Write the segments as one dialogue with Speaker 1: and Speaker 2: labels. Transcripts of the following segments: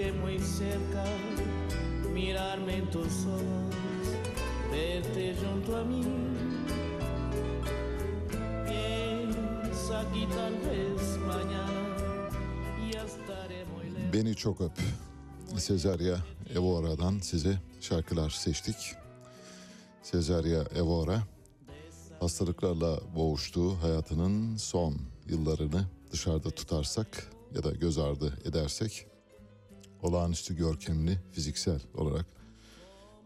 Speaker 1: Tenerte muy cerca, mirarme en tus ojos, verte junto a mí. Piensa que tal vez mañana ya estaré muy lejos.
Speaker 2: Beni çok öp. Sezarya Evora'dan size şarkılar seçtik. Sezarya Evora hastalıklarla boğuştuğu hayatının son yıllarını dışarıda tutarsak ya da göz ardı edersek olağanüstü görkemli fiziksel olarak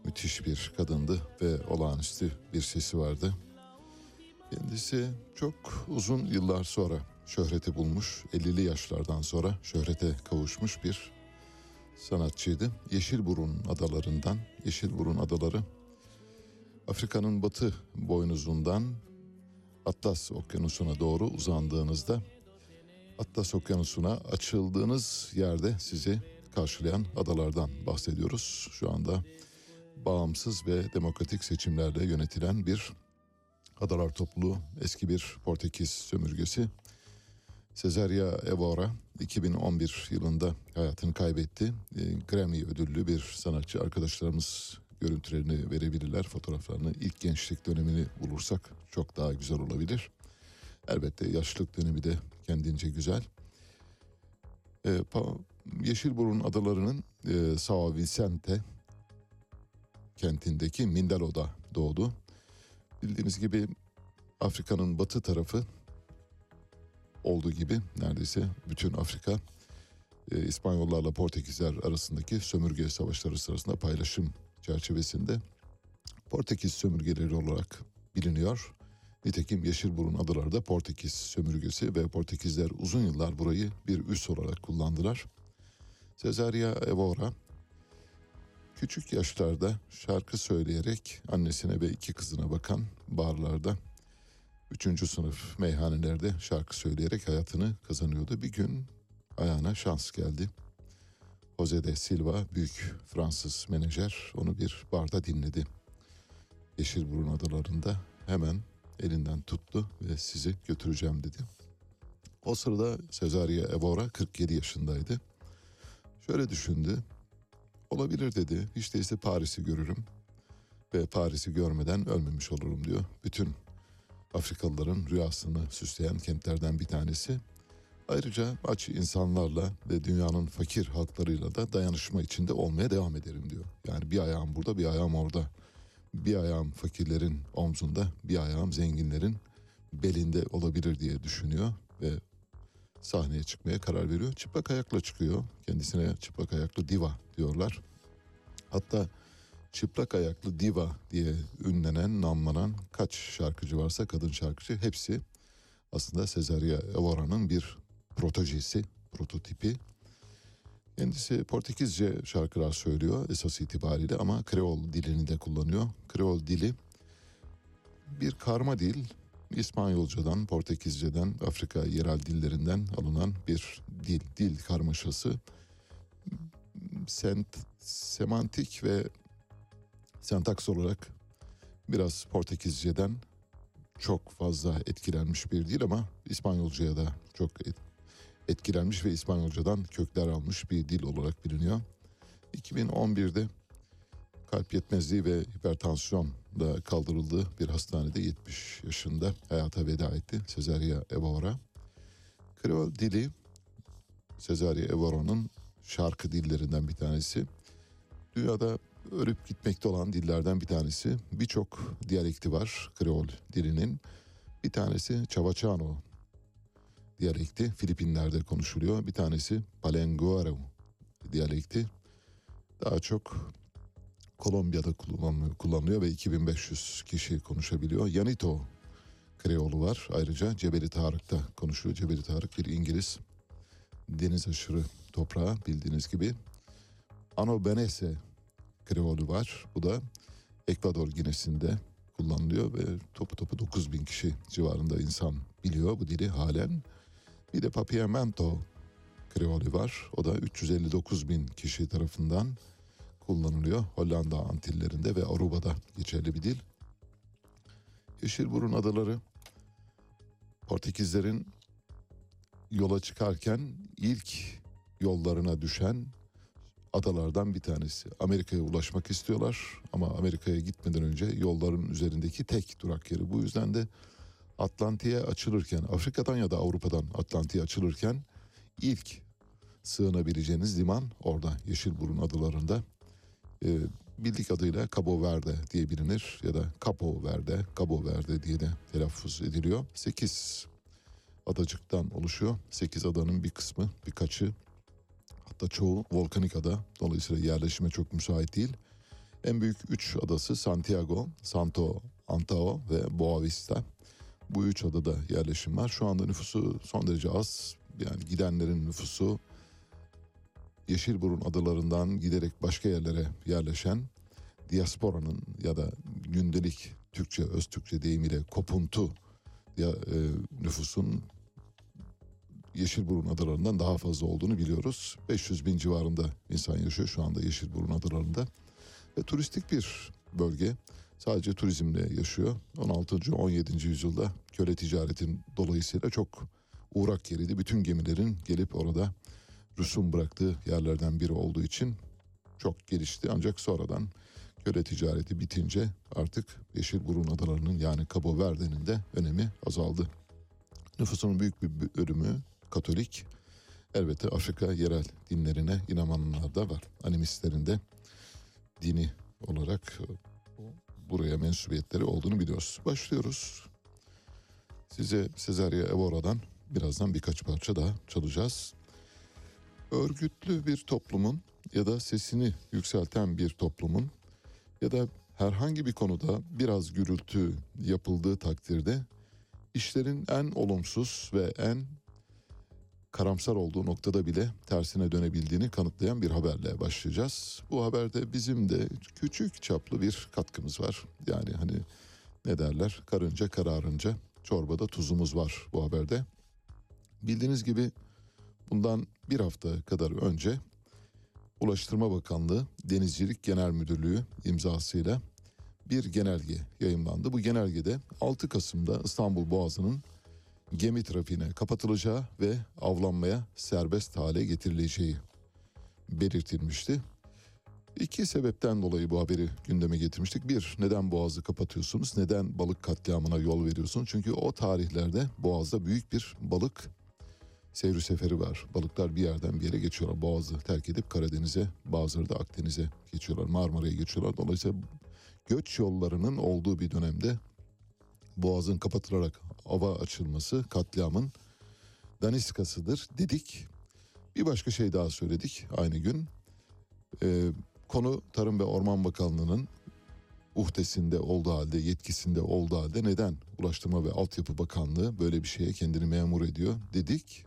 Speaker 2: müthiş bir kadındı ve olağanüstü bir sesi vardı. Kendisi çok uzun yıllar sonra
Speaker 1: şöhreti bulmuş, 50'li yaşlardan sonra şöhrete kavuşmuş bir sanatçıydı. Yeşilburun adalarından, Yeşilburun adaları Afrika'nın batı boynuzundan Atlas Okyanusu'na doğru uzandığınızda Atlas Okyanusu'na açıldığınız yerde sizi karşılayan adalardan bahsediyoruz. Şu anda bağımsız ve demokratik seçimlerle yönetilen bir adalar topluluğu, eski bir Portekiz sömürgesi. Cesaria Evora 2011 yılında hayatını kaybetti. E, Grammy ödüllü bir sanatçı arkadaşlarımız görüntülerini verebilirler. Fotoğraflarını ilk gençlik dönemini bulursak çok daha güzel olabilir. Elbette yaşlılık dönemi de kendince güzel. E, Pa- Yeşilburun adalarının e, São Vicente kentindeki Mindalo'da doğdu. Bildiğiniz gibi Afrika'nın batı tarafı olduğu gibi neredeyse bütün Afrika e, İspanyollarla Portekizler arasındaki sömürge savaşları sırasında paylaşım çerçevesinde Portekiz sömürgeleri olarak biliniyor. Nitekim Yeşilburun adaları da Portekiz sömürgesi ve Portekizler uzun yıllar burayı bir üs olarak kullandılar. Cesaria Evora küçük yaşlarda şarkı söyleyerek annesine ve iki kızına bakan barlarda Üçüncü sınıf meyhanelerde şarkı söyleyerek hayatını kazanıyordu. Bir gün ayağına şans geldi. Jose de Silva büyük Fransız menajer onu bir barda dinledi. Yeşilburun adalarında hemen elinden tuttu ve sizi götüreceğim dedi. O sırada Cesaria Evora 47 yaşındaydı. Şöyle düşündü. Olabilir dedi. Hiç değilse Paris'i görürüm. Ve Paris'i görmeden ölmemiş olurum diyor. Bütün Afrikalıların rüyasını süsleyen kentlerden bir tanesi. Ayrıca aç insanlarla ve dünyanın fakir halklarıyla da dayanışma içinde olmaya devam ederim diyor. Yani bir ayağım burada bir ayağım orada. Bir ayağım fakirlerin omzunda bir ayağım zenginlerin belinde olabilir diye düşünüyor ve sahneye çıkmaya karar veriyor. Çıplak ayakla çıkıyor. Kendisine çıplak ayaklı diva diyorlar. Hatta çıplak ayaklı diva diye ünlenen, namlanan kaç şarkıcı varsa kadın şarkıcı hepsi aslında Cesaria Evora'nın bir protojesi, prototipi. Kendisi Portekizce şarkılar söylüyor esas itibariyle ama Kreol dilini de kullanıyor. Kreol dili bir karma dil, İspanyolcadan, Portekizce'den, Afrika yerel dillerinden alınan bir dil, dil karmaşası. Sent, semantik ve sentaks olarak biraz Portekizce'den çok fazla etkilenmiş bir dil ama İspanyolcaya da çok et- etkilenmiş ve İspanyolcadan kökler almış bir dil olarak biliniyor. 2011'de kalp yetmezliği ve hipertansiyonla kaldırıldığı bir hastanede 70 yaşında hayata veda etti Cesaria Evora. Kreol dili Cesaria Evora'nın şarkı dillerinden bir tanesi. Dünyada örüp gitmekte olan dillerden bir tanesi. Birçok diyalekti var Kreol dilinin. Bir tanesi Chavachano diyalekti. Filipinler'de konuşuluyor. Bir tanesi Palenguero diyalekti. Daha çok Kolombiya'da kullanılıyor, kullanılıyor ve 2500 kişi konuşabiliyor. Yanito Kreolu var. Ayrıca Cebeli Tarık'ta konuşuyor. Cebeli Tarık bir İngiliz deniz aşırı toprağı bildiğiniz gibi. Ano Benese Kreolü var. Bu da Ekvador Ginesi'nde kullanılıyor ve topu topu 9 bin kişi civarında insan biliyor bu dili halen. Bir de Papiamento Kreolü var. O da 359 bin kişi tarafından kullanılıyor. Hollanda Antillerinde ve Aruba'da geçerli bir dil. Yeşilburun adaları Portekizlerin yola çıkarken ilk yollarına düşen adalardan bir tanesi. Amerika'ya ulaşmak istiyorlar ama Amerika'ya gitmeden önce yolların üzerindeki tek durak yeri. Bu yüzden de Atlantik'e açılırken, Afrika'dan ya da Avrupa'dan Atlantik'e açılırken ilk sığınabileceğiniz liman orada Yeşilburun adalarında. Ee, bildik adıyla Cabo Verde diye bilinir ya da Capo Verde, Cabo Verde diye de telaffuz ediliyor. 8 adacıktan oluşuyor. 8 adanın bir kısmı, birkaçı hatta çoğu volkanik ada. Dolayısıyla yerleşime çok müsait değil. En büyük üç adası Santiago, Santo Antao ve Boa Vista. Bu üç adada yerleşim var. Şu anda nüfusu son derece az. Yani gidenlerin nüfusu Yeşilburun adalarından giderek başka yerlere yerleşen diasporanın ya da gündelik Türkçe, öz Türkçe deyimiyle kopuntu ya, e, nüfusun Yeşilburun adalarından daha fazla olduğunu biliyoruz. 500 bin civarında insan yaşıyor şu anda Yeşilburun adalarında. Ve turistik bir bölge. Sadece turizmle yaşıyor. 16. 17. yüzyılda köle ticaretin dolayısıyla çok uğrak yeriydi. Bütün gemilerin gelip orada rüsum bıraktığı yerlerden biri olduğu için çok gelişti. Ancak sonradan köle ticareti bitince artık Yeşilburun adalarının yani Cabo Verde'nin de önemi azaldı. Nüfusunun büyük bir bölümü Katolik. Elbette Afrika yerel dinlerine inananlar da var. Animistlerin de dini olarak buraya mensubiyetleri olduğunu biliyoruz. Başlıyoruz. Size Cesaria Evora'dan birazdan birkaç parça daha çalacağız. Örgütlü bir toplumun ya da sesini yükselten bir toplumun ya da herhangi bir konuda biraz gürültü yapıldığı takdirde işlerin en olumsuz ve en karamsar olduğu noktada bile tersine dönebildiğini kanıtlayan bir haberle başlayacağız. Bu haberde bizim de küçük çaplı bir katkımız var. Yani hani ne derler karınca kararınca çorbada tuzumuz var bu haberde. Bildiğiniz gibi bundan bir hafta kadar önce Ulaştırma Bakanlığı Denizcilik Genel Müdürlüğü imzasıyla bir genelge yayımlandı. Bu genelgede 6 Kasım'da İstanbul Boğazı'nın gemi trafiğine kapatılacağı ve avlanmaya serbest hale getirileceği belirtilmişti. İki sebepten dolayı bu haberi gündeme getirmiştik. Bir, neden boğazı kapatıyorsunuz? Neden balık katliamına yol veriyorsunuz? Çünkü o tarihlerde boğazda büyük bir balık seyri seferi var. Balıklar bir yerden bir yere geçiyorlar. Boğazı terk edip Karadeniz'e, bazıları da Akdeniz'e geçiyorlar. Marmara'ya geçiyorlar. Dolayısıyla göç yollarının olduğu bir dönemde boğazın kapatılarak ava açılması katliamın daniskasıdır dedik. Bir başka şey daha söyledik aynı gün. Ee, konu Tarım ve Orman Bakanlığı'nın uhdesinde olduğu halde, yetkisinde olduğu halde neden Ulaştırma ve Altyapı Bakanlığı böyle bir şeye kendini memur ediyor dedik.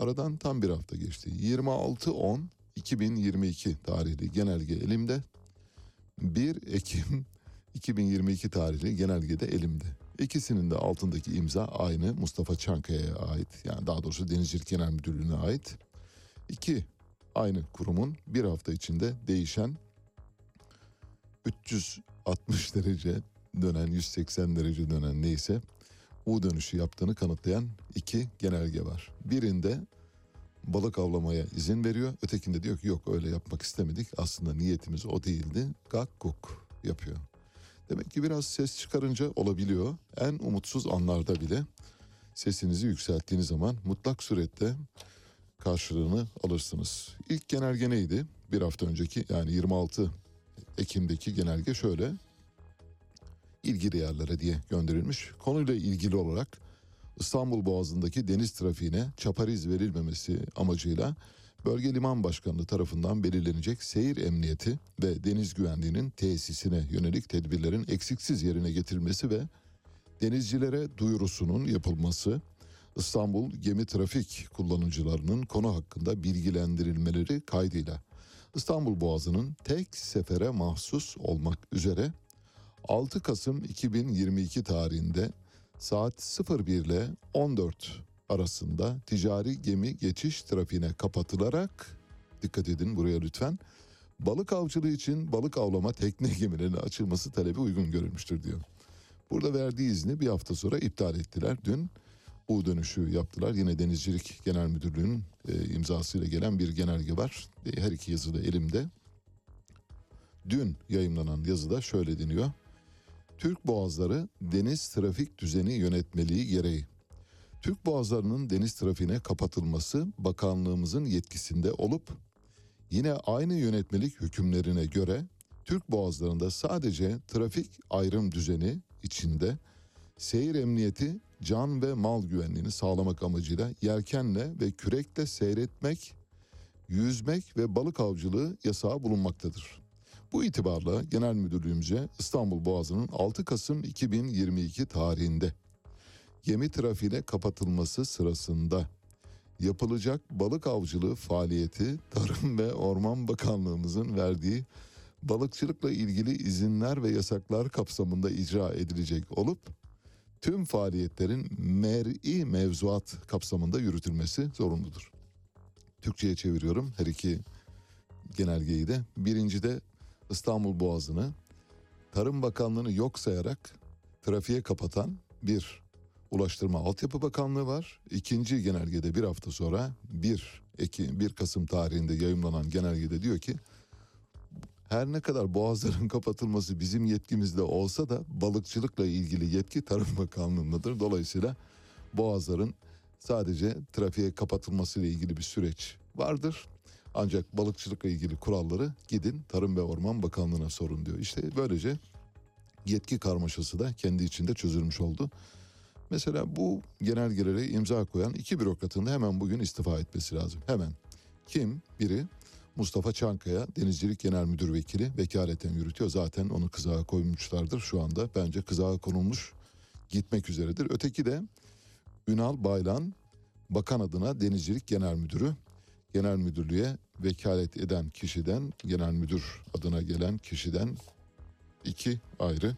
Speaker 1: Aradan tam bir hafta geçti. 26-10-2022 tarihli genelge elimde. 1 Ekim 2022 tarihli genelgede elimde. İkisinin de altındaki imza aynı Mustafa Çankaya'ya ait. Yani daha doğrusu Denizcilik Genel Müdürlüğü'ne ait. İki aynı kurumun bir hafta içinde değişen 360 derece dönen 180 derece dönen neyse U dönüşü yaptığını kanıtlayan iki genelge var. Birinde balık avlamaya izin veriyor. Ötekinde diyor ki yok öyle yapmak istemedik. Aslında niyetimiz o değildi. Gakkuk yapıyor. Demek ki biraz ses çıkarınca olabiliyor. En umutsuz anlarda bile sesinizi yükselttiğiniz zaman mutlak surette karşılığını alırsınız. İlk genelge neydi? Bir hafta önceki yani 26 Ekim'deki genelge şöyle. İlgili yerlere diye gönderilmiş. Konuyla ilgili olarak İstanbul Boğazı'ndaki deniz trafiğine çapariz verilmemesi amacıyla Bölge Liman Başkanlığı tarafından belirlenecek seyir emniyeti ve deniz güvenliğinin tesisine yönelik tedbirlerin eksiksiz yerine getirilmesi ve denizcilere duyurusunun yapılması, İstanbul gemi trafik kullanıcılarının konu hakkında bilgilendirilmeleri kaydıyla İstanbul Boğazı'nın tek sefere mahsus olmak üzere 6 Kasım 2022 tarihinde saat 01 ile 14 arasında ticari gemi geçiş trafiğine kapatılarak dikkat edin buraya lütfen balık avcılığı için balık avlama tekne gemilerine açılması talebi uygun görülmüştür diyor. Burada verdiği izni bir hafta sonra iptal ettiler. Dün U dönüşü yaptılar. Yine Denizcilik Genel Müdürlüğü'nün e, imzasıyla gelen bir genelge var. E, her iki yazı da elimde. Dün yayımlanan yazıda şöyle deniyor. Türk Boğazları Deniz Trafik Düzeni Yönetmeliği gereği. Türk Boğazları'nın deniz trafiğine kapatılması bakanlığımızın yetkisinde olup yine aynı yönetmelik hükümlerine göre Türk Boğazları'nda sadece trafik ayrım düzeni içinde seyir emniyeti, can ve mal güvenliğini sağlamak amacıyla yelkenle ve kürekle seyretmek, yüzmek ve balık avcılığı yasağı bulunmaktadır. Bu itibarla Genel Müdürlüğümüze İstanbul Boğazı'nın 6 Kasım 2022 tarihinde gemi trafiğine kapatılması sırasında yapılacak balık avcılığı faaliyeti Tarım ve Orman Bakanlığımızın verdiği balıkçılıkla ilgili izinler ve yasaklar kapsamında icra edilecek olup tüm faaliyetlerin mer'i mevzuat kapsamında yürütülmesi zorunludur. Türkçe'ye çeviriyorum her iki genelgeyi de. Birincide İstanbul Boğazı'nı Tarım Bakanlığı'nı yok sayarak trafiğe kapatan bir Ulaştırma Altyapı Bakanlığı var. İkinci genelgede bir hafta sonra 1, Ekim, 1 Kasım tarihinde yayımlanan genelgede diyor ki her ne kadar boğazların kapatılması bizim yetkimizde olsa da balıkçılıkla ilgili yetki Tarım Bakanlığı'ndadır. Dolayısıyla boğazların sadece trafiğe kapatılması ile ilgili bir süreç vardır. Ancak balıkçılıkla ilgili kuralları gidin Tarım ve Orman Bakanlığı'na sorun diyor. İşte böylece yetki karmaşası da kendi içinde çözülmüş oldu. Mesela bu genelgelere imza koyan iki bürokratın da hemen bugün istifa etmesi lazım. Hemen. Kim? Biri Mustafa Çankaya Denizcilik Genel Müdür Vekili vekaleten yürütüyor. Zaten onu kızağa koymuşlardır şu anda. Bence kızağa konulmuş gitmek üzeredir. Öteki de Ünal Baylan bakan adına Denizcilik Genel Müdürü. Genel müdürlüğe vekalet eden kişiden, genel müdür adına gelen kişiden iki ayrı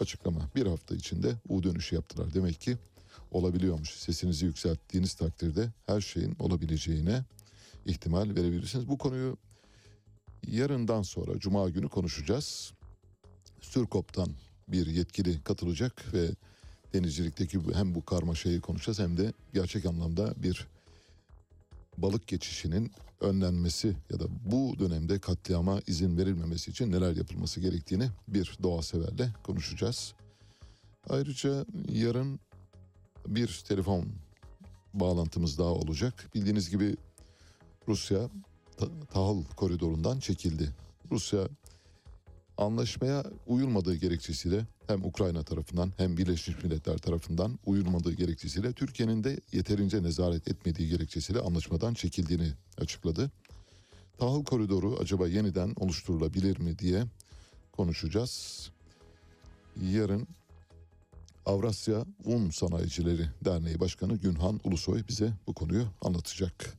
Speaker 1: açıklama. Bir hafta içinde U dönüşü yaptılar. Demek ki olabiliyormuş. Sesinizi yükselttiğiniz takdirde her şeyin olabileceğine ihtimal verebilirsiniz. Bu konuyu yarından sonra Cuma günü konuşacağız. Sürkop'tan bir yetkili katılacak ve denizcilikteki hem bu karmaşayı konuşacağız hem de gerçek anlamda bir balık geçişinin önlenmesi ya da bu dönemde katliama izin verilmemesi için neler yapılması gerektiğini bir doğa severle konuşacağız. Ayrıca yarın bir telefon bağlantımız daha olacak. Bildiğiniz gibi Rusya ta- tahıl koridorundan çekildi. Rusya anlaşmaya uyulmadığı gerekçesiyle hem Ukrayna tarafından hem Birleşmiş Milletler tarafından uyulmadığı gerekçesiyle Türkiye'nin de yeterince nezaret etmediği gerekçesiyle anlaşmadan çekildiğini açıkladı. Tahıl koridoru acaba yeniden oluşturulabilir mi diye konuşacağız. Yarın Avrasya Un Sanayicileri Derneği Başkanı Günhan Ulusoy bize bu konuyu anlatacak.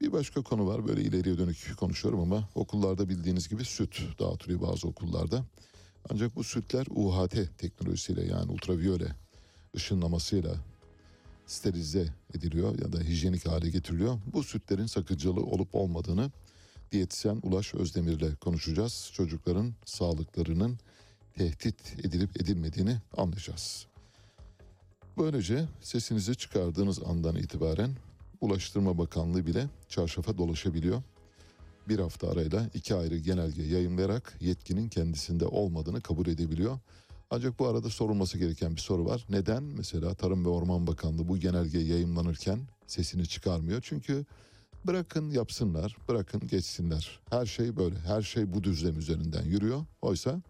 Speaker 1: Bir başka konu var böyle ileriye dönük konuşuyorum ama okullarda bildiğiniz gibi süt dağıtılıyor bazı okullarda. Ancak bu sütler UHT teknolojisiyle yani ultraviyole ışınlamasıyla sterilize ediliyor ya da hijyenik hale getiriliyor. Bu sütlerin sakıncalı olup olmadığını diyetisyen Ulaş Özdemir'le konuşacağız. Çocukların sağlıklarının tehdit edilip edilmediğini anlayacağız. Böylece sesinizi çıkardığınız andan itibaren Ulaştırma Bakanlığı bile çarşafa dolaşabiliyor. Bir hafta arayla iki ayrı genelge yayınlayarak yetkinin kendisinde olmadığını kabul edebiliyor. Ancak bu arada sorulması gereken bir soru var. Neden mesela Tarım ve Orman Bakanlığı bu genelge yayınlanırken sesini çıkarmıyor? Çünkü bırakın yapsınlar, bırakın geçsinler. Her şey böyle, her şey bu düzlem üzerinden yürüyor. Oysa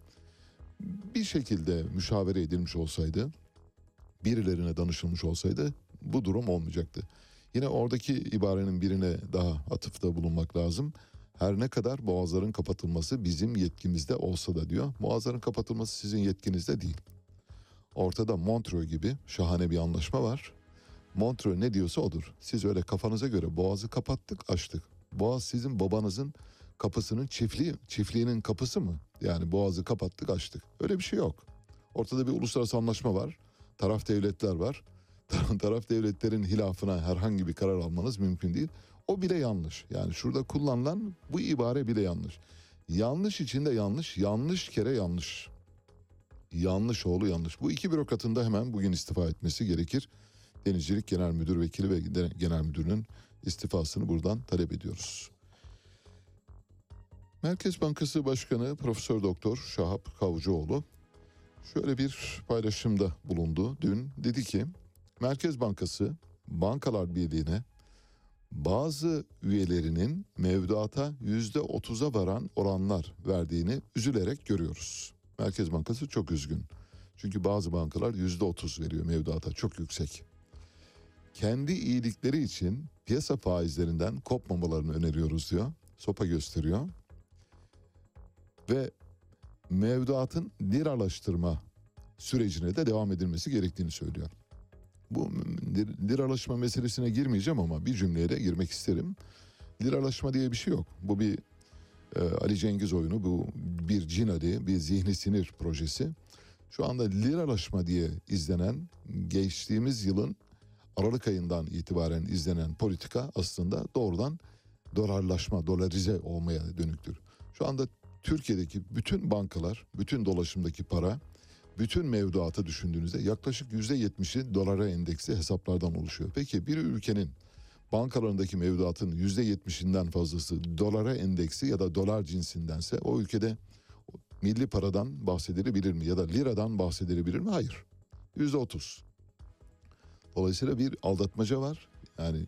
Speaker 1: bir şekilde müşavere edilmiş olsaydı, birilerine danışılmış olsaydı bu durum olmayacaktı. Yine oradaki ibarenin birine daha atıfta bulunmak lazım. Her ne kadar boğazların kapatılması bizim yetkimizde olsa da diyor. Boğazların kapatılması sizin yetkinizde değil. Ortada Montreux gibi şahane bir anlaşma var. Montreux ne diyorsa odur. Siz öyle kafanıza göre boğazı kapattık açtık. Boğaz sizin babanızın kapısının çiftliği, çiftliğinin kapısı mı? Yani boğazı kapattık açtık. Öyle bir şey yok. Ortada bir uluslararası anlaşma var. Taraf devletler var. Taraf devletlerin hilafına herhangi bir karar almanız mümkün değil. O bile yanlış. Yani şurada kullanılan bu ibare bile yanlış. Yanlış içinde yanlış, yanlış kere yanlış. Yanlış oğlu yanlış. Bu iki bürokratın da hemen bugün istifa etmesi gerekir. Denizcilik Genel Müdür Vekili ve Genel Müdürünün istifasını buradan talep ediyoruz. Merkez Bankası Başkanı Profesör Doktor Şahap Kavcıoğlu şöyle bir paylaşımda bulundu. Dün dedi ki Merkez Bankası Bankalar Birliği'ne bazı üyelerinin mevduata yüzde otuza varan oranlar verdiğini üzülerek görüyoruz. Merkez Bankası çok üzgün. Çünkü bazı bankalar yüzde otuz veriyor mevduata çok yüksek. Kendi iyilikleri için piyasa faizlerinden kopmamalarını öneriyoruz diyor. Sopa gösteriyor. Ve mevduatın liralaştırma sürecine de devam edilmesi gerektiğini söylüyor. Bu lir- liralaşma meselesine girmeyeceğim ama bir cümleyle girmek isterim. Liralaşma diye bir şey yok. Bu bir e, Ali Cengiz oyunu, bu bir cin Ali, bir zihni sinir projesi. Şu anda liralaşma diye izlenen geçtiğimiz yılın Aralık ayından itibaren izlenen politika aslında doğrudan dolarlaşma, dolarize olmaya dönüktür. Şu anda Türkiye'deki bütün bankalar, bütün dolaşımdaki para, bütün mevduatı düşündüğünüzde yaklaşık yüzde yetmişi dolara endeksli hesaplardan oluşuyor. Peki bir ülkenin bankalarındaki mevduatın yüzde yetmişinden fazlası dolara endeksi ya da dolar cinsindense o ülkede milli paradan bahsedilebilir mi ya da liradan bahsedilebilir mi? Hayır. Yüzde otuz. Dolayısıyla bir aldatmaca var. Yani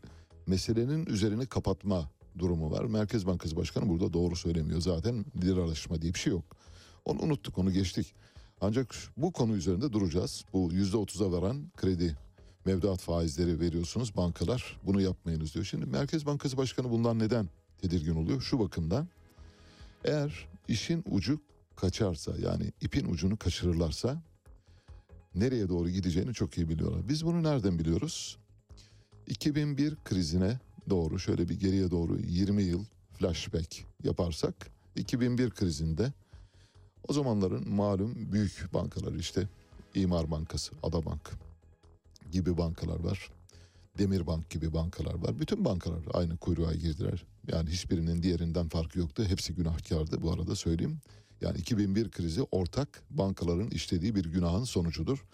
Speaker 1: meselenin üzerini kapatma durumu var. Merkez Bankası Başkanı burada doğru söylemiyor. Zaten liralaşma diye bir şey yok. Onu unuttuk, onu geçtik. Ancak bu konu üzerinde duracağız. Bu yüzde otuza varan kredi mevduat faizleri veriyorsunuz bankalar. Bunu yapmayınız diyor. Şimdi Merkez Bankası Başkanı bundan neden tedirgin oluyor? Şu bakımdan. Eğer işin ucu kaçarsa yani ipin ucunu kaçırırlarsa nereye doğru gideceğini çok iyi biliyorlar. Biz bunu nereden biliyoruz? 2001 krizine doğru şöyle bir geriye doğru 20 yıl flashback yaparsak 2001 krizinde o zamanların malum büyük bankalar işte İmar Bankası, Adabank gibi bankalar var. Demirbank gibi bankalar var. Bütün bankalar aynı kuyruğa girdiler. Yani hiçbirinin diğerinden farkı yoktu. Hepsi günahkardı bu arada söyleyeyim. Yani 2001 krizi ortak bankaların işlediği bir günahın sonucudur.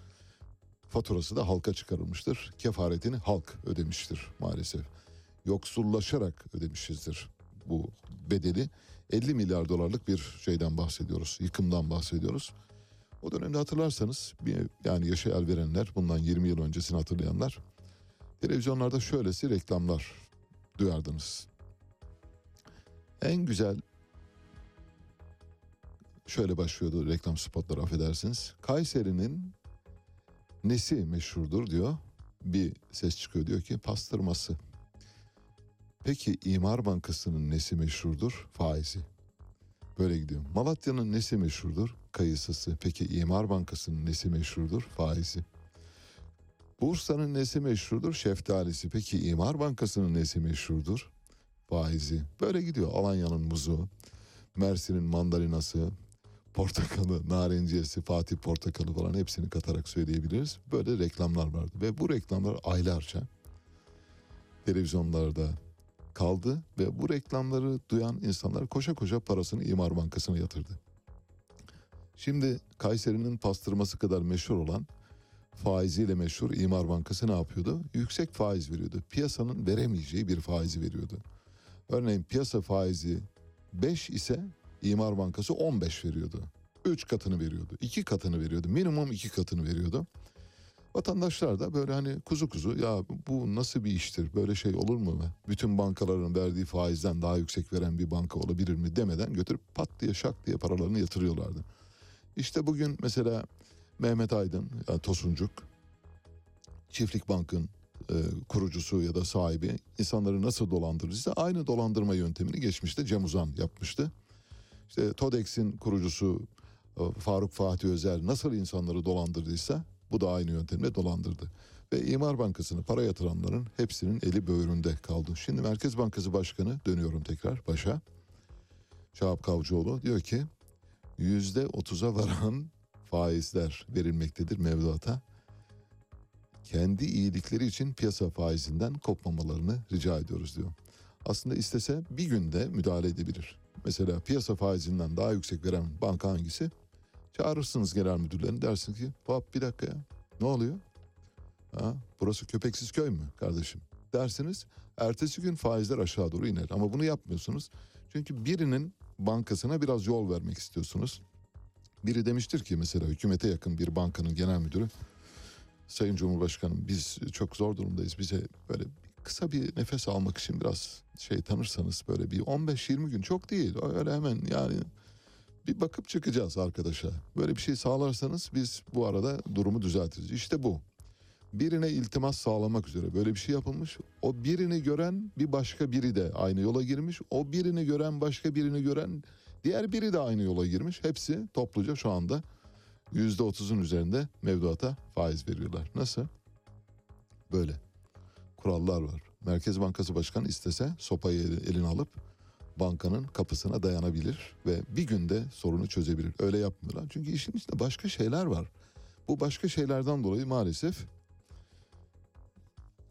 Speaker 1: Faturası da halka çıkarılmıştır. Kefaretini halk ödemiştir maalesef. Yoksullaşarak ödemişizdir bu bedeli. 50 milyar dolarlık bir şeyden bahsediyoruz. Yıkımdan bahsediyoruz. O dönemde hatırlarsanız yani yaşa el verenler bundan 20 yıl öncesini hatırlayanlar televizyonlarda şöylesi reklamlar duyardınız. En güzel şöyle başlıyordu reklam spotları affedersiniz. Kayseri'nin nesi meşhurdur diyor. Bir ses çıkıyor diyor ki pastırması. Peki İmar Bankası'nın nesi meşhurdur? Faizi. Böyle gidiyor. Malatya'nın nesi meşhurdur? Kayısısı. Peki İmar Bankası'nın nesi meşhurdur? Faizi. Bursa'nın nesi meşhurdur? Şeftalisi. Peki İmar Bankası'nın nesi meşhurdur? Faizi. Böyle gidiyor. Alanya'nın muzu, Mersin'in mandalinası, portakalı, narenciyesi, Fatih portakalı falan hepsini katarak söyleyebiliriz. Böyle reklamlar vardı ve bu reklamlar aylarca televizyonlarda kaldı ve bu reklamları duyan insanlar koşa koşa parasını İmar Bankası'na yatırdı. Şimdi Kayseri'nin pastırması kadar meşhur olan faiziyle meşhur İmar Bankası ne yapıyordu? Yüksek faiz veriyordu. Piyasanın veremeyeceği bir faizi veriyordu. Örneğin piyasa faizi 5 ise İmar Bankası 15 veriyordu. 3 katını veriyordu. 2 katını veriyordu. Minimum 2 katını veriyordu. Vatandaşlar da böyle hani kuzu kuzu ya bu nasıl bir iştir böyle şey olur mu? Bütün bankaların verdiği faizden daha yüksek veren bir banka olabilir mi demeden götürüp pat diye şak diye paralarını yatırıyorlardı. İşte bugün mesela Mehmet Aydın, yani Tosuncuk, Çiftlik Bank'ın e, kurucusu ya da sahibi insanları nasıl dolandırırsa aynı dolandırma yöntemini geçmişte Cem Uzan yapmıştı. İşte TODEX'in kurucusu e, Faruk Fatih Özer nasıl insanları dolandırdıysa bu da aynı yöntemle dolandırdı. Ve İmar Bankası'nı para yatıranların hepsinin eli böğründe kaldı. Şimdi Merkez Bankası Başkanı dönüyorum tekrar başa. Şahap Kavcıoğlu diyor ki yüzde otuza varan faizler verilmektedir mevduata. Kendi iyilikleri için piyasa faizinden kopmamalarını rica ediyoruz diyor. Aslında istese bir günde müdahale edebilir. Mesela piyasa faizinden daha yüksek veren banka hangisi? Çağırırsınız genel müdürlerini dersiniz ki hop bir dakika ya ne oluyor? Ha, burası köpeksiz köy mü kardeşim? Dersiniz ertesi gün faizler aşağı doğru iner ama bunu yapmıyorsunuz. Çünkü birinin bankasına biraz yol vermek istiyorsunuz. Biri demiştir ki mesela hükümete yakın bir bankanın genel müdürü Sayın Cumhurbaşkanım biz çok zor durumdayız. Bize böyle kısa bir nefes almak için biraz şey tanırsanız böyle bir 15-20 gün çok değil. Öyle hemen yani bir bakıp çıkacağız arkadaşa. Böyle bir şey sağlarsanız biz bu arada durumu düzeltiriz. İşte bu. Birine iltimas sağlamak üzere böyle bir şey yapılmış. O birini gören bir başka biri de aynı yola girmiş. O birini gören başka birini gören diğer biri de aynı yola girmiş. Hepsi topluca şu anda %30'un üzerinde mevduata faiz veriyorlar. Nasıl? Böyle. Kurallar var. Merkez Bankası Başkanı istese sopayı el- eline alıp bankanın kapısına dayanabilir ve bir günde sorunu çözebilir. Öyle yapmıyorlar. Çünkü işin içinde başka şeyler var. Bu başka şeylerden dolayı maalesef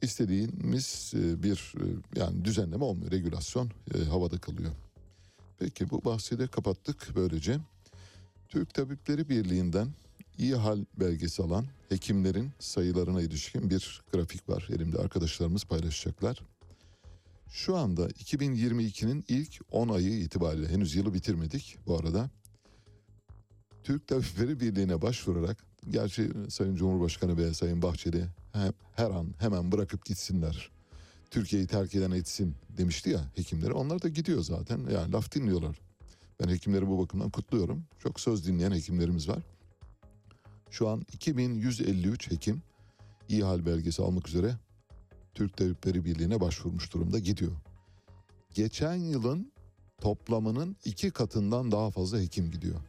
Speaker 1: istediğimiz e, bir e, yani düzenleme olmuyor. Regülasyon e, havada kalıyor. Peki bu bahsi de kapattık böylece. Türk Tabipleri Birliği'nden iyi hal belgesi alan hekimlerin sayılarına ilişkin bir grafik var. Elimde arkadaşlarımız paylaşacaklar. Şu anda 2022'nin ilk 10 ayı itibariyle henüz yılı bitirmedik bu arada. Türk Tabipleri Birliği'ne başvurarak gerçi Sayın Cumhurbaşkanı ve Sayın Bahçeli he- her an hemen bırakıp gitsinler. Türkiye'yi terk eden etsin demişti ya hekimlere. Onlar da gidiyor zaten. Yani laf dinliyorlar. Ben hekimleri bu bakımdan kutluyorum. Çok söz dinleyen hekimlerimiz var. Şu an 2153 hekim iyi hal belgesi almak üzere Türk Tabipleri Birliği'ne başvurmuş durumda gidiyor. Geçen yılın toplamının iki katından daha fazla hekim gidiyor.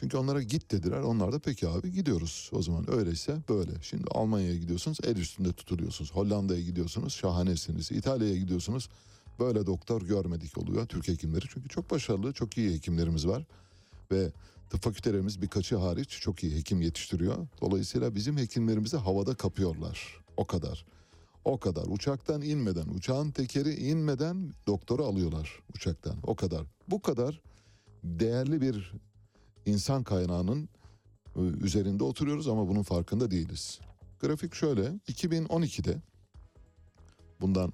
Speaker 1: Çünkü onlara git dediler. Onlar da peki abi gidiyoruz. O zaman öyleyse böyle. Şimdi Almanya'ya gidiyorsunuz el üstünde tutuluyorsunuz. Hollanda'ya gidiyorsunuz şahanesiniz. İtalya'ya gidiyorsunuz böyle doktor görmedik oluyor Türk hekimleri. Çünkü çok başarılı, çok iyi hekimlerimiz var. Ve tıp fakültelerimiz birkaçı hariç çok iyi hekim yetiştiriyor. Dolayısıyla bizim hekimlerimizi havada kapıyorlar. O kadar. O kadar. Uçaktan inmeden, uçağın tekeri inmeden doktoru alıyorlar uçaktan. O kadar. Bu kadar değerli bir insan kaynağının e, üzerinde oturuyoruz ama bunun farkında değiliz. Grafik şöyle. 2012'de bundan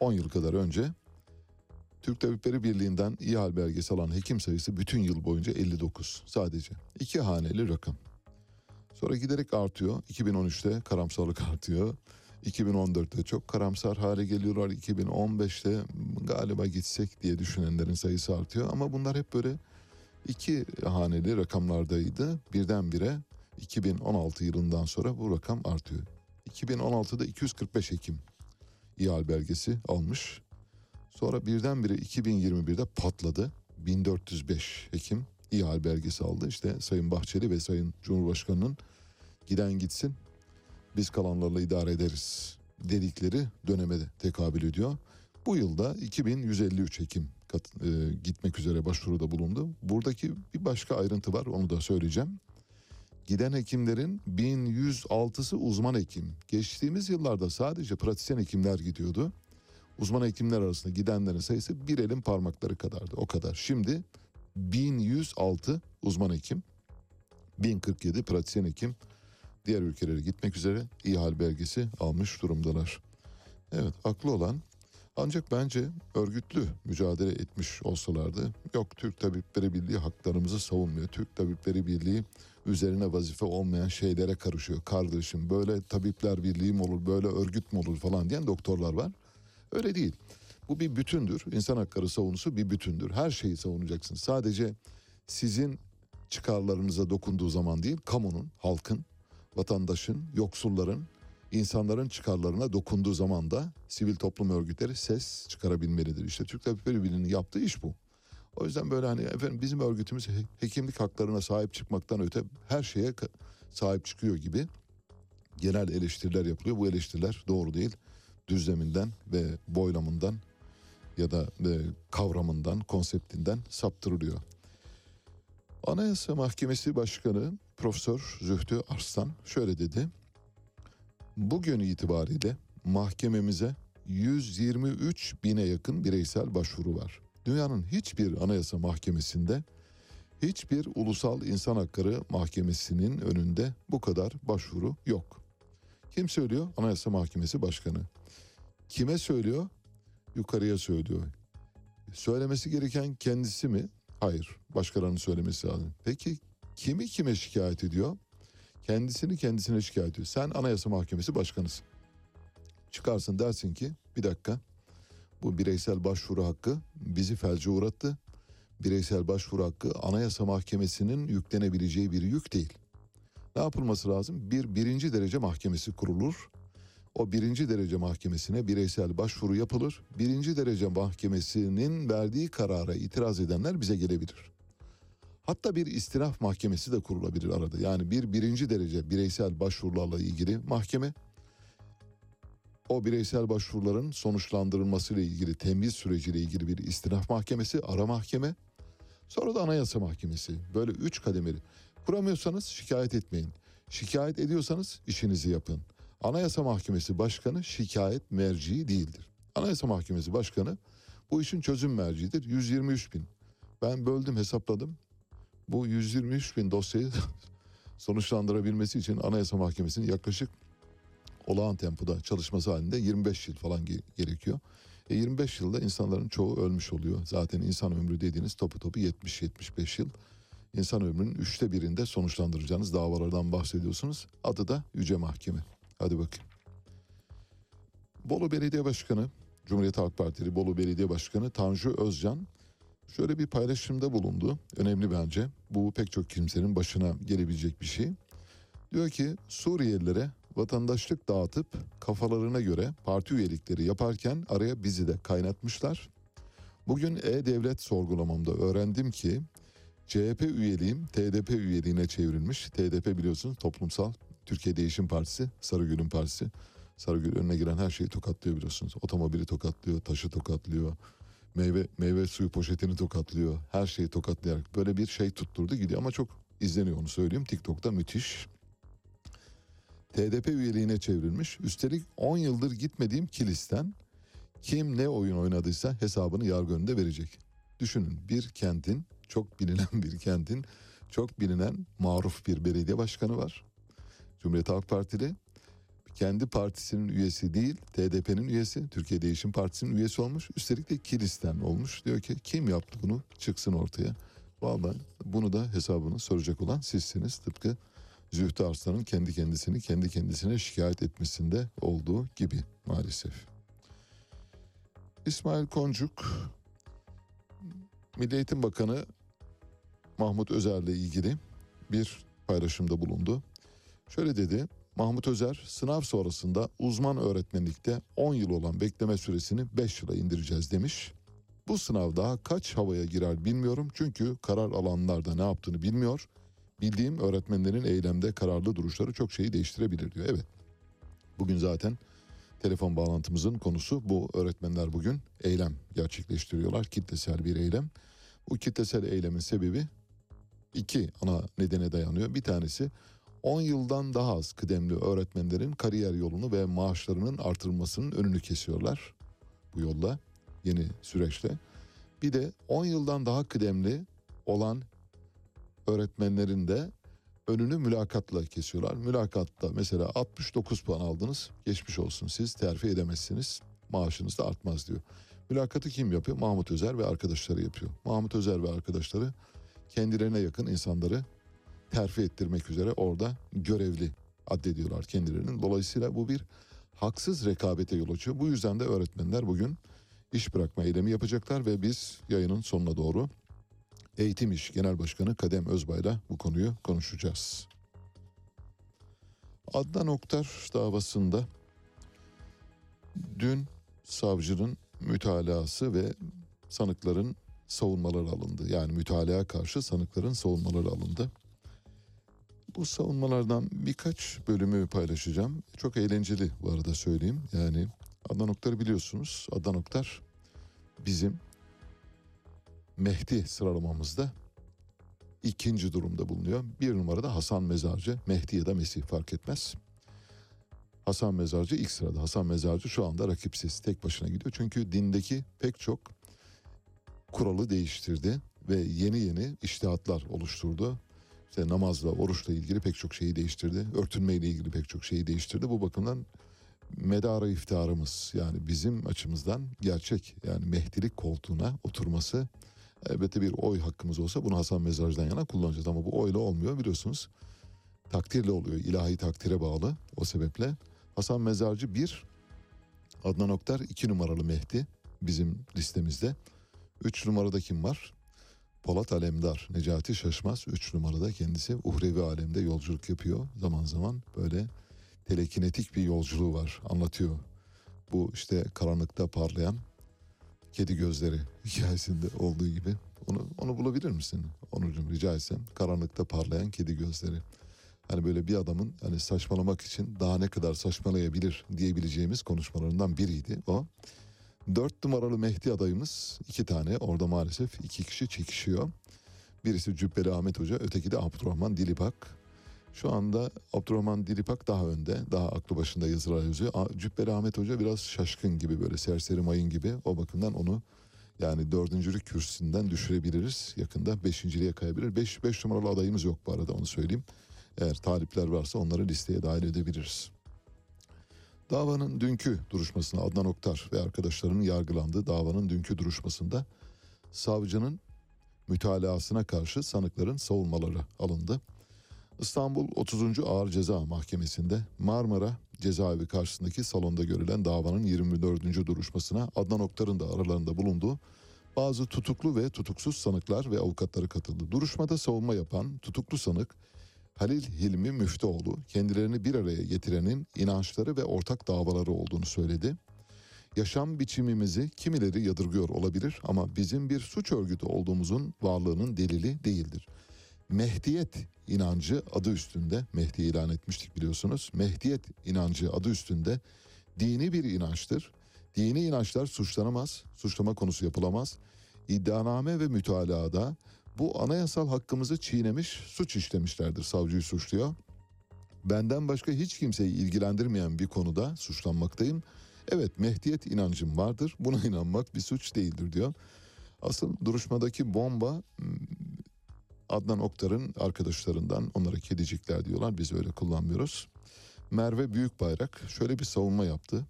Speaker 1: 10 yıl kadar önce Türk Tabipleri Birliği'nden iyi hal belgesi alan hekim sayısı bütün yıl boyunca 59 sadece. iki haneli rakam. Sonra giderek artıyor. 2013'te karamsarlık artıyor. 2014'te çok karamsar hale geliyorlar. 2015'te galiba gitsek diye düşünenlerin sayısı artıyor. Ama bunlar hep böyle iki haneli rakamlardaydı. Birdenbire 2016 yılından sonra bu rakam artıyor. 2016'da 245 hekim İhal belgesi almış. Sonra birdenbire 2021'de patladı. 1405 hekim İhal belgesi aldı. İşte Sayın Bahçeli ve Sayın Cumhurbaşkanı'nın giden gitsin biz kalanlarla idare ederiz dedikleri döneme de tekabül ediyor. Bu yılda 2153 hekim kat, e, gitmek üzere başvuruda bulundu. Buradaki bir başka ayrıntı var onu da söyleyeceğim. Giden hekimlerin 1106'sı uzman hekim. Geçtiğimiz yıllarda sadece pratisyen hekimler gidiyordu. Uzman hekimler arasında gidenlerin sayısı bir elin parmakları kadardı. O kadar. Şimdi 1106 uzman hekim, 1047 pratisyen hekim diğer ülkelere gitmek üzere iyi hal belgesi almış durumdalar. Evet haklı olan ancak bence örgütlü mücadele etmiş olsalardı yok Türk Tabipleri Birliği haklarımızı savunmuyor. Türk Tabipleri Birliği üzerine vazife olmayan şeylere karışıyor. Kardeşim böyle tabipler birliği mi olur böyle örgüt mü olur falan diyen doktorlar var. Öyle değil. Bu bir bütündür. İnsan hakları savunusu bir bütündür. Her şeyi savunacaksın. Sadece sizin çıkarlarınıza dokunduğu zaman değil, kamunun, halkın, vatandaşın, yoksulların, insanların çıkarlarına dokunduğu zaman da sivil toplum örgütleri ses çıkarabilmelidir. İşte Türk Tabipleri Birliği'nin yaptığı iş bu. O yüzden böyle hani efendim bizim örgütümüz he- hekimlik haklarına sahip çıkmaktan öte her şeye sahip çıkıyor gibi genel eleştiriler yapılıyor. Bu eleştiriler doğru değil. Düzleminden ve boylamından ya da e, kavramından, konseptinden saptırılıyor. Anayasa Mahkemesi Başkanı Profesör Zühtü Arslan şöyle dedi. Bugün itibariyle mahkememize 123 bine yakın bireysel başvuru var. Dünyanın hiçbir anayasa mahkemesinde hiçbir ulusal insan hakları mahkemesinin önünde bu kadar başvuru yok. Kim söylüyor? Anayasa Mahkemesi Başkanı. Kime söylüyor? Yukarıya söylüyor. Söylemesi gereken kendisi mi? Hayır. Başkalarının söylemesi lazım. Peki kimi kime şikayet ediyor? Kendisini kendisine şikayet ediyor. Sen Anayasa Mahkemesi Başkanısın. Çıkarsın dersin ki bir dakika bu bireysel başvuru hakkı bizi felce uğrattı. Bireysel başvuru hakkı Anayasa Mahkemesi'nin yüklenebileceği bir yük değil. Ne yapılması lazım? Bir birinci derece mahkemesi kurulur. O birinci derece mahkemesine bireysel başvuru yapılır. Birinci derece mahkemesinin verdiği karara itiraz edenler bize gelebilir. Hatta bir istinaf mahkemesi de kurulabilir arada. Yani bir birinci derece bireysel başvurularla ilgili mahkeme o bireysel başvuruların sonuçlandırılmasıyla ilgili temiz süreciyle ilgili bir istinaf mahkemesi, ara mahkeme, sonra da anayasa mahkemesi. Böyle üç kademeli. Kuramıyorsanız şikayet etmeyin. Şikayet ediyorsanız işinizi yapın. Anayasa Mahkemesi Başkanı şikayet merci değildir. Anayasa Mahkemesi Başkanı bu işin çözüm merciidir. 123 bin. Ben böldüm hesapladım. Bu 123 bin dosyayı sonuçlandırabilmesi için Anayasa Mahkemesi'nin yaklaşık olağan tempoda çalışması halinde 25 yıl falan ge- gerekiyor. E 25 yılda insanların çoğu ölmüş oluyor. Zaten insan ömrü dediğiniz topu topu 70-75 yıl. İnsan ömrünün üçte birinde sonuçlandıracağınız davalardan bahsediyorsunuz. Adı da Yüce Mahkeme. Hadi bakayım. Bolu Belediye Başkanı, Cumhuriyet Halk Partili Bolu Belediye Başkanı Tanju Özcan şöyle bir paylaşımda bulundu. Önemli bence. Bu pek çok kimsenin başına gelebilecek bir şey. Diyor ki Suriyelilere vatandaşlık dağıtıp kafalarına göre parti üyelikleri yaparken araya bizi de kaynatmışlar. Bugün E-Devlet sorgulamamda öğrendim ki CHP üyeliğim TDP üyeliğine çevrilmiş. TDP biliyorsunuz Toplumsal Türkiye Değişim Partisi, Sarıgül'ün partisi. Sarıgül önüne giren her şeyi tokatlıyor biliyorsunuz. Otomobili tokatlıyor, taşı tokatlıyor. Meyve meyve suyu poşetini tokatlıyor. Her şeyi tokatlayarak böyle bir şey tutturdu gidiyor ama çok izleniyor onu söyleyeyim. TikTok'ta müthiş. TDP üyeliğine çevrilmiş. Üstelik 10 yıldır gitmediğim kilisten kim ne oyun oynadıysa hesabını yargı önünde verecek. Düşünün bir kentin çok bilinen bir kentin çok bilinen maruf bir belediye başkanı var. Cumhuriyet Halk Partili kendi partisinin üyesi değil TDP'nin üyesi Türkiye Değişim Partisi'nin üyesi olmuş. Üstelik de kilisten olmuş. Diyor ki kim yaptı bunu çıksın ortaya. Vallahi bunu da hesabını soracak olan sizsiniz. Tıpkı Zühtü Arslan'ın kendi kendisini kendi kendisine şikayet etmesinde olduğu gibi maalesef. İsmail Koncuk Milli Eğitim Bakanı Mahmut Özer'le ilgili bir paylaşımda bulundu. Şöyle dedi. Mahmut Özer sınav sonrasında uzman öğretmenlikte 10 yıl olan bekleme süresini 5 yıla indireceğiz demiş. Bu sınav daha kaç havaya girer bilmiyorum çünkü karar alanlarda ne yaptığını bilmiyor. Bildiğim öğretmenlerin eylemde kararlı duruşları çok şeyi değiştirebilir diyor. Evet. Bugün zaten telefon bağlantımızın konusu bu. Öğretmenler bugün eylem gerçekleştiriyorlar. Kitlesel bir eylem. Bu kitlesel eylemin sebebi iki ana nedene dayanıyor. Bir tanesi 10 yıldan daha az kıdemli öğretmenlerin kariyer yolunu ve maaşlarının artırılmasının önünü kesiyorlar bu yolla yeni süreçte. Bir de 10 yıldan daha kıdemli olan öğretmenlerin de önünü mülakatla kesiyorlar. Mülakatta mesela 69 puan aldınız geçmiş olsun siz terfi edemezsiniz maaşınız da artmaz diyor. Mülakatı kim yapıyor? Mahmut Özer ve arkadaşları yapıyor. Mahmut Özer ve arkadaşları kendilerine yakın insanları terfi ettirmek üzere orada görevli addediyorlar kendilerinin. Dolayısıyla bu bir haksız rekabete yol açıyor. Bu yüzden de öğretmenler bugün iş bırakma eylemi yapacaklar ve biz yayının sonuna doğru Eğitim İş Genel Başkanı Kadem Özbay'la bu konuyu konuşacağız. Adnan Oktar davasında dün savcının mütalası ve sanıkların savunmaları alındı. Yani mütalaa karşı sanıkların savunmaları alındı. Bu savunmalardan birkaç bölümü paylaşacağım. Çok eğlenceli bu arada söyleyeyim. Yani Adnan Oktar'ı biliyorsunuz. Adnan Oktar bizim Mehdi sıralamamızda ikinci durumda bulunuyor. Bir numarada Hasan Mezarcı, Mehdi ya da Mesih fark etmez. Hasan Mezarcı ilk sırada. Hasan Mezarcı şu anda rakipsiz, tek başına gidiyor. Çünkü dindeki pek çok kuralı değiştirdi ve yeni yeni iştihatlar oluşturdu. İşte namazla, oruçla ilgili pek çok şeyi değiştirdi. Örtünmeyle ilgili pek çok şeyi değiştirdi. Bu bakımdan medara iftiharımız yani bizim açımızdan gerçek yani mehdilik koltuğuna oturması elbette bir oy hakkımız olsa bunu Hasan Mezarcı'dan yana kullanacağız ama bu oyla olmuyor biliyorsunuz. Takdirle oluyor ilahi takdire bağlı o sebeple Hasan Mezarcı bir Adnan Oktar iki numaralı Mehdi bizim listemizde. Üç numarada kim var? Polat Alemdar, Necati Şaşmaz. Üç numarada kendisi uhrevi alemde yolculuk yapıyor. Zaman zaman böyle telekinetik bir yolculuğu var anlatıyor. Bu işte karanlıkta parlayan kedi gözleri hikayesinde olduğu gibi. Onu onu bulabilir misin Onurcuğum rica etsem. Karanlıkta parlayan kedi gözleri. hani böyle bir adamın hani saçmalamak için daha ne kadar saçmalayabilir diyebileceğimiz konuşmalarından biriydi o. Dört numaralı Mehdi adayımız iki tane orada maalesef iki kişi çekişiyor. Birisi Cübbeli Ahmet Hoca öteki de Abdurrahman Dilipak. Şu anda Abdurrahman Dilipak daha önde daha aklı başında yazılar yazıyor. Cübbeli Ahmet Hoca biraz şaşkın gibi böyle serseri mayın gibi o bakımdan onu yani dördüncülük kürsüsünden düşürebiliriz. Yakında beşinciliğe kayabilir. Beş, beş numaralı adayımız yok bu arada onu söyleyeyim. Eğer talipler varsa onları listeye dahil edebiliriz. Davanın dünkü duruşmasına Adnan Oktar ve arkadaşlarının yargılandığı davanın dünkü duruşmasında savcının mütalaasına karşı sanıkların savunmaları alındı. İstanbul 30. Ağır Ceza Mahkemesi'nde Marmara cezaevi karşısındaki salonda görülen davanın 24. duruşmasına Adnan Oktar'ın da aralarında bulunduğu bazı tutuklu ve tutuksuz sanıklar ve avukatları katıldı. Duruşmada savunma yapan tutuklu sanık Halil Hilmi Müftüoğlu kendilerini bir araya getirenin inançları ve ortak davaları olduğunu söyledi. Yaşam biçimimizi kimileri yadırgıyor olabilir ama bizim bir suç örgütü olduğumuzun varlığının delili değildir. Mehdiyet inancı adı üstünde, Mehdi ilan etmiştik biliyorsunuz. Mehdiyet inancı adı üstünde dini bir inançtır. Dini inançlar suçlanamaz, suçlama konusu yapılamaz. İddianame ve mütalaada bu anayasal hakkımızı çiğnemiş, suç işlemişlerdir savcıyı suçluyor. Benden başka hiç kimseyi ilgilendirmeyen bir konuda suçlanmaktayım. Evet Mehdiyet inancım vardır. Buna inanmak bir suç değildir diyor. Asıl duruşmadaki bomba hmm, Adnan Oktar'ın arkadaşlarından onlara kedicikler diyorlar. Biz öyle kullanmıyoruz. Merve Büyükbayrak şöyle bir savunma yaptı.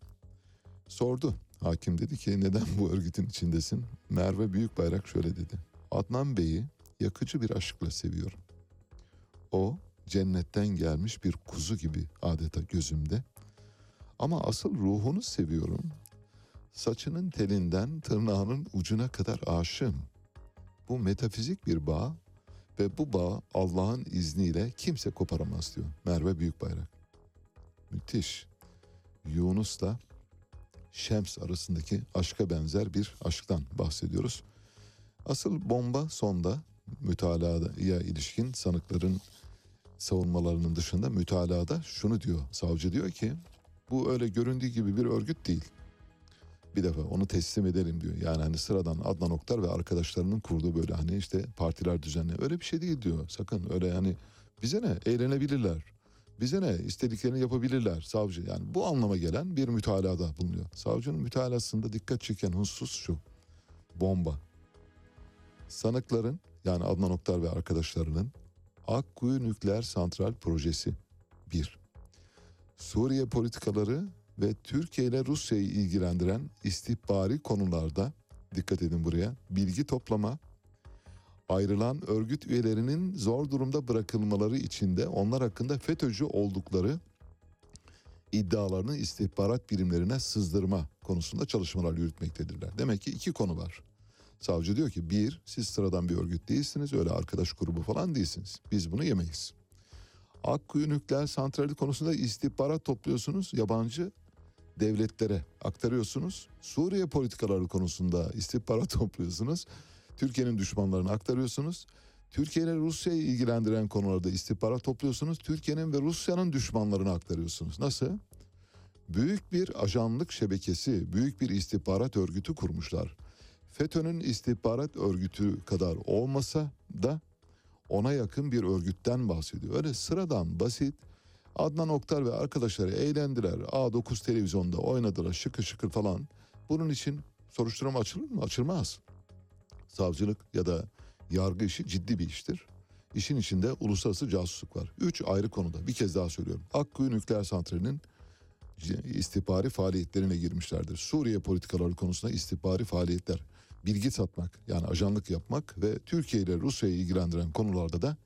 Speaker 1: Sordu. Hakim dedi ki neden bu örgütün içindesin? Merve Büyükbayrak şöyle dedi. Adnan Bey'i yakıcı bir aşkla seviyorum. O cennetten gelmiş bir kuzu gibi adeta gözümde. Ama asıl ruhunu seviyorum. Saçının telinden tırnağının ucuna kadar aşığım. Bu metafizik bir bağ ve bu bağ Allah'ın izniyle kimse koparamaz diyor Merve Büyükbayrak. Müthiş. Yunus'la Şems arasındaki aşka benzer bir aşktan bahsediyoruz. Asıl bomba sonda mütalaya ilişkin sanıkların savunmalarının dışında mütalada şunu diyor. Savcı diyor ki bu öyle göründüğü gibi bir örgüt değil. Bir defa onu teslim edelim diyor. Yani hani sıradan Adnan Oktar ve arkadaşlarının kurduğu böyle hani işte partiler düzenli. Öyle bir şey değil diyor. Sakın öyle yani bize ne eğlenebilirler. Bize ne istediklerini yapabilirler savcı. Yani bu anlama gelen bir mütalada bulunuyor. Savcının mütalasında dikkat çeken husus şu. Bomba. Sanıkların yani Adnan Oktar ve arkadaşlarının Akkuyu Nükleer Santral Projesi 1. Suriye politikaları ve Türkiye ile Rusya'yı ilgilendiren istihbari konularda dikkat edin buraya bilgi toplama, ayrılan örgüt üyelerinin zor durumda bırakılmaları içinde onlar hakkında FETÖ'cü oldukları iddialarını istihbarat birimlerine sızdırma konusunda çalışmalar yürütmektedirler. Demek ki iki konu var. Savcı diyor ki bir, siz sıradan bir örgüt değilsiniz, öyle arkadaş grubu falan değilsiniz. Biz bunu yemeyiz. Akkuyu nükleer santrali konusunda istihbarat topluyorsunuz, yabancı devletlere aktarıyorsunuz. Suriye politikaları konusunda istihbarat topluyorsunuz. Türkiye'nin düşmanlarını aktarıyorsunuz. Türkiye ile Rusya'yı ilgilendiren konularda istihbarat topluyorsunuz. Türkiye'nin ve Rusya'nın düşmanlarını aktarıyorsunuz. Nasıl? Büyük bir ajanlık şebekesi, büyük bir istihbarat örgütü kurmuşlar. FETÖ'nün istihbarat örgütü kadar olmasa da ona yakın bir örgütten bahsediyor. Öyle sıradan basit Adnan Oktar ve arkadaşları eğlendiler. A9 televizyonda oynadılar şıkır şıkır falan. Bunun için soruşturma açılır mı? Açılmaz. Savcılık ya da yargı işi ciddi bir iştir. İşin içinde uluslararası casusluk var. Üç ayrı konuda bir kez daha söylüyorum. Akkuyu Nükleer Santrali'nin istihbari faaliyetlerine girmişlerdir. Suriye politikaları konusunda istihbari faaliyetler, bilgi satmak yani ajanlık yapmak ve Türkiye ile Rusya'yı ilgilendiren konularda da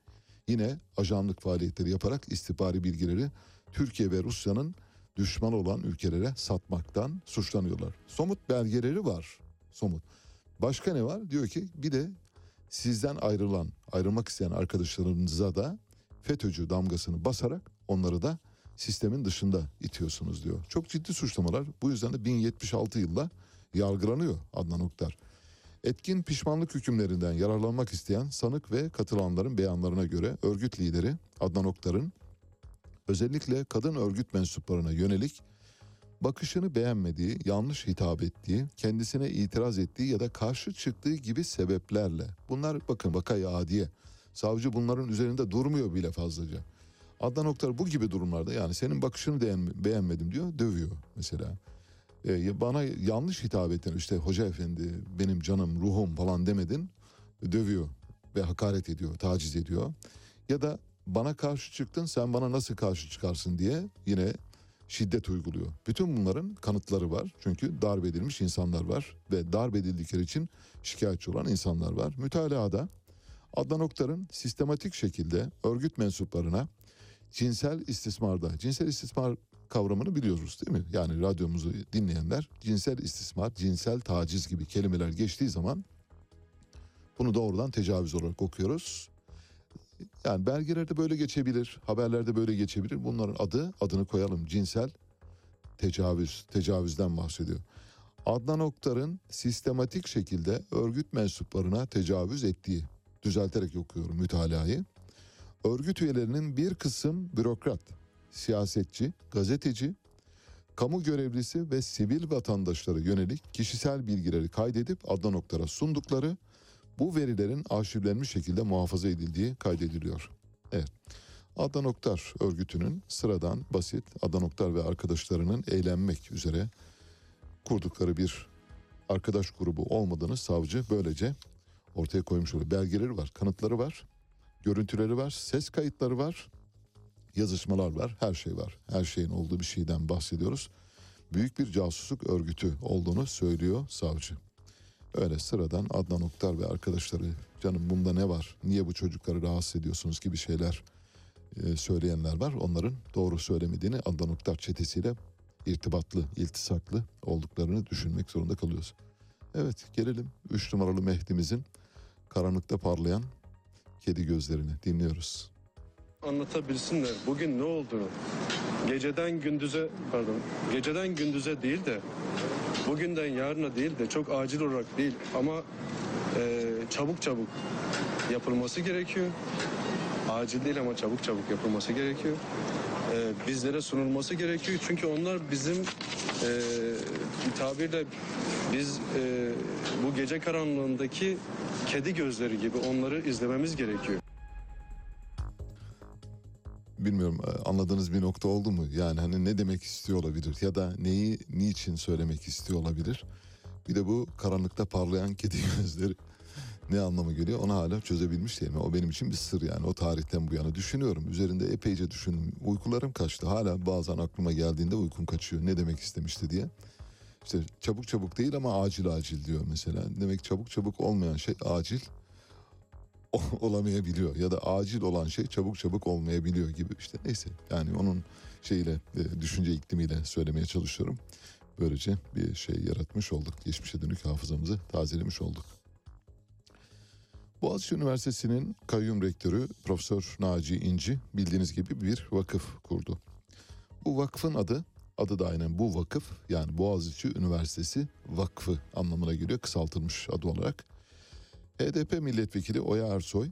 Speaker 1: yine ajanlık faaliyetleri yaparak istihbari bilgileri Türkiye ve Rusya'nın düşman olan ülkelere satmaktan suçlanıyorlar. Somut belgeleri var. Somut. Başka ne var? Diyor ki bir de sizden ayrılan, ayrılmak isteyen arkadaşlarınıza da FETÖ'cü damgasını basarak onları da sistemin dışında itiyorsunuz diyor. Çok ciddi suçlamalar. Bu yüzden de 1076 yılda yargılanıyor Adnan Oktar. Etkin pişmanlık hükümlerinden yararlanmak isteyen sanık ve katılanların beyanlarına göre örgüt lideri Adnan Oktar'ın özellikle kadın örgüt mensuplarına yönelik bakışını beğenmediği, yanlış hitap ettiği, kendisine itiraz ettiği ya da karşı çıktığı gibi sebeplerle. Bunlar bakın vakayı adiye. Savcı bunların üzerinde durmuyor bile fazlaca. Adnan Oktar bu gibi durumlarda yani senin bakışını beğen- beğenmedim diyor, dövüyor mesela. Ee, bana yanlış hitap ettin işte hoca efendi benim canım ruhum falan demedin dövüyor ve hakaret ediyor, taciz ediyor. Ya da bana karşı çıktın sen bana nasıl karşı çıkarsın diye yine şiddet uyguluyor. Bütün bunların kanıtları var. Çünkü darp edilmiş insanlar var ve darp edildikleri için şikayetçi olan insanlar var. Mütalada Adnan Oktar'ın sistematik şekilde örgüt mensuplarına cinsel istismarda, cinsel istismar kavramını biliyoruz değil mi? Yani radyomuzu dinleyenler cinsel istismar, cinsel taciz gibi kelimeler geçtiği zaman bunu doğrudan tecavüz olarak okuyoruz. Yani belgelerde böyle geçebilir, haberlerde böyle geçebilir. Bunların adı, adını koyalım. Cinsel tecavüz, tecavüzden bahsediyor. Adnan Oktar'ın sistematik şekilde örgüt mensuplarına tecavüz ettiği, düzelterek okuyorum mütalayı. Örgüt üyelerinin bir kısım bürokrat, siyasetçi, gazeteci, kamu görevlisi ve sivil vatandaşlara yönelik kişisel bilgileri kaydedip Adnan Oktar'a sundukları bu verilerin arşivlenmiş şekilde muhafaza edildiği kaydediliyor. Evet. Adnan Oktar örgütünün sıradan basit Adnan Oktar ve arkadaşlarının eğlenmek üzere kurdukları bir arkadaş grubu olmadığını savcı böylece ortaya koymuş oluyor. Belgeleri var, kanıtları var, görüntüleri var, ses kayıtları var, yazışmalar var, her şey var. Her şeyin olduğu bir şeyden bahsediyoruz. Büyük bir casusluk örgütü olduğunu söylüyor savcı. Öyle sıradan Adnan Oktar ve arkadaşları canım bunda ne var? Niye bu çocukları rahatsız ediyorsunuz gibi şeyler e, söyleyenler var. Onların doğru söylemediğini Adnan Oktar çetesiyle irtibatlı, iltisaklı olduklarını düşünmek zorunda kalıyoruz. Evet gelelim 3 numaralı Mehdi'mizin karanlıkta parlayan kedi gözlerini dinliyoruz.
Speaker 3: Anlatabilsinler bugün ne olduğunu. Geceden gündüze pardon geceden gündüze değil de bugünden yarına değil de çok acil olarak değil ama e, çabuk çabuk yapılması gerekiyor. Acil değil ama çabuk çabuk yapılması gerekiyor. E, bizlere sunulması gerekiyor çünkü onlar bizim e, bir tabirle biz e, bu gece karanlığındaki kedi gözleri gibi onları izlememiz gerekiyor.
Speaker 1: Bilmiyorum e, anladığınız bir nokta oldu mu? Yani hani ne demek istiyor olabilir ya da neyi niçin söylemek istiyor olabilir? Bir de bu karanlıkta parlayan kedi gözleri ne anlamı geliyor onu hala çözebilmiş değilim. O benim için bir sır yani o tarihten bu yana düşünüyorum. Üzerinde epeyce düşündüm. Uykularım kaçtı. Hala bazen aklıma geldiğinde uykum kaçıyor. Ne demek istemişti diye. İşte çabuk çabuk değil ama acil acil diyor mesela. Demek çabuk çabuk olmayan şey acil olamayabiliyor ya da acil olan şey çabuk çabuk olmayabiliyor gibi işte neyse yani onun şeyiyle e, düşünce iklimiyle söylemeye çalışıyorum. Böylece bir şey yaratmış olduk. Geçmişe dönük hafızamızı tazelemiş olduk. Boğaziçi Üniversitesi'nin kayyum rektörü Profesör Naci İnci bildiğiniz gibi bir vakıf kurdu. Bu vakfın adı, adı da aynen bu vakıf yani Boğaziçi Üniversitesi Vakfı anlamına geliyor kısaltılmış adı olarak. HDP milletvekili Oya Ersoy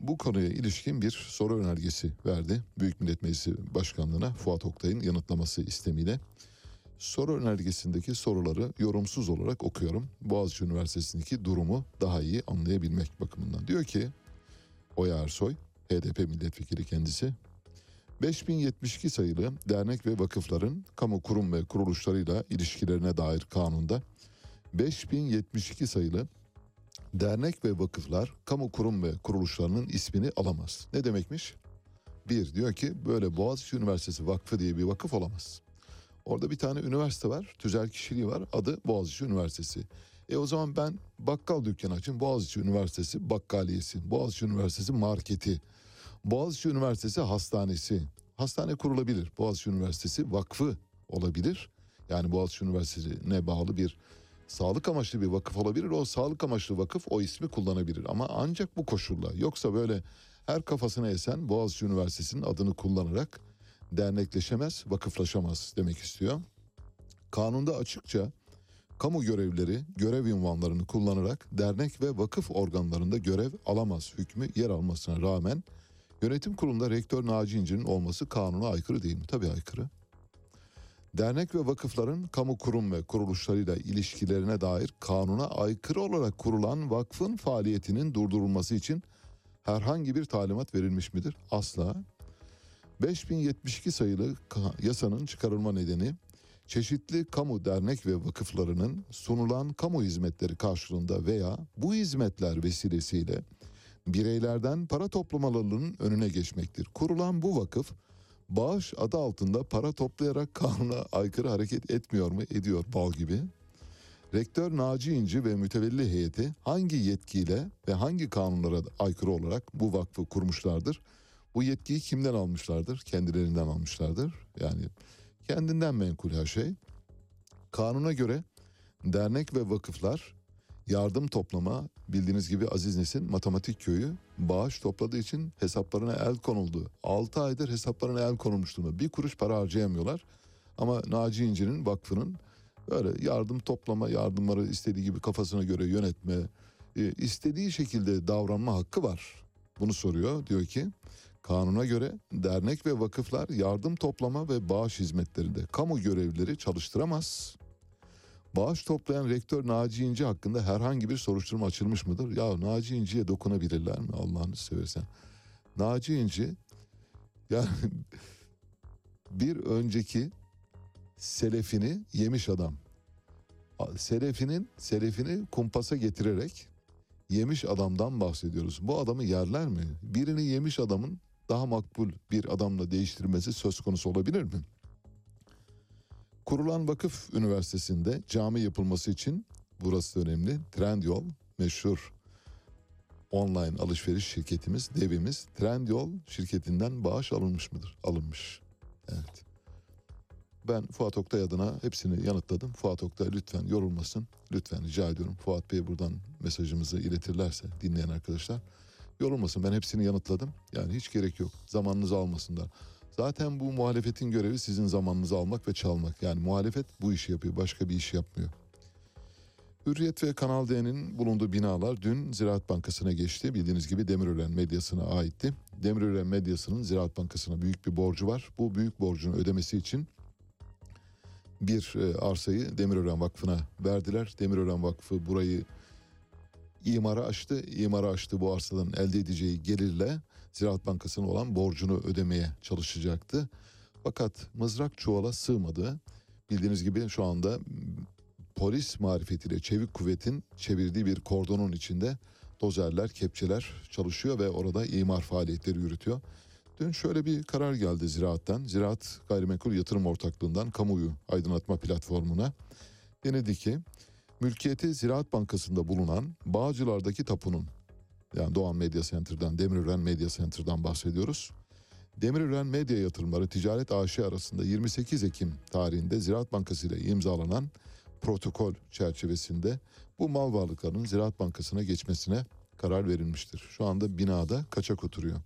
Speaker 1: bu konuya ilişkin bir soru önergesi verdi. Büyük Millet Meclisi Başkanlığı'na Fuat Oktay'ın yanıtlaması istemiyle. Soru önergesindeki soruları yorumsuz olarak okuyorum. Boğaziçi Üniversitesi'ndeki durumu daha iyi anlayabilmek bakımından. Diyor ki Oya Ersoy, HDP milletvekili kendisi, 5072 sayılı dernek ve vakıfların kamu kurum ve kuruluşlarıyla ilişkilerine dair kanunda 5072 sayılı dernek ve vakıflar kamu kurum ve kuruluşlarının ismini alamaz. Ne demekmiş? Bir diyor ki böyle Boğaziçi Üniversitesi Vakfı diye bir vakıf olamaz. Orada bir tane üniversite var, tüzel kişiliği var. Adı Boğaziçi Üniversitesi. E o zaman ben bakkal dükkanı açayım. Boğaziçi Üniversitesi bakkaliyesi, Boğaziçi Üniversitesi marketi, Boğaziçi Üniversitesi hastanesi. Hastane kurulabilir. Boğaziçi Üniversitesi vakfı olabilir. Yani Boğaziçi Üniversitesi'ne bağlı bir sağlık amaçlı bir vakıf olabilir. O sağlık amaçlı vakıf o ismi kullanabilir. Ama ancak bu koşulla. Yoksa böyle her kafasına esen Boğaziçi Üniversitesi'nin adını kullanarak dernekleşemez, vakıflaşamaz demek istiyor. Kanunda açıkça kamu görevlileri görev ünvanlarını kullanarak dernek ve vakıf organlarında görev alamaz hükmü yer almasına rağmen Yönetim kurulunda rektör Naci İnci'nin olması kanuna aykırı değil mi? Tabii aykırı. Dernek ve vakıfların kamu kurum ve kuruluşlarıyla ilişkilerine dair kanuna aykırı olarak kurulan vakfın faaliyetinin durdurulması için herhangi bir talimat verilmiş midir? Asla. 5072 sayılı yasanın çıkarılma nedeni çeşitli kamu dernek ve vakıflarının sunulan kamu hizmetleri karşılığında veya bu hizmetler vesilesiyle bireylerden para toplamalarının önüne geçmektir. Kurulan bu vakıf bağış adı altında para toplayarak kanuna aykırı hareket etmiyor mu? Ediyor bal gibi. Rektör Naci İnci ve mütevelli heyeti hangi yetkiyle ve hangi kanunlara aykırı olarak bu vakfı kurmuşlardır? Bu yetkiyi kimden almışlardır? Kendilerinden almışlardır. Yani kendinden menkul her şey. Kanuna göre dernek ve vakıflar yardım toplama bildiğiniz gibi Aziz Nesin matematik köyü bağış topladığı için hesaplarına el konuldu. 6 aydır hesaplarına el konulmuş durumda. Bir kuruş para harcayamıyorlar. Ama Naci İnci'nin vakfının böyle yardım toplama yardımları istediği gibi kafasına göre yönetme e, istediği şekilde davranma hakkı var. Bunu soruyor. Diyor ki kanuna göre dernek ve vakıflar yardım toplama ve bağış hizmetlerinde kamu görevlileri çalıştıramaz. Bağış toplayan rektör Naci İnci hakkında herhangi bir soruşturma açılmış mıdır? Ya Naci İnci'ye dokunabilirler mi Allah'ını seversen? Naci İnci yani bir önceki selefini yemiş adam. Selefinin selefini kumpasa getirerek yemiş adamdan bahsediyoruz. Bu adamı yerler mi? Birini yemiş adamın daha makbul bir adamla değiştirmesi söz konusu olabilir mi? Kurulan vakıf üniversitesinde cami yapılması için burası önemli. Trendyol meşhur online alışveriş şirketimiz, devimiz Trendyol şirketinden bağış alınmış mıdır? Alınmış. Evet. Ben Fuat Oktay adına hepsini yanıtladım. Fuat Oktay lütfen yorulmasın. Lütfen rica ediyorum. Fuat Bey buradan mesajımızı iletirlerse dinleyen arkadaşlar. Yorulmasın ben hepsini yanıtladım. Yani hiç gerek yok. Zamanınızı almasınlar. Zaten bu muhalefetin görevi sizin zamanınızı almak ve çalmak. Yani muhalefet bu işi yapıyor. Başka bir iş yapmıyor. Hürriyet ve Kanal D'nin bulunduğu binalar dün Ziraat Bankası'na geçti. Bildiğiniz gibi Demirören medyasına aitti. Demirören medyasının Ziraat Bankası'na büyük bir borcu var. Bu büyük borcunu ödemesi için bir e, arsayı Demirören Vakfı'na verdiler. Demirören Vakfı burayı imara açtı. İmara açtı bu arsadan elde edeceği gelirle Ziraat Bankası'na olan borcunu ödemeye çalışacaktı. Fakat mızrak çuvala sığmadı. Bildiğiniz gibi şu anda polis marifetiyle çevik kuvvetin çevirdiği bir kordonun içinde dozerler, kepçeler çalışıyor ve orada imar faaliyetleri yürütüyor. Dün şöyle bir karar geldi Ziraat'tan. Ziraat Gayrimenkul Yatırım Ortaklığı'ndan kamuoyu aydınlatma platformuna denildi ki mülkiyeti Ziraat Bankası'nda bulunan Bağcılar'daki tapunun yani Doğan Medya Center'dan, Demirören Medya Center'dan bahsediyoruz. Demirören Medya Yatırımları Ticaret AŞ arasında 28 Ekim tarihinde Ziraat Bankası ile imzalanan protokol çerçevesinde bu mal varlıklarının Ziraat Bankası'na geçmesine karar verilmiştir. Şu anda binada kaçak oturuyor.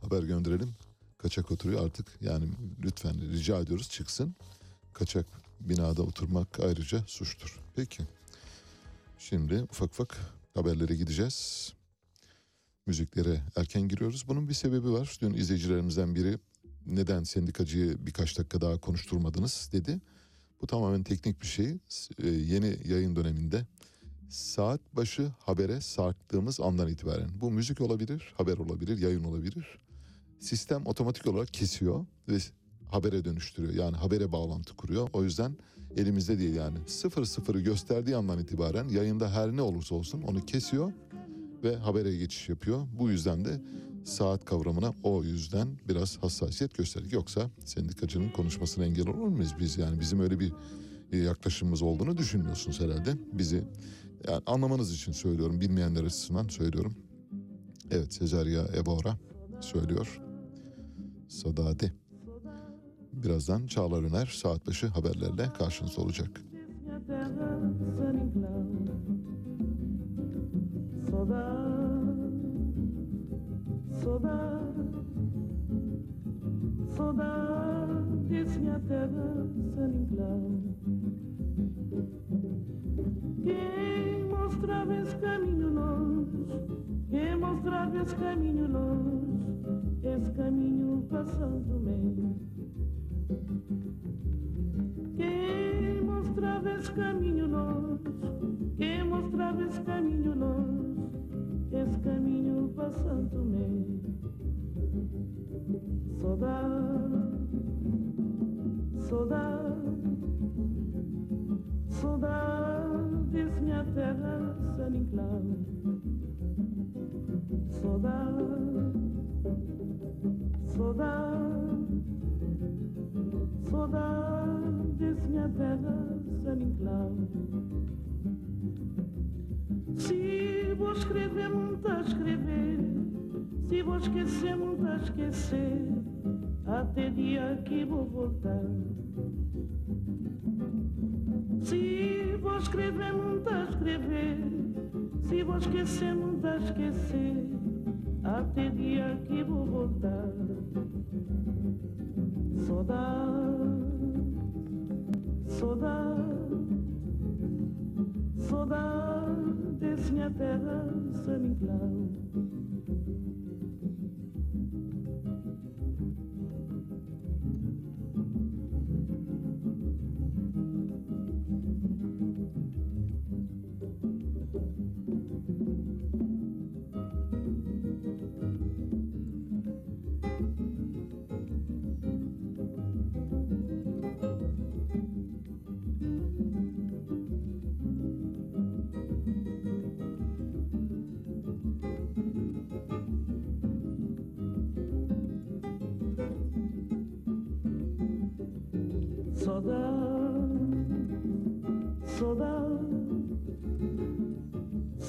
Speaker 1: Haber gönderelim. Kaçak oturuyor artık yani lütfen rica ediyoruz çıksın. Kaçak binada oturmak ayrıca suçtur. Peki. Şimdi ufak ufak haberlere gideceğiz. Müziklere erken giriyoruz. Bunun bir sebebi var. Dün izleyicilerimizden biri neden sendikacıyı birkaç dakika daha konuşturmadınız dedi. Bu tamamen teknik bir şey. Ee, yeni yayın döneminde saat başı habere sarktığımız andan itibaren bu müzik olabilir, haber olabilir, yayın olabilir. Sistem otomatik olarak kesiyor ve habere dönüştürüyor. Yani habere bağlantı kuruyor. O yüzden elimizde değil yani. Sıfır sıfırı gösterdiği andan itibaren yayında her ne olursa olsun onu kesiyor ve habere geçiş yapıyor. Bu yüzden de saat kavramına o yüzden biraz hassasiyet gösterdik. Yoksa sendikacının konuşmasına engel olur muyuz biz? Yani bizim öyle bir yaklaşımımız olduğunu düşünmüyorsunuz herhalde. Bizi yani anlamanız için söylüyorum. Bilmeyenler açısından söylüyorum. Evet Cesaria Evora söylüyor. Sadade. Birazdan Çağlar Öner saat başı haberlerle karşınızda olacak.
Speaker 2: Quem mostrava esse caminho longe, quem mostrava esse caminho longe, esse caminho passando-me. Quem mostrava esse caminho nós, quem mostrava esse caminho nós, esse caminho passando-me. Saudade, saudade, saudade, minha terra, San Inclán. Saudade, saudade, saudade, minha terra, Inclán. Se vou escrever, muito a escrever. Se vou esquecer, muito a esquecer. Até dia que vou voltar. Se vou escrever, muito a escrever. Se vou esquecer, muito a esquecer. Até dia que vou voltar. Saudade, Saudade, saudade, desse minha terra, sem enclau.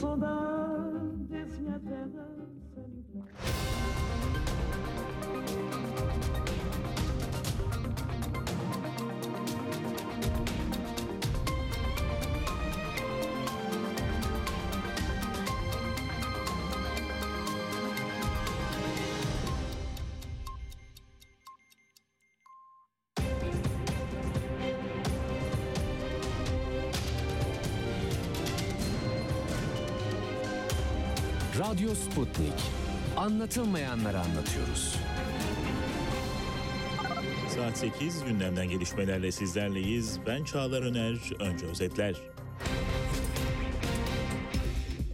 Speaker 4: for the Anlatılmayanları anlatıyoruz.
Speaker 5: Saat 8 gündemden gelişmelerle sizlerleyiz. Ben Çağlar Öner, önce özetler.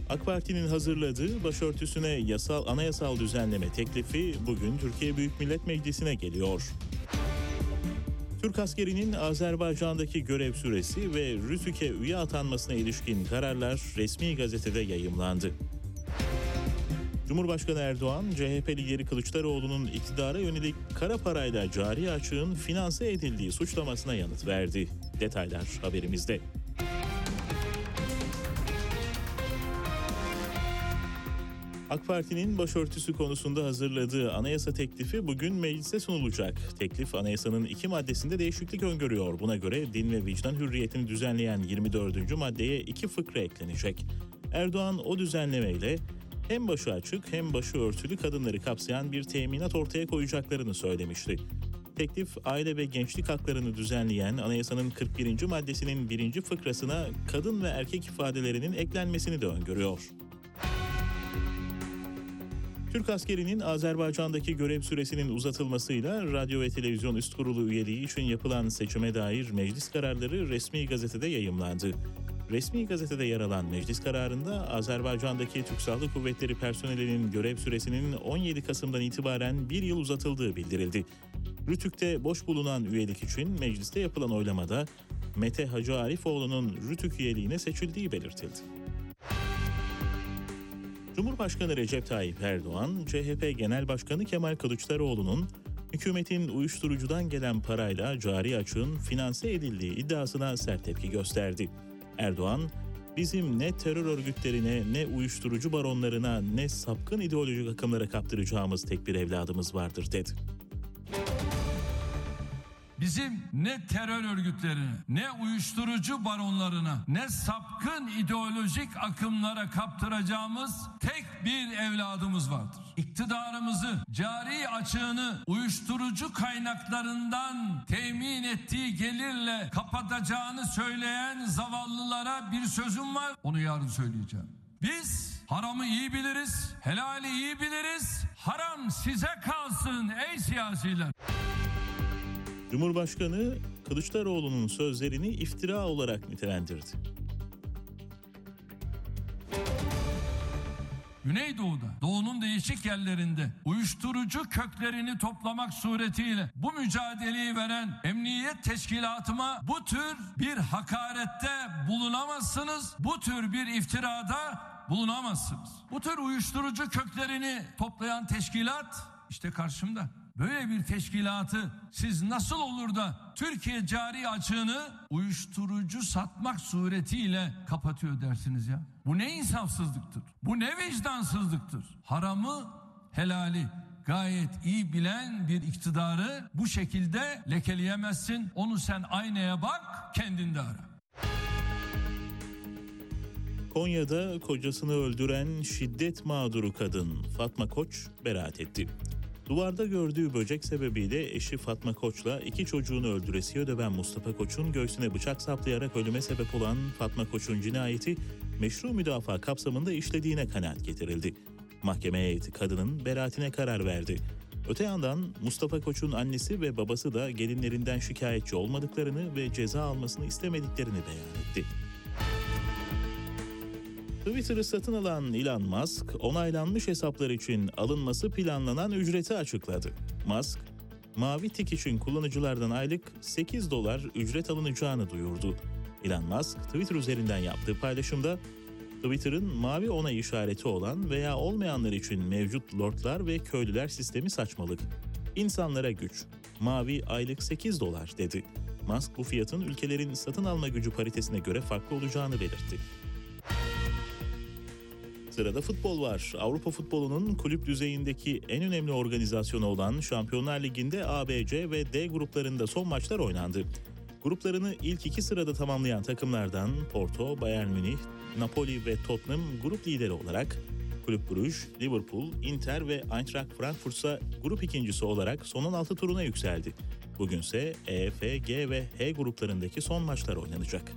Speaker 5: AK Parti'nin hazırladığı başörtüsüne yasal anayasal düzenleme teklifi bugün Türkiye Büyük Millet Meclisi'ne geliyor. Türk askerinin Azerbaycan'daki görev süresi ve RÜTÜK'e üye atanmasına ilişkin kararlar resmi gazetede yayımlandı. Cumhurbaşkanı Erdoğan, CHP lideri Kılıçdaroğlu'nun iktidara yönelik kara parayla cari açığın finanse edildiği suçlamasına yanıt verdi. Detaylar haberimizde. AK Parti'nin başörtüsü konusunda hazırladığı anayasa teklifi bugün meclise sunulacak. Teklif anayasanın iki maddesinde değişiklik öngörüyor. Buna göre din ve vicdan hürriyetini düzenleyen 24. maddeye iki fıkra eklenecek. Erdoğan o düzenlemeyle hem başı açık hem başı örtülü kadınları kapsayan bir teminat ortaya koyacaklarını söylemişti. Teklif aile ve gençlik haklarını düzenleyen anayasanın 41. maddesinin birinci fıkrasına kadın ve erkek ifadelerinin eklenmesini de öngörüyor. Türk askerinin Azerbaycan'daki görev süresinin uzatılmasıyla radyo ve televizyon üst kurulu üyeliği için yapılan seçime dair meclis kararları resmi gazetede yayımlandı. Resmi gazetede yer alan meclis kararında Azerbaycan'daki Türk Silahlı Kuvvetleri personelinin görev süresinin 17 Kasım'dan itibaren bir yıl uzatıldığı bildirildi. Rütük'te boş bulunan üyelik için mecliste yapılan oylamada Mete Hacı Arifoğlu'nun Rütük üyeliğine seçildiği belirtildi. Cumhurbaşkanı Recep Tayyip Erdoğan, CHP Genel Başkanı Kemal Kılıçdaroğlu'nun hükümetin uyuşturucudan gelen parayla cari açığın finanse edildiği iddiasına sert tepki gösterdi. Erdoğan, bizim ne terör örgütlerine ne uyuşturucu baronlarına ne sapkın ideolojik akımlara kaptıracağımız tek bir evladımız vardır dedi.
Speaker 6: Bizim ne terör örgütlerine, ne uyuşturucu baronlarına, ne sapkın ideolojik akımlara kaptıracağımız tek bir evladımız vardır. İktidarımızı, cari açığını uyuşturucu kaynaklarından temin ettiği gelirle kapatacağını söyleyen zavallılara bir sözüm var. Onu yarın söyleyeceğim. Biz Haramı iyi biliriz, helali iyi biliriz. Haram size kalsın ey siyasiler.
Speaker 5: Cumhurbaşkanı Kılıçdaroğlu'nun sözlerini iftira olarak nitelendirdi.
Speaker 6: Güneydoğu'da, doğunun değişik yerlerinde uyuşturucu köklerini toplamak suretiyle bu mücadeleyi veren emniyet teşkilatıma bu tür bir hakarette bulunamazsınız. Bu tür bir iftirada bulunamazsınız. Bu tür uyuşturucu köklerini toplayan teşkilat işte karşımda. Böyle bir teşkilatı siz nasıl olur da Türkiye cari açığını uyuşturucu satmak suretiyle kapatıyor dersiniz ya? Bu ne insafsızlıktır? Bu ne vicdansızlıktır? Haramı helali gayet iyi bilen bir iktidarı bu şekilde lekeleyemezsin. Onu sen aynaya bak kendinde ara.
Speaker 5: Konya'da kocasını öldüren şiddet mağduru kadın Fatma Koç beraat etti. Duvarda gördüğü böcek sebebiyle eşi Fatma Koç'la iki çocuğunu öldüresiye döven Mustafa Koç'un göğsüne bıçak saplayarak ölüme sebep olan Fatma Koç'un cinayeti meşru müdafaa kapsamında işlediğine kanaat getirildi. Mahkeme heyeti kadının beraatine karar verdi. Öte yandan Mustafa Koç'un annesi ve babası da gelinlerinden şikayetçi olmadıklarını ve ceza almasını istemediklerini beyan etti. Twitter'ı satın alan Elon Musk, onaylanmış hesaplar için alınması planlanan ücreti açıkladı. Musk, mavi tik için kullanıcılardan aylık 8 dolar ücret alınacağını duyurdu. Elon Musk, Twitter üzerinden yaptığı paylaşımda, Twitter'ın mavi onay işareti olan veya olmayanlar için mevcut lordlar ve köylüler sistemi saçmalık. İnsanlara güç. Mavi aylık 8 dolar dedi. Musk bu fiyatın ülkelerin satın alma gücü paritesine göre farklı olacağını belirtti. Sırada futbol var. Avrupa futbolunun kulüp düzeyindeki en önemli organizasyonu olan Şampiyonlar Ligi'nde A, B, C ve D gruplarında son maçlar oynandı. Gruplarını ilk iki sırada tamamlayan takımlardan Porto, Bayern Münih, Napoli ve Tottenham grup lideri olarak Kulüp Bruges, Liverpool, Inter ve Eintracht Frankfurt ise grup ikincisi olarak son 16 turuna yükseldi. Bugünse E, F, G ve H gruplarındaki son maçlar oynanacak.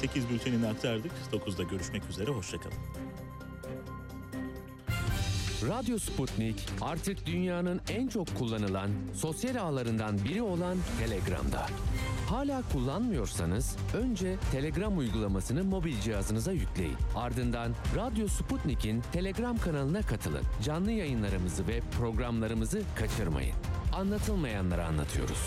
Speaker 5: Sekiz bültenini aktardık. 9'da görüşmek üzere. Hoşçakalın.
Speaker 4: Radyo Sputnik artık dünyanın en çok kullanılan sosyal ağlarından biri olan Telegram'da. Hala kullanmıyorsanız önce Telegram uygulamasını mobil cihazınıza yükleyin. Ardından Radyo Sputnik'in Telegram kanalına katılın. Canlı yayınlarımızı ve programlarımızı kaçırmayın. Anlatılmayanları anlatıyoruz.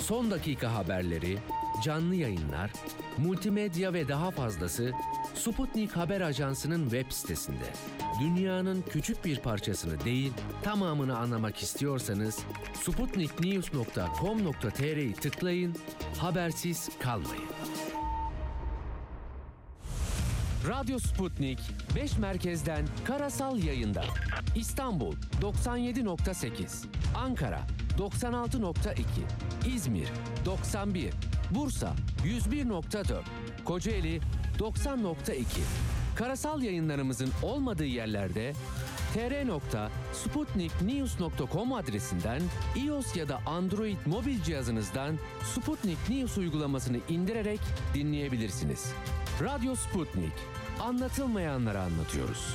Speaker 4: Son dakika haberleri, canlı yayınlar, multimedya ve daha fazlası Sputnik Haber Ajansı'nın web sitesinde. Dünyanın küçük bir parçasını değil, tamamını anlamak istiyorsanız sputniknews.com.tr'yi tıklayın, habersiz kalmayın. Radyo Sputnik 5 merkezden karasal yayında. İstanbul 97.8, Ankara 96.2, İzmir 91, Bursa 101.4, Kocaeli 90.2. Karasal yayınlarımızın olmadığı yerlerde tr.sputniknews.com adresinden iOS ya da Android mobil cihazınızdan Sputnik News uygulamasını indirerek dinleyebilirsiniz. Radyo Sputnik. Anlatılmayanları anlatıyoruz.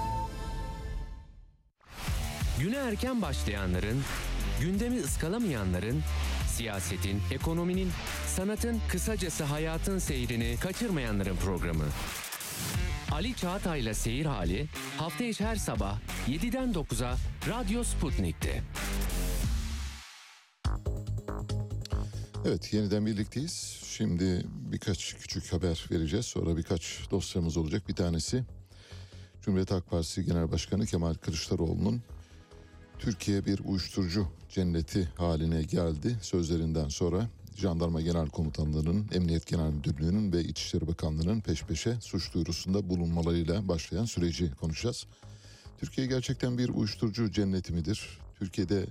Speaker 4: Güne erken başlayanların, gündemi ıskalamayanların, siyasetin, ekonominin, sanatın, kısacası hayatın seyrini kaçırmayanların programı. Ali Çağatay'la Seyir Hali hafta içi her sabah 7'den 9'a Radyo Sputnik'te.
Speaker 1: Evet yeniden birlikteyiz. Şimdi birkaç küçük haber vereceğiz. Sonra birkaç dosyamız olacak. Bir tanesi Cumhuriyet Halk Partisi Genel Başkanı Kemal Kılıçdaroğlu'nun Türkiye bir uyuşturucu cenneti haline geldi sözlerinden sonra Jandarma Genel Komutanlığı'nın, Emniyet Genel Müdürlüğü'nün ve İçişleri Bakanlığı'nın peş peşe suç duyurusunda bulunmalarıyla başlayan süreci konuşacağız. Türkiye gerçekten bir uyuşturucu cenneti midir? Türkiye'de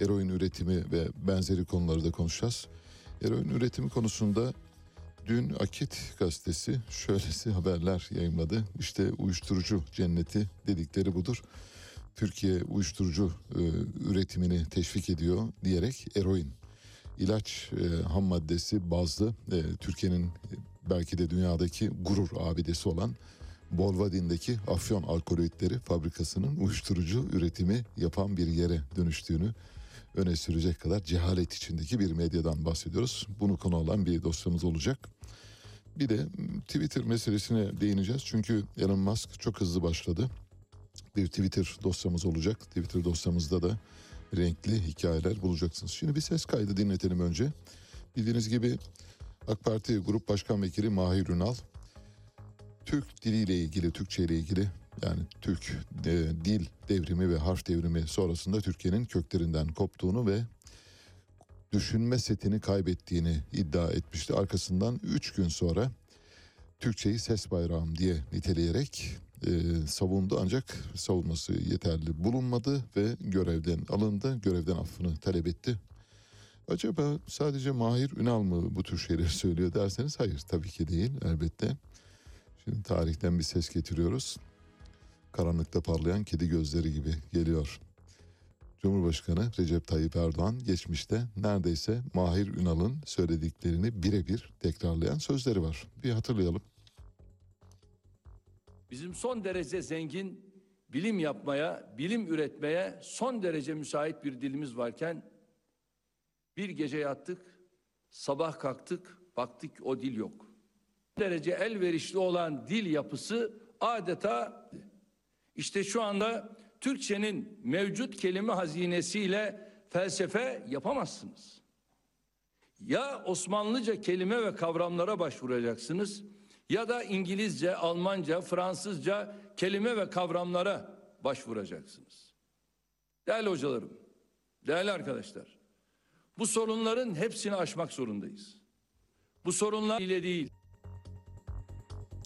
Speaker 1: eroin üretimi ve benzeri konuları da konuşacağız. Eroin üretimi konusunda dün Akit gazetesi şöylesi haberler yayınladı. İşte uyuşturucu cenneti dedikleri budur. Türkiye uyuşturucu e, üretimini teşvik ediyor diyerek eroin ilaç e, ham maddesi bazlı e, Türkiye'nin e, belki de dünyadaki gurur abidesi olan Bolvadin'deki afyon alkaloidleri fabrikasının uyuşturucu üretimi yapan bir yere dönüştüğünü öne sürecek kadar cehalet içindeki bir medyadan bahsediyoruz. Bunu konu alan bir dosyamız olacak. Bir de Twitter meselesine değineceğiz. Çünkü Elon Musk çok hızlı başladı. Bir Twitter dosyamız olacak. Twitter dosyamızda da renkli hikayeler bulacaksınız. Şimdi bir ses kaydı dinletelim önce. Bildiğiniz gibi AK Parti Grup Başkan Vekili Mahir Ünal Türk diliyle ilgili, Türkçe ile ilgili yani Türk e, dil devrimi ve harf devrimi sonrasında Türkiye'nin köklerinden koptuğunu ve düşünme setini kaybettiğini iddia etmişti. Arkasından 3 gün sonra Türkçeyi ses bayrağım diye niteleyerek e, savundu ancak savunması yeterli bulunmadı ve görevden alındı. Görevden affını talep etti. Acaba sadece Mahir Ünal mı bu tür şeyleri söylüyor derseniz hayır tabii ki değil elbette. Şimdi tarihten bir ses getiriyoruz. Karanlıkta parlayan kedi gözleri gibi geliyor. Cumhurbaşkanı Recep Tayyip Erdoğan geçmişte neredeyse Mahir Ünal'ın söylediklerini birebir tekrarlayan sözleri var. Bir hatırlayalım.
Speaker 7: Bizim son derece zengin bilim yapmaya, bilim üretmeye son derece müsait bir dilimiz varken bir gece yattık, sabah kalktık, baktık o dil yok. Derece elverişli olan dil yapısı adeta işte şu anda Türkçenin mevcut kelime hazinesiyle felsefe yapamazsınız. Ya Osmanlıca kelime ve kavramlara başvuracaksınız ya da İngilizce, Almanca, Fransızca kelime ve kavramlara başvuracaksınız. Değerli hocalarım, değerli arkadaşlar, bu sorunların hepsini aşmak zorundayız. Bu sorunlar ile değil,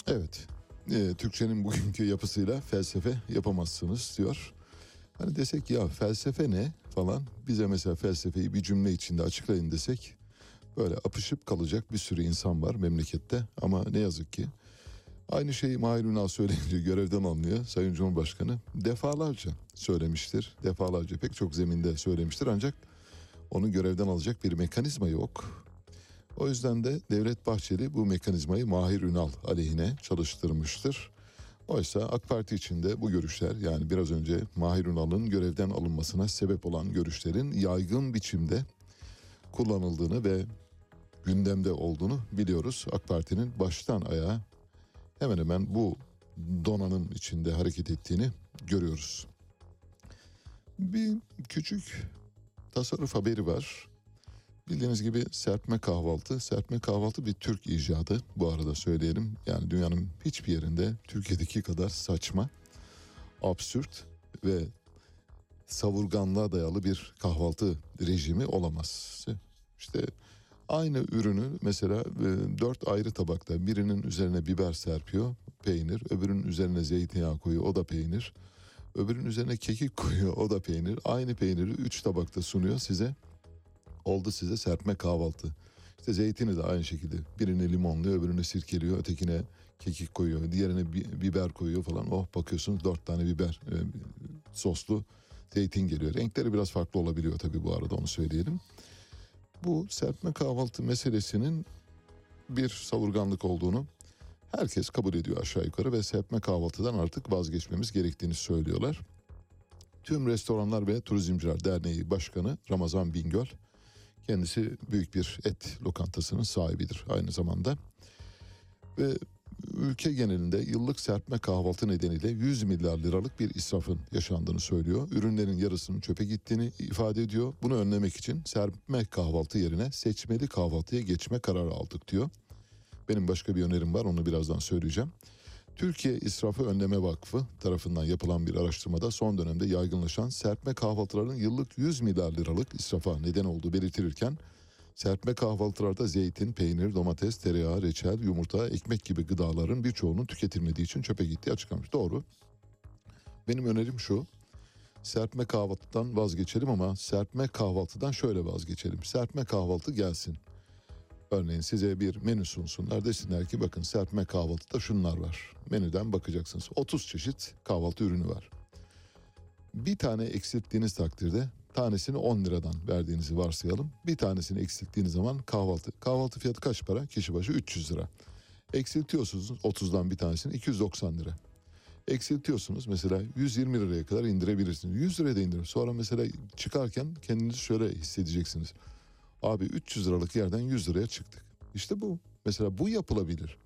Speaker 1: Evet. e, Türkçenin bugünkü yapısıyla felsefe yapamazsınız diyor. Hani desek ya felsefe ne falan bize mesela felsefeyi bir cümle içinde açıklayın desek böyle apışıp kalacak bir sürü insan var memlekette ama ne yazık ki aynı şeyi Mahir Ünal söyleyince görevden alınıyor Sayın Cumhurbaşkanı defalarca söylemiştir defalarca pek çok zeminde söylemiştir ancak onu görevden alacak bir mekanizma yok. O yüzden de Devlet Bahçeli bu mekanizmayı Mahir Ünal aleyhine çalıştırmıştır. Oysa AK Parti içinde bu görüşler yani biraz önce Mahir Ünal'ın görevden alınmasına sebep olan görüşlerin yaygın biçimde kullanıldığını ve gündemde olduğunu biliyoruz. AK Parti'nin baştan ayağa hemen hemen bu donanım içinde hareket ettiğini görüyoruz. Bir küçük tasarruf haberi var. Bildiğiniz gibi serpme kahvaltı. Serpme kahvaltı bir Türk icadı. Bu arada söyleyelim. Yani dünyanın hiçbir yerinde Türkiye'deki kadar saçma, absürt ve savurganlığa dayalı bir kahvaltı rejimi olamaz. İşte aynı ürünü mesela e, dört ayrı tabakta birinin üzerine biber serpiyor, peynir, öbürünün üzerine zeytinyağı koyuyor, o da peynir. Öbürünün üzerine kekik koyuyor, o da peynir. Aynı peyniri üç tabakta sunuyor size oldu size serpme kahvaltı. İşte zeytini de aynı şekilde birini limonluyor öbürünü sirkeliyor ötekine kekik koyuyor diğerine bi- biber koyuyor falan. Oh bakıyorsunuz dört tane biber e, soslu zeytin geliyor. Renkleri biraz farklı olabiliyor tabii bu arada onu söyleyelim. Bu serpme kahvaltı meselesinin bir savurganlık olduğunu herkes kabul ediyor aşağı yukarı ve serpme kahvaltıdan artık vazgeçmemiz gerektiğini söylüyorlar. Tüm Restoranlar ve Turizmciler Derneği Başkanı Ramazan Bingöl Kendisi büyük bir et lokantasının sahibidir aynı zamanda. Ve ülke genelinde yıllık serpme kahvaltı nedeniyle 100 milyar liralık bir israfın yaşandığını söylüyor. Ürünlerin yarısının çöpe gittiğini ifade ediyor. Bunu önlemek için serpme kahvaltı yerine seçmeli kahvaltıya geçme kararı aldık diyor. Benim başka bir önerim var onu birazdan söyleyeceğim. Türkiye İsrafı Önleme Vakfı tarafından yapılan bir araştırmada son dönemde yaygınlaşan serpme kahvaltıların yıllık 100 milyar liralık israfa neden olduğu belirtilirken Serpme kahvaltılarda zeytin, peynir, domates, tereyağı, reçel, yumurta, ekmek gibi gıdaların birçoğunun tüketilmediği için çöpe gittiği açıklamış. Doğru. Benim önerim şu. Serpme kahvaltıdan vazgeçelim ama serpme kahvaltıdan şöyle vazgeçelim. Serpme kahvaltı gelsin. Örneğin size bir menü sunsunlar. Desinler ki bakın serpme kahvaltıda şunlar var. Menüden bakacaksınız. 30 çeşit kahvaltı ürünü var. Bir tane eksilttiğiniz takdirde tanesini 10 liradan verdiğinizi varsayalım. Bir tanesini eksilttiğiniz zaman kahvaltı. Kahvaltı fiyatı kaç para? Kişi başı 300 lira. Eksiltiyorsunuz 30'dan bir tanesini 290 lira. Eksiltiyorsunuz mesela 120 liraya kadar indirebilirsiniz. 100 liraya da indirin. Sonra mesela çıkarken kendinizi şöyle hissedeceksiniz. Abi 300 liralık yerden 100 liraya çıktık. İşte bu. Mesela bu yapılabilir.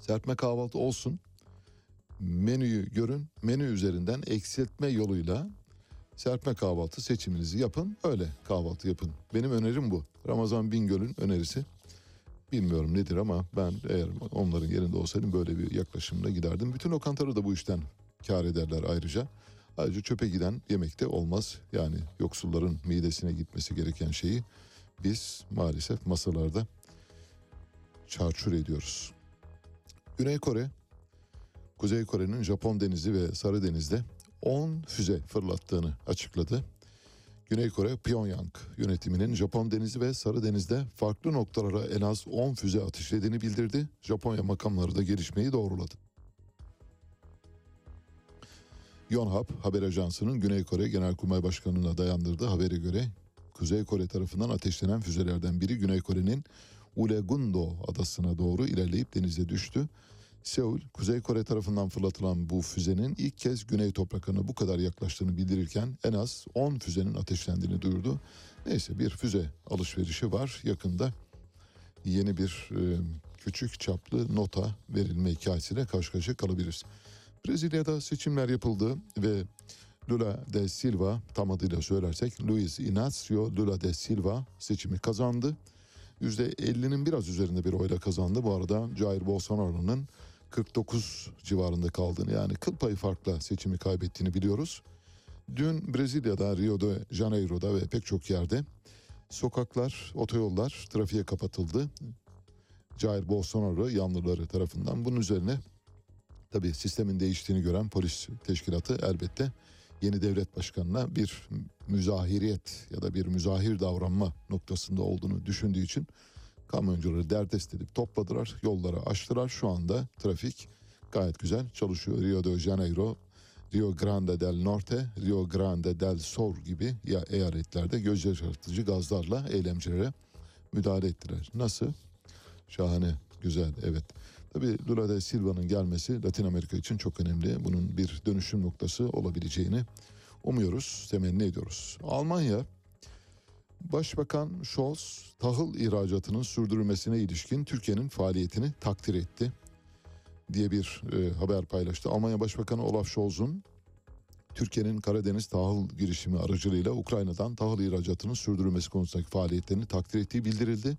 Speaker 1: Serpme kahvaltı olsun. Menüyü görün. Menü üzerinden eksiltme yoluyla serpme kahvaltı seçiminizi yapın. Öyle kahvaltı yapın. Benim önerim bu. Ramazan Bingöl'ün önerisi. Bilmiyorum nedir ama ben eğer onların yerinde olsaydım böyle bir yaklaşımla giderdim. Bütün lokantaları da bu işten kar ederler ayrıca. Ayrıca çöpe giden yemekte olmaz. Yani yoksulların midesine gitmesi gereken şeyi biz maalesef masalarda çarçur ediyoruz. Güney Kore, Kuzey Kore'nin Japon denizi ve Sarı Deniz'de 10 füze fırlattığını açıkladı. Güney Kore Pyongyang yönetiminin Japon denizi ve Sarı Deniz'de farklı noktalara en az 10 füze ateşlediğini bildirdi. Japonya makamları da gelişmeyi doğruladı. Yonhap haber ajansının Güney Kore Genelkurmay Başkanı'na dayandırdığı habere göre Kuzey Kore tarafından ateşlenen füzelerden biri Güney Kore'nin Ulegundo adasına doğru ilerleyip denize düştü. Seul, Kuzey Kore tarafından fırlatılan bu füzenin ilk kez Güney topraklarına bu kadar yaklaştığını bildirirken en az 10 füzenin ateşlendiğini duyurdu. Neyse bir füze alışverişi var yakında. Yeni bir e, küçük çaplı nota verilme hikayesiyle karşı karşıya kalabiliriz. Brezilya'da seçimler yapıldı ve Lula de Silva tam adıyla söylersek Luiz Inácio Lula de Silva seçimi kazandı. %50'nin biraz üzerinde bir oyla kazandı. Bu arada Jair Bolsonaro'nun 49 civarında kaldığını yani kıl payı farkla seçimi kaybettiğini biliyoruz. Dün Brezilya'da, Rio de Janeiro'da ve pek çok yerde sokaklar, otoyollar trafiğe kapatıldı. Jair Bolsonaro yanlıları tarafından bunun üzerine tabii sistemin değiştiğini gören polis teşkilatı elbette yeni devlet başkanına bir müzahiriyet ya da bir müzahir davranma noktasında olduğunu düşündüğü için kamyoncuları derdest edip topladılar, yolları açtılar. Şu anda trafik gayet güzel çalışıyor. Rio de Janeiro, Rio Grande del Norte, Rio Grande del Sur gibi ya eyaletlerde göz yaşartıcı gazlarla eylemcilere müdahale ettiler. Nasıl? Şahane, güzel, evet. Tabii Lula da Silva'nın gelmesi Latin Amerika için çok önemli. Bunun bir dönüşüm noktası olabileceğini umuyoruz, temenni ediyoruz. Almanya Başbakan Scholz tahıl ihracatının sürdürülmesine ilişkin Türkiye'nin faaliyetini takdir etti diye bir e, haber paylaştı. Almanya Başbakanı Olaf Scholz'un Türkiye'nin Karadeniz tahıl girişimi aracılığıyla Ukrayna'dan tahıl ihracatının sürdürülmesi konusundaki faaliyetlerini takdir ettiği bildirildi.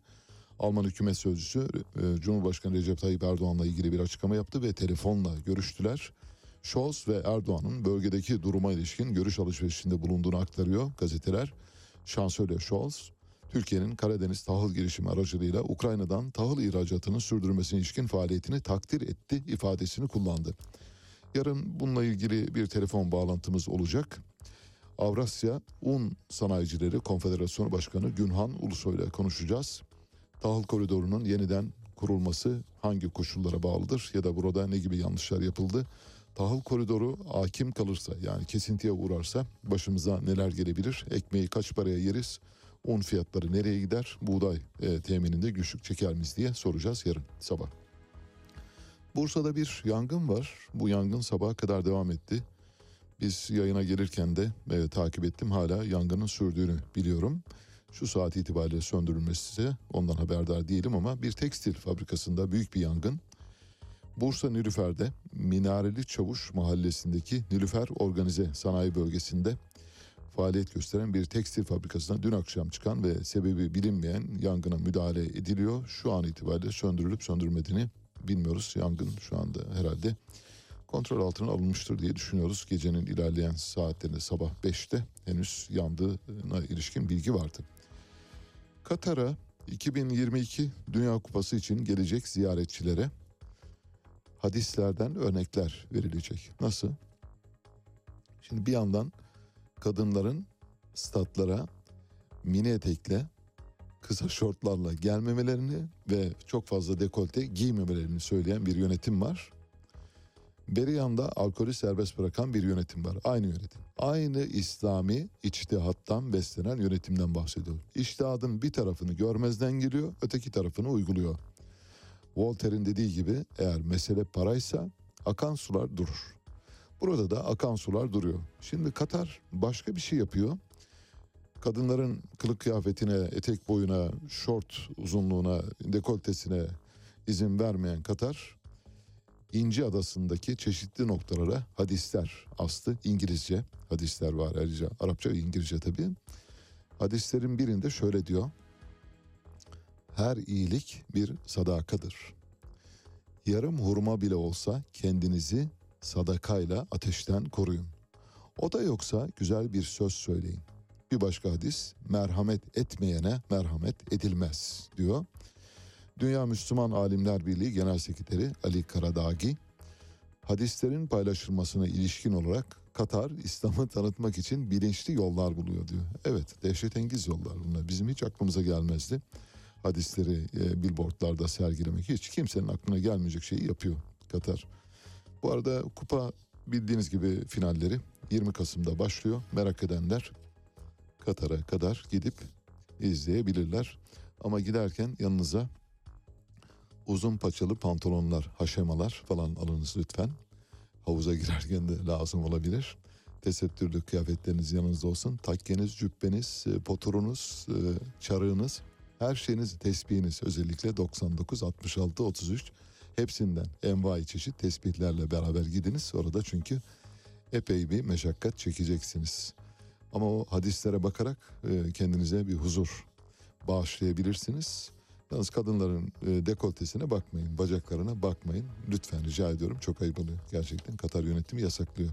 Speaker 1: Alman hükümet sözcüsü e, Cumhurbaşkanı Recep Tayyip Erdoğan'la ilgili bir açıklama yaptı ve telefonla görüştüler. Scholz ve Erdoğan'ın bölgedeki duruma ilişkin görüş alışverişinde bulunduğunu aktarıyor gazeteler. Şansölye Scholz, Türkiye'nin Karadeniz tahıl girişimi aracılığıyla Ukrayna'dan tahıl ihracatının sürdürülmesine ilişkin faaliyetini takdir etti ifadesini kullandı. Yarın bununla ilgili bir telefon bağlantımız olacak. Avrasya Un Sanayicileri Konfederasyonu Başkanı Günhan Ulusoy ile konuşacağız. Tahıl koridorunun yeniden kurulması hangi koşullara bağlıdır ya da burada ne gibi yanlışlar yapıldı? Tahıl koridoru hakim kalırsa yani kesintiye uğrarsa başımıza neler gelebilir? Ekmeği kaç paraya yeriz? Un fiyatları nereye gider? Buğday e, temininde güçlük çeker miyiz diye soracağız yarın sabah. Bursa'da bir yangın var. Bu yangın sabaha kadar devam etti. Biz yayına gelirken de e, takip ettim. Hala yangının sürdüğünü biliyorum. Şu saat itibariyle söndürülmesi ondan haberdar değilim ama bir tekstil fabrikasında büyük bir yangın. Bursa Nilüfer'de Minareli Çavuş mahallesindeki Nilüfer Organize Sanayi Bölgesi'nde faaliyet gösteren bir tekstil fabrikasına dün akşam çıkan ve sebebi bilinmeyen yangına müdahale ediliyor. Şu an itibariyle söndürülüp söndürmediğini bilmiyoruz. Yangın şu anda herhalde kontrol altına alınmıştır diye düşünüyoruz. Gecenin ilerleyen saatlerinde sabah 5'te henüz yandığına ilişkin bilgi vardı. Katar'a 2022 Dünya Kupası için gelecek ziyaretçilere hadislerden örnekler verilecek. Nasıl? Şimdi bir yandan kadınların statlara mini etekle kısa şortlarla gelmemelerini ve çok fazla dekolte giymemelerini söyleyen bir yönetim var. Beri yanda alkolü serbest bırakan bir yönetim var. Aynı yönetim. Aynı İslami içtihattan beslenen yönetimden bahsediyorum. İçtihadın bir tarafını görmezden geliyor, öteki tarafını uyguluyor. Voltaire'in dediği gibi eğer mesele paraysa akan sular durur. Burada da akan sular duruyor. Şimdi Katar başka bir şey yapıyor. Kadınların kılık kıyafetine, etek boyuna, şort uzunluğuna, dekoltesine izin vermeyen Katar İnci Adası'ndaki çeşitli noktalara hadisler astı. İngilizce hadisler var ayrıca. Arapça ve İngilizce tabii. Hadislerin birinde şöyle diyor. Her iyilik bir sadakadır. Yarım hurma bile olsa kendinizi sadakayla ateşten koruyun. O da yoksa güzel bir söz söyleyin. Bir başka hadis merhamet etmeyene merhamet edilmez diyor. Dünya Müslüman Alimler Birliği Genel Sekreteri Ali Karadagi hadislerin paylaşılmasına ilişkin olarak Katar İslam'ı tanıtmak için bilinçli yollar buluyor diyor. Evet dehşetengiz yollar bunlar. Bizim hiç aklımıza gelmezdi. Hadisleri e, billboardlarda sergilemek hiç kimsenin aklına gelmeyecek şeyi yapıyor Katar. Bu arada kupa bildiğiniz gibi finalleri 20 Kasım'da başlıyor. Merak edenler Katar'a kadar gidip izleyebilirler. Ama giderken yanınıza uzun paçalı pantolonlar, haşemalar falan alınız lütfen. Havuza girerken de lazım olabilir. Tesettürlü kıyafetleriniz yanınızda olsun. Takkeniz, cübbeniz, e, poturunuz, e, çarığınız, her şeyiniz, tesbihiniz özellikle 99, 66, 33 hepsinden envai çeşit tespitlerle beraber gidiniz. Orada çünkü epey bir meşakkat çekeceksiniz. Ama o hadislere bakarak e, kendinize bir huzur bağışlayabilirsiniz. Yalnız kadınların e, dekoltesine bakmayın, bacaklarına bakmayın. Lütfen rica ediyorum. Çok ayıp oluyor. Gerçekten Katar yönetimi yasaklıyor.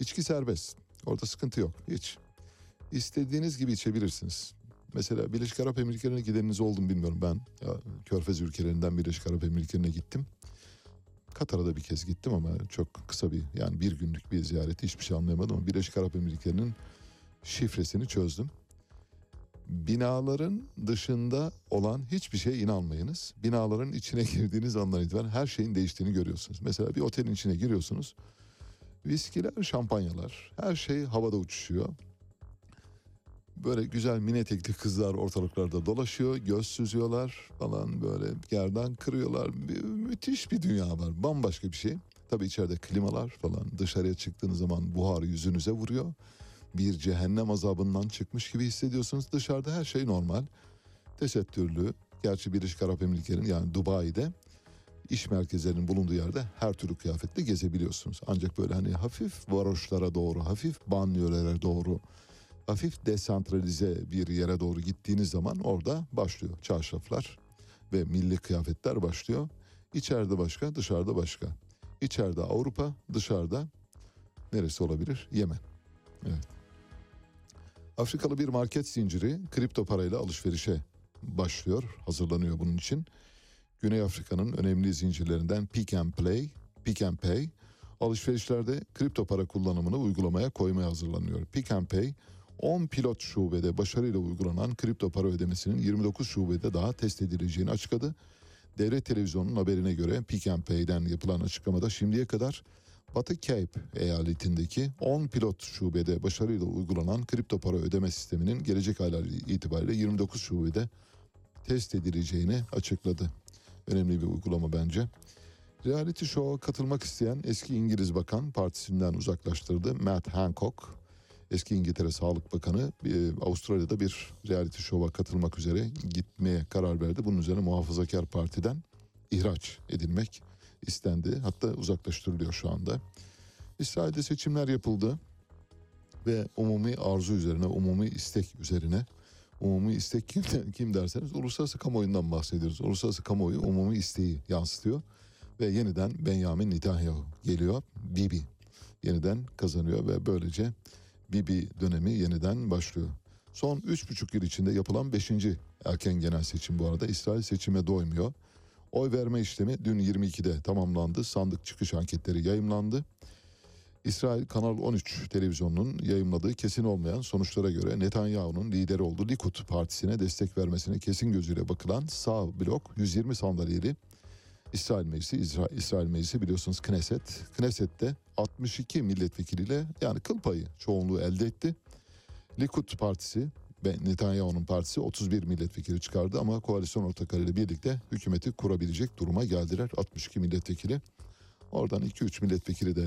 Speaker 1: İçki serbest. Orada sıkıntı yok. Hiç. İstediğiniz gibi içebilirsiniz. Mesela Birleşik Arap Emirlikleri'ne gideniniz oldu mu bilmiyorum ben. Ya, Körfez ülkelerinden Birleşik Arap Emirlikleri'ne gittim. Katar'a da bir kez gittim ama çok kısa bir yani bir günlük bir ziyareti hiçbir şey anlayamadım ama Birleşik Arap Emirlikleri'nin şifresini çözdüm. Binaların dışında olan hiçbir şeye inanmayınız. Binaların içine girdiğiniz andan itibaren her şeyin değiştiğini görüyorsunuz. Mesela bir otelin içine giriyorsunuz. Viskiler, şampanyalar, her şey havada uçuşuyor. Böyle güzel mini etekli kızlar ortalıklarda dolaşıyor, göz süzüyorlar falan böyle gerdan kırıyorlar. Bir, müthiş bir dünya var, bambaşka bir şey. Tabii içeride klimalar falan dışarıya çıktığınız zaman buhar yüzünüze vuruyor bir cehennem azabından çıkmış gibi hissediyorsunuz. Dışarıda her şey normal. Tesettürlü. Gerçi Birleşik Arap Emirlikleri'nin yani Dubai'de iş merkezlerinin bulunduğu yerde her türlü kıyafetle gezebiliyorsunuz. Ancak böyle hani hafif varoşlara doğru, hafif banliyölere doğru, hafif desantralize bir yere doğru gittiğiniz zaman orada başlıyor çarşaflar ve milli kıyafetler başlıyor. İçeride başka, dışarıda başka. İçeride Avrupa, dışarıda neresi olabilir? Yemen. Evet. Afrikalı bir market zinciri kripto parayla alışverişe başlıyor, hazırlanıyor bunun için. Güney Afrika'nın önemli zincirlerinden Pick and Play, Pick and Pay alışverişlerde kripto para kullanımını uygulamaya koymaya hazırlanıyor. Pick and Pay 10 pilot şubede başarıyla uygulanan kripto para ödemesinin 29 şubede daha test edileceğini açıkladı. Devlet televizyonunun haberine göre Pick and Pay'den yapılan açıklamada şimdiye kadar Batı Cape eyaletindeki 10 pilot şubede başarıyla uygulanan kripto para ödeme sisteminin gelecek aylar itibariyle 29 şubede test edileceğini açıkladı. Önemli bir uygulama bence. Reality show'a katılmak isteyen eski İngiliz Bakan partisinden uzaklaştırdı Matt Hancock. Eski İngiltere Sağlık Bakanı e, Avustralya'da bir reality show'a katılmak üzere gitmeye karar verdi. Bunun üzerine Muhafazakar Parti'den ihraç edilmek istendi. Hatta uzaklaştırılıyor şu anda. İsrail'de seçimler yapıldı ve umumi arzu üzerine, umumi istek üzerine umumi istek kim, kim derseniz uluslararası kamuoyundan bahsediyoruz. Uluslararası kamuoyu umumi isteği yansıtıyor ve yeniden Benjamin Netanyahu geliyor. Bibi yeniden kazanıyor ve böylece Bibi dönemi yeniden başlıyor. Son 3,5 yıl içinde yapılan 5. erken genel seçim bu arada. İsrail seçime doymuyor. Oy verme işlemi dün 22'de tamamlandı. Sandık çıkış anketleri yayımlandı. İsrail Kanal 13 televizyonunun yayımladığı kesin olmayan sonuçlara göre Netanyahu'nun lideri olduğu Likud partisine destek vermesine kesin gözüyle bakılan sağ blok 120 sandalyeli İsrail Meclisi, İsrail, İsrail Meclisi biliyorsunuz Knesset. Knesset'te 62 milletvekiliyle yani kıl payı çoğunluğu elde etti. Likud partisi ve Netanyahu'nun partisi 31 milletvekili çıkardı ama koalisyon ortaklarıyla birlikte hükümeti kurabilecek duruma geldiler. 62 milletvekili. Oradan 2-3 milletvekili de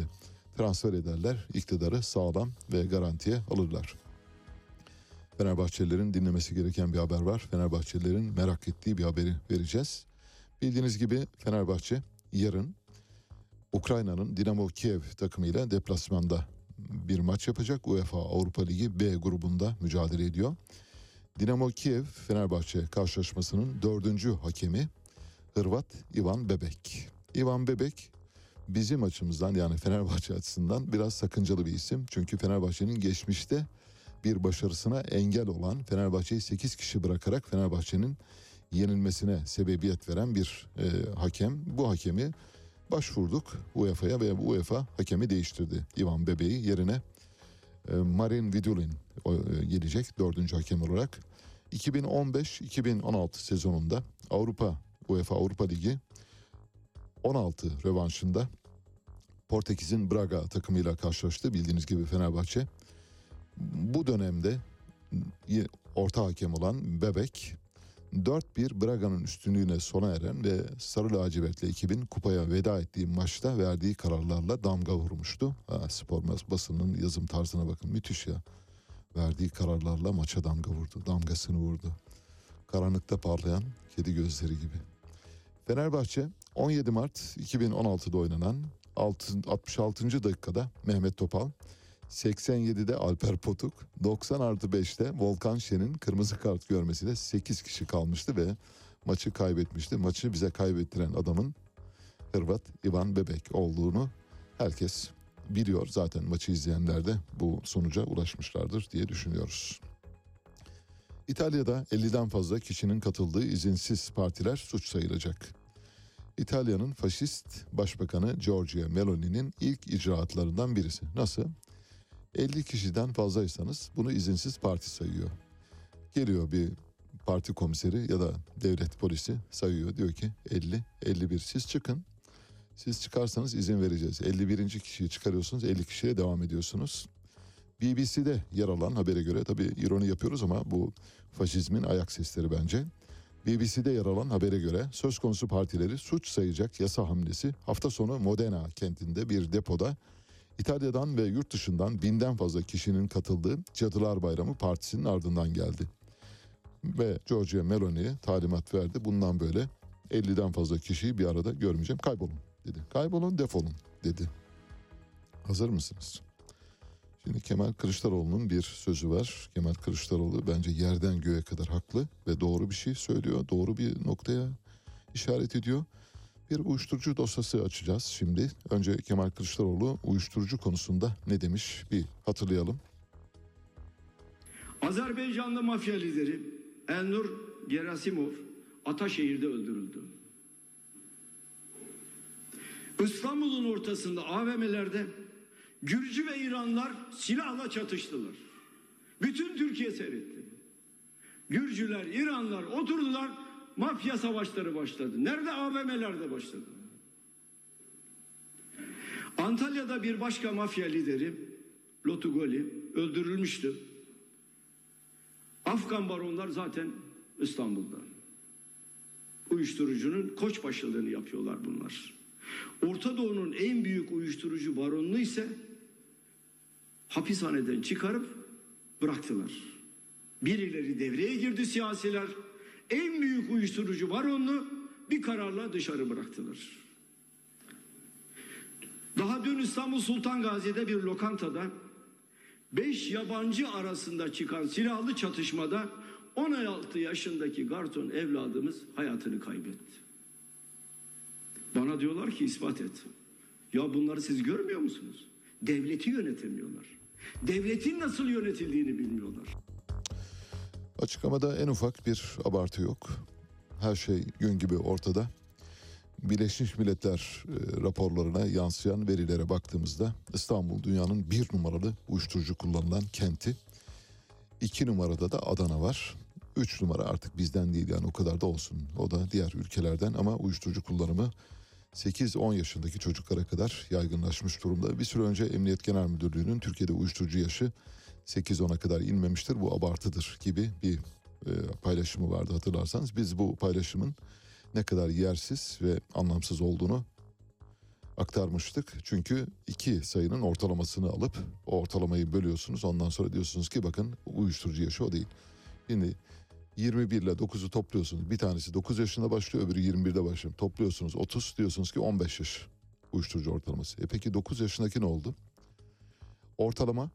Speaker 1: transfer ederler. iktidarı sağlam ve garantiye alırlar. Fenerbahçelilerin dinlemesi gereken bir haber var. Fenerbahçelilerin merak ettiği bir haberi vereceğiz. Bildiğiniz gibi Fenerbahçe yarın Ukrayna'nın Dinamo Kiev takımıyla deplasmanda bir maç yapacak. UEFA Avrupa Ligi B grubunda mücadele ediyor. Dinamo Kiev Fenerbahçe karşılaşmasının dördüncü hakemi Hırvat Ivan Bebek. Ivan Bebek bizim açımızdan yani Fenerbahçe açısından biraz sakıncalı bir isim. Çünkü Fenerbahçe'nin geçmişte bir başarısına engel olan Fenerbahçe'yi 8 kişi bırakarak Fenerbahçe'nin yenilmesine sebebiyet veren bir e, hakem. Bu hakemi başvurduk UEFA'ya ve UEFA hakemi değiştirdi. Ivan Bebe'yi yerine e, Marin Vidulin e, gelecek dördüncü hakem olarak. 2015-2016 sezonunda Avrupa UEFA Avrupa Ligi 16 rövanşında Portekiz'in Braga takımıyla karşılaştı. Bildiğiniz gibi Fenerbahçe. Bu dönemde orta hakem olan Bebek 4-1 Braga'nın üstünlüğüne sona eren ve Sarı Lacivertli ekibin kupaya veda ettiği maçta verdiği kararlarla damga vurmuştu. Ha, spor bas- basının yazım tarzına bakın müthiş ya. Verdiği kararlarla maça damga vurdu. Damgasını vurdu. Karanlıkta parlayan kedi gözleri gibi. Fenerbahçe 17 Mart 2016'da oynanan altı- 66. dakikada Mehmet Topal, 87'de Alper Potuk, 90 artı 5'te Volkan Şen'in kırmızı kart görmesiyle 8 kişi kalmıştı ve maçı kaybetmişti. Maçı bize kaybettiren adamın Hırvat Ivan Bebek olduğunu herkes biliyor. Zaten maçı izleyenler de bu sonuca ulaşmışlardır diye düşünüyoruz. İtalya'da 50'den fazla kişinin katıldığı izinsiz partiler suç sayılacak. İtalya'nın faşist başbakanı Giorgia Meloni'nin ilk icraatlarından birisi. Nasıl? 50 kişiden fazlaysanız bunu izinsiz parti sayıyor. Geliyor bir parti komiseri ya da devlet polisi sayıyor. Diyor ki 50, 51 siz çıkın. Siz çıkarsanız izin vereceğiz. 51. kişiyi çıkarıyorsunuz 50 kişiye devam ediyorsunuz. BBC'de yer alan habere göre tabii ironi yapıyoruz ama bu faşizmin ayak sesleri bence. BBC'de yer alan habere göre söz konusu partileri suç sayacak yasa hamlesi hafta sonu Modena kentinde bir depoda İtalya'dan ve yurt dışından binden fazla kişinin katıldığı Cadılar Bayramı Partisi'nin ardından geldi. Ve Giorgia Meloni talimat verdi. Bundan böyle 50'den fazla kişiyi bir arada görmeyeceğim. Kaybolun dedi. Kaybolun defolun dedi. Hazır mısınız? Şimdi Kemal Kılıçdaroğlu'nun bir sözü var. Kemal Kılıçdaroğlu bence yerden göğe kadar haklı ve doğru bir şey söylüyor. Doğru bir noktaya işaret ediyor. Bir uyuşturucu dosyası açacağız şimdi. Önce Kemal Kılıçdaroğlu uyuşturucu konusunda ne demiş bir hatırlayalım.
Speaker 8: Azerbaycanlı mafya lideri Elnur Gerasimov Ataşehir'de öldürüldü. İstanbul'un ortasında AVM'lerde Gürcü ve İranlar silahla çatıştılar. Bütün Türkiye seyretti. Gürcüler, İranlar oturdular, mafya savaşları başladı. Nerede? AVM'lerde başladı. Antalya'da bir başka mafya lideri Lotugoli öldürülmüştü. Afgan baronlar zaten İstanbul'da. Uyuşturucunun koçbaşılığını yapıyorlar bunlar. Orta Doğu'nun en büyük uyuşturucu baronunu ise hapishaneden çıkarıp bıraktılar. Birileri devreye girdi siyasiler. En büyük uyuşturucu baronunu bir kararla dışarı bıraktılar. Daha dün İstanbul Sultan Gazi'de bir lokantada Beş yabancı arasında çıkan silahlı çatışmada 16 yaşındaki Garton evladımız hayatını kaybetti. Bana diyorlar ki ispat et. Ya bunları siz görmüyor musunuz? Devleti yönetemiyorlar. Devletin nasıl yönetildiğini bilmiyorlar.
Speaker 1: Açıklamada en ufak bir abartı yok. Her şey gün gibi ortada. Birleşmiş Milletler e, raporlarına yansıyan verilere baktığımızda İstanbul dünyanın bir numaralı uyuşturucu kullanılan kenti. İki numarada da Adana var. Üç numara artık bizden değil yani o kadar da olsun. O da diğer ülkelerden ama uyuşturucu kullanımı 8-10 yaşındaki çocuklara kadar yaygınlaşmış durumda. Bir süre önce Emniyet Genel Müdürlüğü'nün Türkiye'de uyuşturucu yaşı 8-10'a kadar inmemiştir. Bu abartıdır gibi bir e, paylaşımı vardı hatırlarsanız. Biz bu paylaşımın ne kadar yersiz ve anlamsız olduğunu aktarmıştık. Çünkü iki sayının ortalamasını alıp o ortalamayı bölüyorsunuz. Ondan sonra diyorsunuz ki bakın uyuşturucu yaşı o değil. Şimdi 21 ile 9'u topluyorsunuz. Bir tanesi 9 yaşında başlıyor öbürü 21'de başlıyor. Topluyorsunuz 30 diyorsunuz ki 15 yaş uyuşturucu ortalaması. E peki 9 yaşındaki ne oldu? Ortalama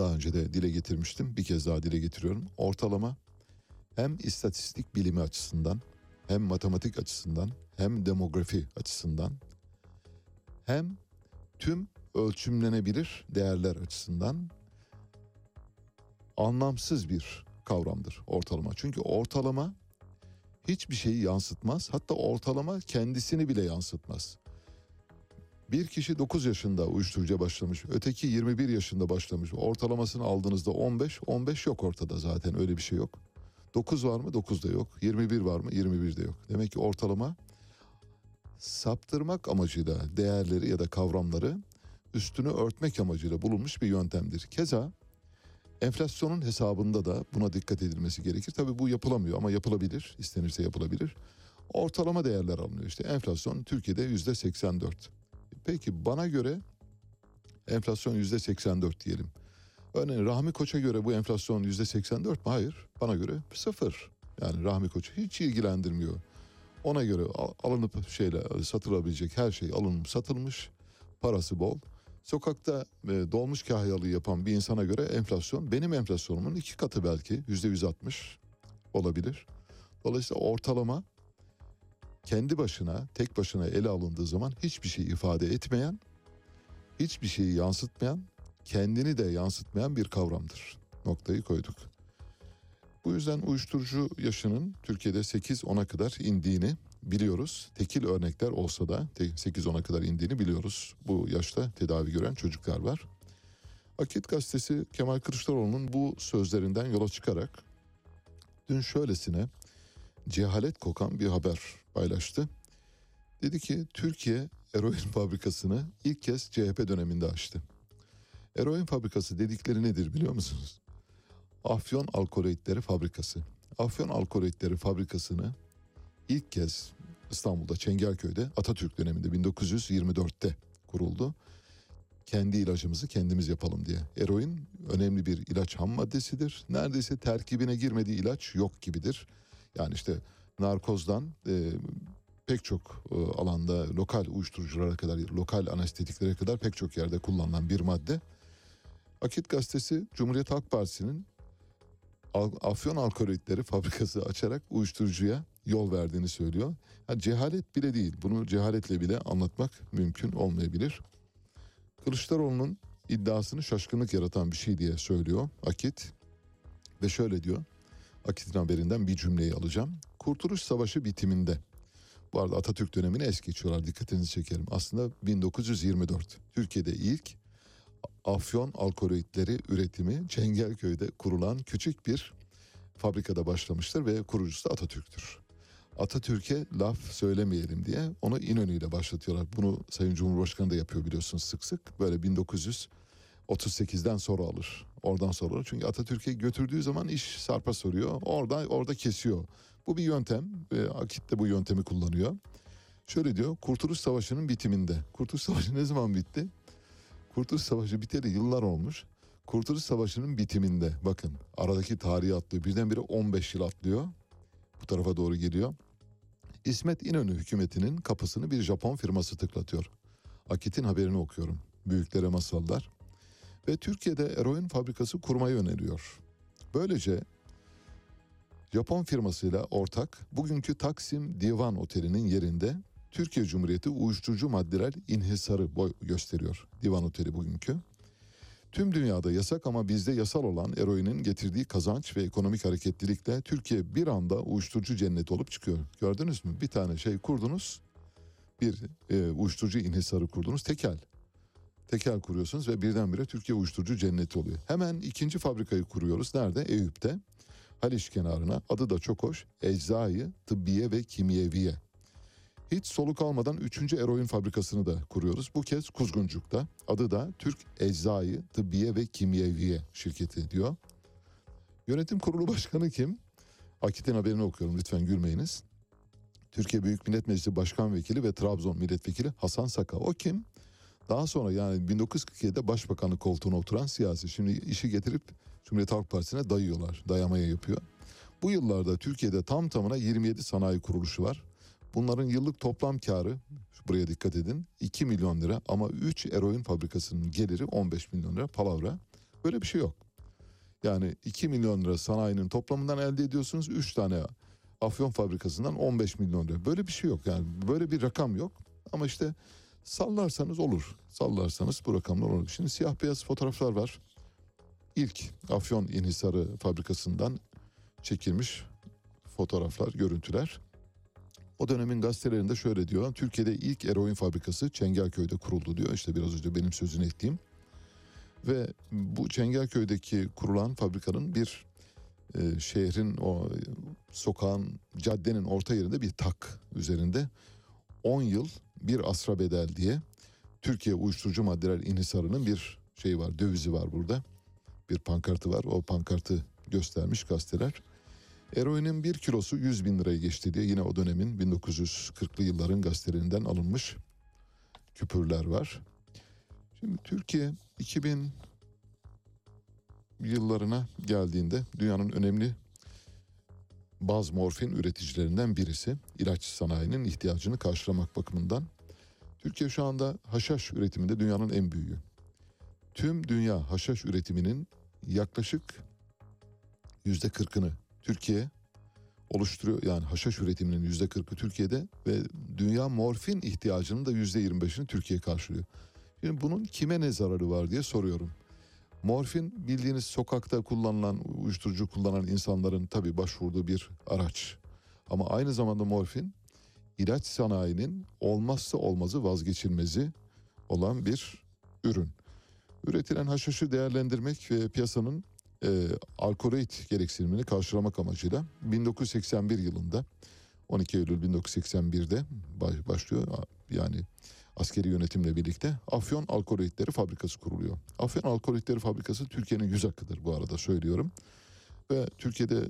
Speaker 1: daha önce de dile getirmiştim. Bir kez daha dile getiriyorum. Ortalama hem istatistik bilimi açısından hem matematik açısından hem demografi açısından hem tüm ölçümlenebilir değerler açısından anlamsız bir kavramdır ortalama. Çünkü ortalama hiçbir şeyi yansıtmaz. Hatta ortalama kendisini bile yansıtmaz. Bir kişi 9 yaşında uyuşturucuya başlamış, öteki 21 yaşında başlamış. Ortalamasını aldığınızda 15, 15 yok ortada zaten öyle bir şey yok. 9 var mı? 9 da yok. 21 var mı? 21 de yok. Demek ki ortalama saptırmak amacıyla değerleri ya da kavramları üstünü örtmek amacıyla bulunmuş bir yöntemdir. Keza enflasyonun hesabında da buna dikkat edilmesi gerekir. Tabii bu yapılamıyor ama yapılabilir. İstenirse yapılabilir. Ortalama değerler alınıyor. İşte enflasyon Türkiye'de yüzde 84. Peki bana göre enflasyon yüzde 84 diyelim. Örneğin Rahmi Koç'a göre bu enflasyon yüzde 84 mi? Hayır. Bana göre sıfır. Yani Rahmi Koç'u hiç ilgilendirmiyor. Ona göre al- alınıp şeyle satılabilecek her şey alınıp satılmış. Parası bol. Sokakta e, dolmuş kahyalığı yapan bir insana göre enflasyon benim enflasyonumun iki katı belki yüzde 160 olabilir. Dolayısıyla ortalama kendi başına tek başına ele alındığı zaman hiçbir şey ifade etmeyen, hiçbir şeyi yansıtmayan, kendini de yansıtmayan bir kavramdır. Noktayı koyduk. Bu yüzden uyuşturucu yaşının Türkiye'de 8-10'a kadar indiğini biliyoruz. Tekil örnekler olsa da 8-10'a kadar indiğini biliyoruz. Bu yaşta tedavi gören çocuklar var. Akit gazetesi Kemal Kılıçdaroğlu'nun bu sözlerinden yola çıkarak dün şöylesine cehalet kokan bir haber paylaştı. Dedi ki Türkiye eroin fabrikasını ilk kez CHP döneminde açtı. Eroin fabrikası dedikleri nedir biliyor musunuz? Afyon Alkoloidleri Fabrikası. Afyon Alkoloidleri Fabrikası'nı ilk kez İstanbul'da Çengelköy'de Atatürk döneminde 1924'te kuruldu. Kendi ilacımızı kendimiz yapalım diye. Eroin önemli bir ilaç ham maddesidir. Neredeyse terkibine girmediği ilaç yok gibidir. Yani işte narkozdan e, pek çok e, alanda lokal uyuşturuculara kadar, lokal anestetiklere kadar pek çok yerde kullanılan bir madde. Akit gazetesi Cumhuriyet Halk Partisi'nin Afyon alkaloidleri fabrikası açarak uyuşturucuya yol verdiğini söylüyor. Ha, cehalet bile değil. Bunu cehaletle bile anlatmak mümkün olmayabilir. Kılıçdaroğlu'nun iddiasını şaşkınlık yaratan bir şey diye söylüyor Akit. Ve şöyle diyor. Akit'in haberinden bir cümleyi alacağım. Kurtuluş Savaşı bitiminde. Bu arada Atatürk dönemini es geçiyorlar dikkatinizi çekerim. Aslında 1924. Türkiye'de ilk afyon alkaloidleri üretimi Çengelköy'de kurulan küçük bir fabrikada başlamıştır ve kurucusu da Atatürk'tür. Atatürk'e laf söylemeyelim diye onu İnönü ile başlatıyorlar. Bunu Sayın Cumhurbaşkanı da yapıyor biliyorsunuz sık sık. Böyle 1938'den sonra alır. Oradan sonra alır. Çünkü Atatürk'e götürdüğü zaman iş sarpa soruyor. Orada orada kesiyor. Bu bir yöntem. Ve Akit de bu yöntemi kullanıyor. Şöyle diyor. Kurtuluş Savaşı'nın bitiminde. Kurtuluş Savaşı ne zaman bitti? Kurtuluş Savaşı biteli yıllar olmuş. Kurtuluş Savaşı'nın bitiminde bakın aradaki tarihi atlıyor. Birdenbire 15 yıl atlıyor. Bu tarafa doğru geliyor. İsmet İnönü hükümetinin kapısını bir Japon firması tıklatıyor. Akit'in haberini okuyorum. Büyüklere masallar. Ve Türkiye'de eroin fabrikası kurmayı öneriyor. Böylece Japon firmasıyla ortak bugünkü Taksim Divan Oteli'nin yerinde Türkiye Cumhuriyeti uyuşturucu maddeler inhisarı boy gösteriyor. Divan Oteli bugünkü. Tüm dünyada yasak ama bizde yasal olan eroinin getirdiği kazanç ve ekonomik hareketlilikle Türkiye bir anda uyuşturucu cenneti olup çıkıyor. Gördünüz mü? Bir tane şey kurdunuz. Bir e, uyuşturucu inhisarı kurdunuz. Tekel. Tekel kuruyorsunuz ve birdenbire Türkiye uyuşturucu cenneti oluyor. Hemen ikinci fabrikayı kuruyoruz. Nerede? Eyüp'te. Haliç kenarına. Adı da çok hoş. Eczayı, Tıbbiye ve Kimyeviye. Hiç soluk almadan üçüncü eroin fabrikasını da kuruyoruz. Bu kez Kuzguncuk'ta. Adı da Türk Eczayı, Tıbbiye ve Kimyeviye şirketi diyor. Yönetim kurulu başkanı kim? Akit'in haberini okuyorum lütfen gülmeyiniz. Türkiye Büyük Millet Meclisi Başkan Vekili ve Trabzon Milletvekili Hasan Saka. O kim? Daha sonra yani 1947'de başbakanlık koltuğuna oturan siyasi. Şimdi işi getirip Cumhuriyet Halk Partisi'ne dayıyorlar. Dayamaya yapıyor. Bu yıllarda Türkiye'de tam tamına 27 sanayi kuruluşu var. Bunların yıllık toplam karı buraya dikkat edin 2 milyon lira ama 3 eroin fabrikasının geliri 15 milyon lira palavra. Böyle bir şey yok. Yani 2 milyon lira sanayinin toplamından elde ediyorsunuz 3 tane afyon fabrikasından 15 milyon lira. Böyle bir şey yok yani böyle bir rakam yok ama işte sallarsanız olur. Sallarsanız bu rakamlar olur. Şimdi siyah beyaz fotoğraflar var. İlk afyon inhisarı fabrikasından çekilmiş fotoğraflar, görüntüler. O dönemin gazetelerinde şöyle diyor. Türkiye'de ilk eroin fabrikası Çengelköy'de kuruldu diyor. İşte biraz önce benim sözünü ettiğim. Ve bu Çengelköy'deki kurulan fabrikanın bir e, şehrin o sokağın caddenin orta yerinde bir tak üzerinde 10 yıl bir asra bedel diye Türkiye uyuşturucu maddeler inhisarının bir şeyi var dövizi var burada. Bir pankartı var o pankartı göstermiş gazeteler. Eroinin bir kilosu 100 bin liraya geçti diye yine o dönemin 1940'lı yılların gazetelerinden alınmış küpürler var. Şimdi Türkiye 2000 yıllarına geldiğinde dünyanın önemli baz morfin üreticilerinden birisi. ilaç sanayinin ihtiyacını karşılamak bakımından. Türkiye şu anda haşhaş üretiminde dünyanın en büyüğü. Tüm dünya haşhaş üretiminin yaklaşık yüzde kırkını Türkiye oluşturuyor. Yani haşhaş üretiminin yüzde kırkı Türkiye'de ve dünya morfin ihtiyacının da yüzde yirmi beşini Türkiye karşılıyor. Şimdi bunun kime ne zararı var diye soruyorum. Morfin bildiğiniz sokakta kullanılan, uyuşturucu kullanan insanların tabii başvurduğu bir araç. Ama aynı zamanda morfin ilaç sanayinin olmazsa olmazı vazgeçilmezi olan bir ürün. Üretilen haşhaşı değerlendirmek ve piyasanın e, alkaloid gereksinimini karşılamak amacıyla 1981 yılında 12 Eylül 1981'de baş- başlıyor yani askeri yönetimle birlikte Afyon Alkaloidleri Fabrikası kuruluyor. Afyon Alkaloidleri Fabrikası Türkiye'nin yüz hakkıdır bu arada söylüyorum. Ve Türkiye'de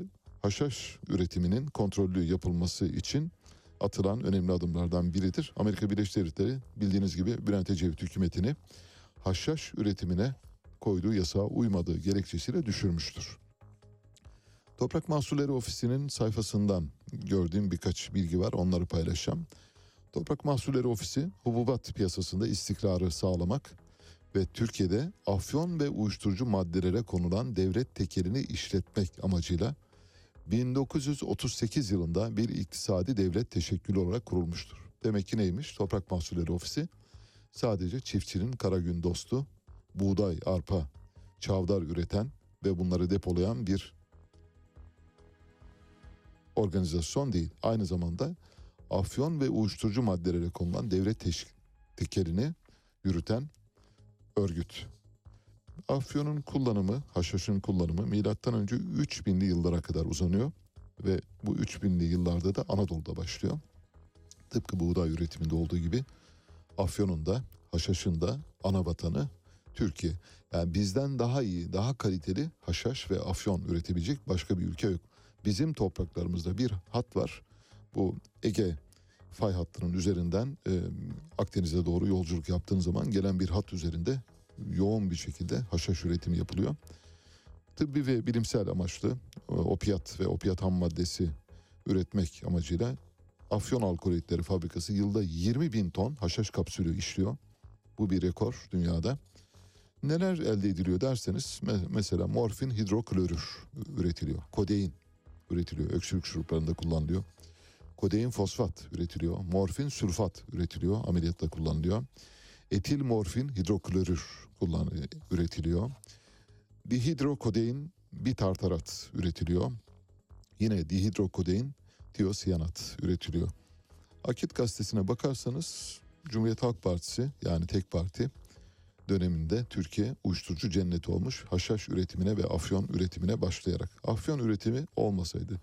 Speaker 1: haşhaş üretiminin kontrollü yapılması için atılan önemli adımlardan biridir. Amerika Birleşik Devletleri bildiğiniz gibi Bülent Ecevit hükümetini haşhaş üretimine koyduğu yasağa uymadığı gerekçesiyle düşürmüştür. Toprak Mahsulleri Ofisi'nin sayfasından gördüğüm birkaç bilgi var onları paylaşacağım. Toprak Mahsulleri Ofisi hububat piyasasında istikrarı sağlamak ve Türkiye'de afyon ve uyuşturucu maddelere konulan devlet tekelini işletmek amacıyla 1938 yılında bir iktisadi devlet teşekkülü olarak kurulmuştur. Demek ki neymiş? Toprak Mahsulleri Ofisi sadece çiftçinin kara gün dostu, buğday, arpa, çavdar üreten ve bunları depolayan bir organizasyon değil. Aynı zamanda afyon ve uyuşturucu maddelere konulan devlet tekelini yürüten örgüt. Afyonun kullanımı, haşhaşın kullanımı milattan önce 3000'li yıllara kadar uzanıyor ve bu 3000'li yıllarda da Anadolu'da başlıyor. Tıpkı buğday üretiminde olduğu gibi Afyon'un da haşhaşın da ana vatanı Türkiye. Yani bizden daha iyi, daha kaliteli haşhaş ve afyon üretebilecek başka bir ülke yok. Bizim topraklarımızda bir hat var. Bu Ege fay hattının üzerinden e, Akdeniz'e doğru yolculuk yaptığın zaman gelen bir hat üzerinde yoğun bir şekilde haşhaş üretimi yapılıyor. Tıbbi ve bilimsel amaçlı e, opiat ve opiat ham maddesi üretmek amacıyla Afyon Alkaloidleri Fabrikası yılda 20 bin ton haşhaş kapsülü işliyor. Bu bir rekor dünyada. Neler elde ediliyor derseniz me- mesela morfin hidroklorür üretiliyor. Kodein üretiliyor. Öksürük şuruplarında kullanılıyor. Kodein fosfat üretiliyor. Morfin sülfat üretiliyor. Ameliyatta kullanılıyor. Etil morfin hidroklorür kullan üretiliyor. Dihidrokodein bitartarat üretiliyor. Yine dihidrokodein tiosiyanat üretiliyor. Akit gazetesine bakarsanız Cumhuriyet Halk Partisi yani tek parti döneminde Türkiye uyuşturucu cenneti olmuş haşhaş üretimine ve afyon üretimine başlayarak. Afyon üretimi olmasaydı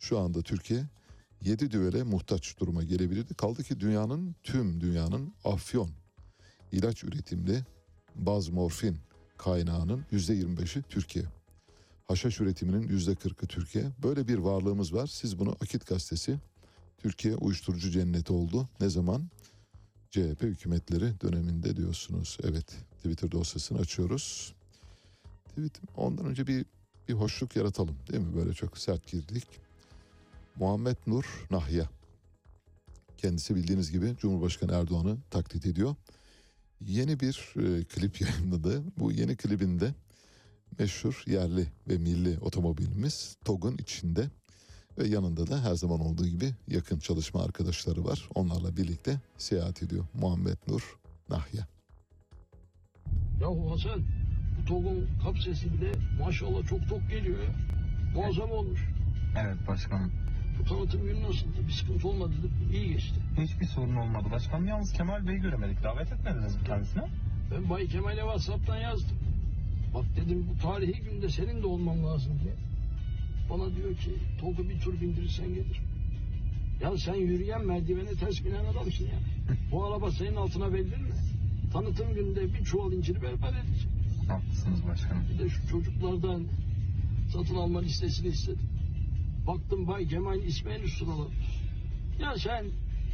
Speaker 1: şu anda Türkiye 7 düvele muhtaç duruma gelebilirdi. Kaldı ki dünyanın tüm dünyanın afyon ilaç üretimli baz morfin kaynağının %25'i Türkiye. Haşhaş üretiminin %40'ı Türkiye. Böyle bir varlığımız var. Siz bunu Akit gazetesi Türkiye uyuşturucu cenneti oldu. Ne zaman? CHP hükümetleri döneminde diyorsunuz. Evet Twitter dosyasını açıyoruz. Twitter, ondan önce bir bir hoşluk yaratalım değil mi? Böyle çok sert girdik. Muhammed Nur Nahya. Kendisi bildiğiniz gibi Cumhurbaşkanı Erdoğan'ı taklit ediyor. Yeni bir e, klip yayınladı. Bu yeni klibinde meşhur yerli ve milli otomobilimiz TOG'un içinde ve yanında da her zaman olduğu gibi yakın çalışma arkadaşları var. Onlarla birlikte seyahat ediyor Muhammed Nur Nahya.
Speaker 9: Yahu Hasan bu TOG'un kap sesi bile maşallah çok tok geliyor ya. Muazzam olmuş.
Speaker 10: Evet başkanım.
Speaker 9: Bu tanıtım günü nasıldı? Bir sıkıntı olmadı? İyi geçti.
Speaker 10: Hiçbir sorun olmadı başkanım. Yalnız Kemal Bey'i göremedik. Davet etmediniz mi kendisine?
Speaker 9: Ben Bay Kemal'e WhatsApp'tan yazdım. Bak dedim bu tarihi günde senin de olman lazım diye. Bana diyor ki TOG'u bir tur bindirirsen gelir. Ya sen yürüyen merdivene ters binen adamsın ya. Bu araba senin altına verilir mi? Tanıtım günde bir çuval inciri berbat edecek.
Speaker 10: Haklısınız başkanım.
Speaker 9: Bir de şu çocuklardan satın alma listesini istedim. Baktım Bay en üst sıraladı. Ya sen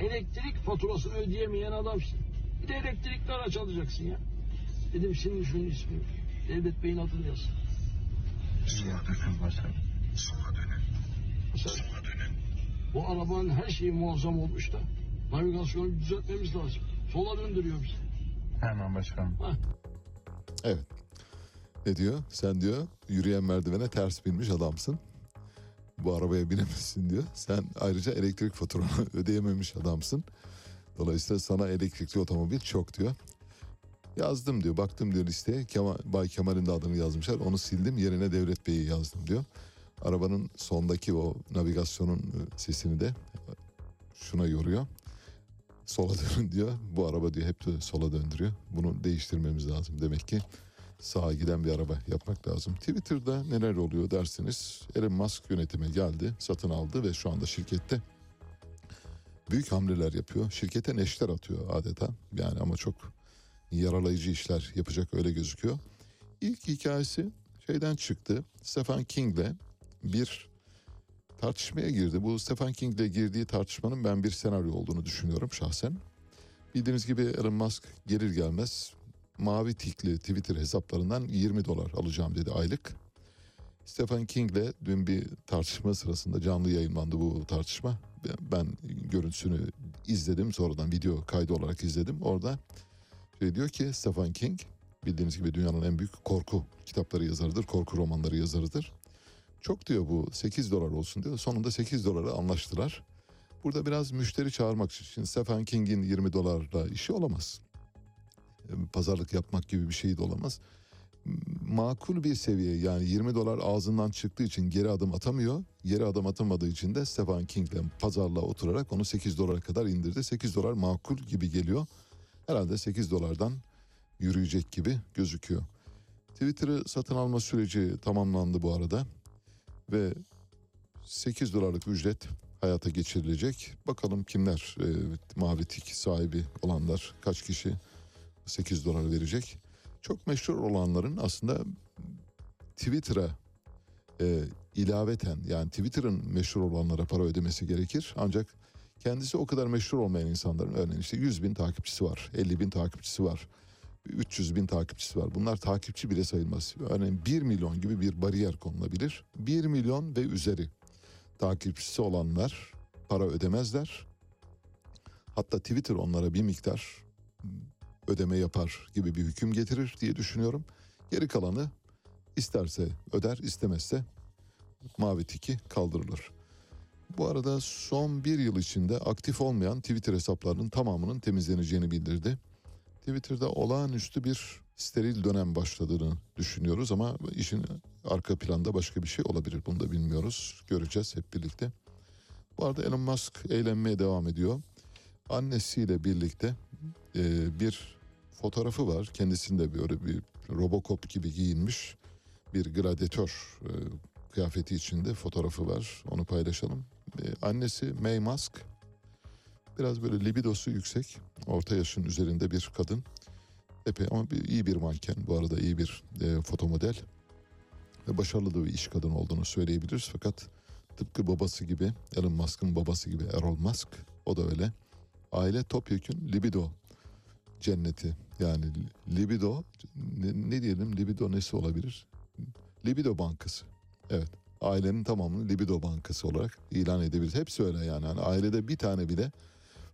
Speaker 9: elektrik faturasını ödeyemeyen adamsın. Bir de elektrikli araç alacaksın ya. Dedim senin şunun ismi. Devlet Bey'in adını yaz.
Speaker 10: İyi yapıyorsunuz başkanım.
Speaker 9: Mesela bu arabanın her şeyi muazzam olmuş da navigasyonu düzeltmemiz lazım. Sola döndürüyor bizi.
Speaker 10: Hemen başkanım.
Speaker 1: Evet. Ne diyor? Sen diyor yürüyen merdivene ters binmiş adamsın. Bu arabaya binemezsin diyor. Sen ayrıca elektrik faturanı ödeyememiş adamsın. Dolayısıyla sana elektrikli otomobil çok diyor. Yazdım diyor. Baktım diyor listeye. Kemal, Bay Kemal'in de adını yazmışlar. Onu sildim. Yerine Devlet Bey'i yazdım diyor. Arabanın sondaki o navigasyonun e, sesini de şuna yoruyor. Sola dönün diyor. Bu araba diyor hep de sola döndürüyor. Bunu değiştirmemiz lazım. Demek ki sağa giden bir araba yapmak lazım. Twitter'da neler oluyor dersiniz. Elon Musk yönetime geldi, satın aldı ve şu anda şirkette büyük hamleler yapıyor. Şirkete neşter atıyor adeta. Yani ama çok yaralayıcı işler yapacak öyle gözüküyor. İlk hikayesi şeyden çıktı. Stephen King'le bir tartışmaya girdi. Bu Stephen King'le girdiği tartışmanın ben bir senaryo olduğunu düşünüyorum şahsen. Bildiğiniz gibi Elon Musk gelir gelmez mavi tikli Twitter hesaplarından 20 dolar alacağım dedi aylık. Stephen King'le dün bir tartışma sırasında canlı yayınlandı bu tartışma. Ben görüntüsünü izledim sonradan video kaydı olarak izledim. Orada şey diyor ki Stephen King bildiğiniz gibi dünyanın en büyük korku kitapları yazarıdır, korku romanları yazarıdır. Çok diyor bu 8 dolar olsun diyor. Sonunda 8 dolara anlaştılar. Burada biraz müşteri çağırmak için Stephen King'in 20 dolarla işi olamaz. Pazarlık yapmak gibi bir şey de olamaz. Makul bir seviye yani 20 dolar ağzından çıktığı için geri adım atamıyor. Geri adım atamadığı için de Stephen King'le pazarlığa oturarak onu 8 dolara kadar indirdi. 8 dolar makul gibi geliyor. Herhalde 8 dolardan yürüyecek gibi gözüküyor. Twitter'ı satın alma süreci tamamlandı bu arada ve 8 dolarlık ücret hayata geçirilecek. Bakalım kimler e, mavi tik sahibi olanlar kaç kişi 8 dolar verecek. Çok meşhur olanların aslında Twitter'a e, ilaveten yani Twitter'ın meşhur olanlara para ödemesi gerekir. Ancak kendisi o kadar meşhur olmayan insanların örneğin işte 100 bin takipçisi var, 50 bin takipçisi var, 300 bin takipçisi var. Bunlar takipçi bile sayılmaz. Örneğin 1 milyon gibi bir bariyer konulabilir. 1 milyon ve üzeri takipçisi olanlar para ödemezler. Hatta Twitter onlara bir miktar ödeme yapar gibi bir hüküm getirir diye düşünüyorum. Geri kalanı isterse öder istemezse mavi tiki kaldırılır. Bu arada son bir yıl içinde aktif olmayan Twitter hesaplarının tamamının temizleneceğini bildirdi. Twitter'da olağanüstü bir steril dönem başladığını düşünüyoruz ama işin arka planda başka bir şey olabilir. Bunu da bilmiyoruz. Göreceğiz hep birlikte. Bu arada Elon Musk eğlenmeye devam ediyor. Annesiyle birlikte e, bir fotoğrafı var. Kendisinde böyle bir Robocop gibi giyinmiş bir gladyatör e, kıyafeti içinde fotoğrafı var. Onu paylaşalım. E, annesi May Musk biraz böyle libidosu yüksek. Orta yaşın üzerinde bir kadın. Epey ama bir, iyi bir manken. Bu arada iyi bir e, foto model. Ve başarılı da bir iş kadını olduğunu söyleyebiliriz. Fakat tıpkı babası gibi, Elon Musk'ın babası gibi Errol Musk. O da öyle. Aile topyekün libido cenneti. Yani libido ne, ne diyelim libido nesi olabilir? Libido bankası. Evet. Ailenin tamamını libido bankası olarak ilan edebiliriz. Hepsi öyle yani. yani ailede bir tane bile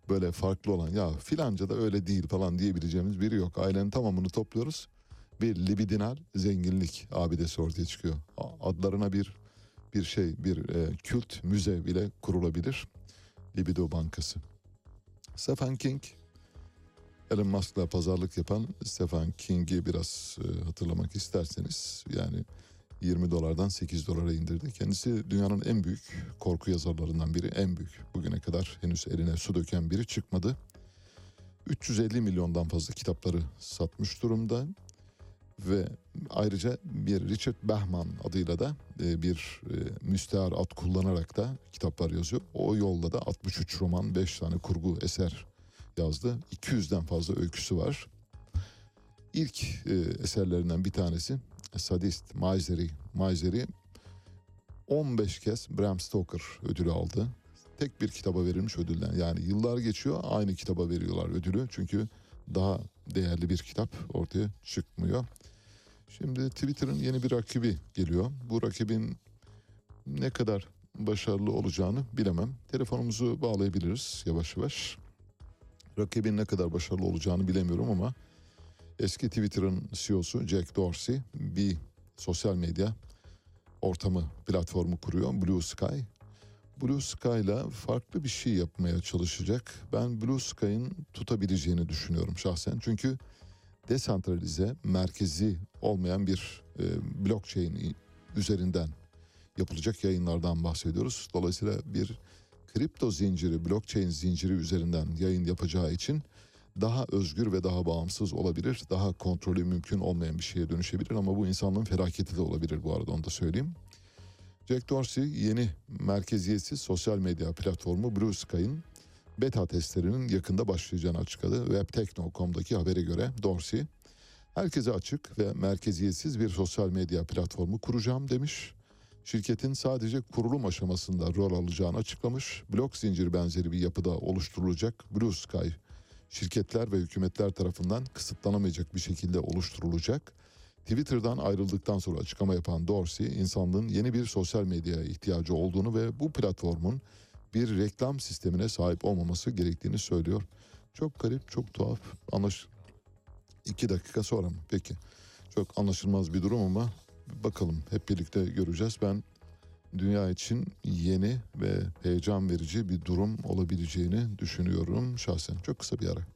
Speaker 1: böyle farklı olan ya filanca da öyle değil falan diyebileceğimiz biri yok. Ailenin tamamını topluyoruz. Bir libidinal zenginlik abidesi ortaya çıkıyor. Adlarına bir bir şey bir e, kült müze bile kurulabilir. Libido Bankası. Stephen King Elon Musk'la pazarlık yapan Stephen King'i biraz e, hatırlamak isterseniz yani 20 dolardan 8 dolara indirdi. Kendisi dünyanın en büyük korku yazarlarından biri, en büyük. Bugüne kadar henüz eline su döken biri çıkmadı. 350 milyondan fazla kitapları satmış durumda ve ayrıca bir Richard Bachman adıyla da e, bir e, müstehar ad kullanarak da kitaplar yazıyor. O yolda da 63 roman, 5 tane kurgu eser yazdı. 200'den fazla öyküsü var. İlk e, eserlerinden bir tanesi Sadist, Misery. Misery 15 kez Bram Stoker ödülü aldı. Tek bir kitaba verilmiş ödülden. Yani yıllar geçiyor aynı kitaba veriyorlar ödülü. Çünkü daha değerli bir kitap ortaya çıkmıyor. Şimdi Twitter'ın yeni bir rakibi geliyor. Bu rakibin ne kadar başarılı olacağını bilemem. Telefonumuzu bağlayabiliriz yavaş yavaş. Rakibin ne kadar başarılı olacağını bilemiyorum ama eski Twitter'ın CEO'su Jack Dorsey bir sosyal medya ortamı platformu kuruyor Blue Sky. Blue Sky'la farklı bir şey yapmaya çalışacak. Ben Blue Sky'ın tutabileceğini düşünüyorum şahsen. Çünkü desantralize, merkezi olmayan bir e, blockchain üzerinden yapılacak yayınlardan bahsediyoruz. Dolayısıyla bir kripto zinciri, blockchain zinciri üzerinden yayın yapacağı için daha özgür ve daha bağımsız olabilir. Daha kontrolü mümkün olmayan bir şeye dönüşebilir ama bu insanlığın felaketi de olabilir bu arada onu da söyleyeyim. Jack Dorsey yeni merkeziyetsiz sosyal medya platformu Blue Sky'ın beta testlerinin yakında başlayacağını açıkladı. Webtekno.com'daki habere göre Dorsey, herkese açık ve merkeziyetsiz bir sosyal medya platformu kuracağım demiş. Şirketin sadece kurulum aşamasında rol alacağını açıklamış. Blok zincir benzeri bir yapıda oluşturulacak Blue Sky, şirketler ve hükümetler tarafından kısıtlanamayacak bir şekilde oluşturulacak. Twitter'dan ayrıldıktan sonra açıklama yapan Dorsey, insanlığın yeni bir sosyal medyaya ihtiyacı olduğunu ve bu platformun bir reklam sistemine sahip olmaması gerektiğini söylüyor. Çok garip, çok tuhaf. Anlaş... İki dakika sonra mı? Peki. Çok anlaşılmaz bir durum ama bakalım hep birlikte göreceğiz. Ben dünya için yeni ve heyecan verici bir durum olabileceğini düşünüyorum şahsen. Çok kısa bir ara.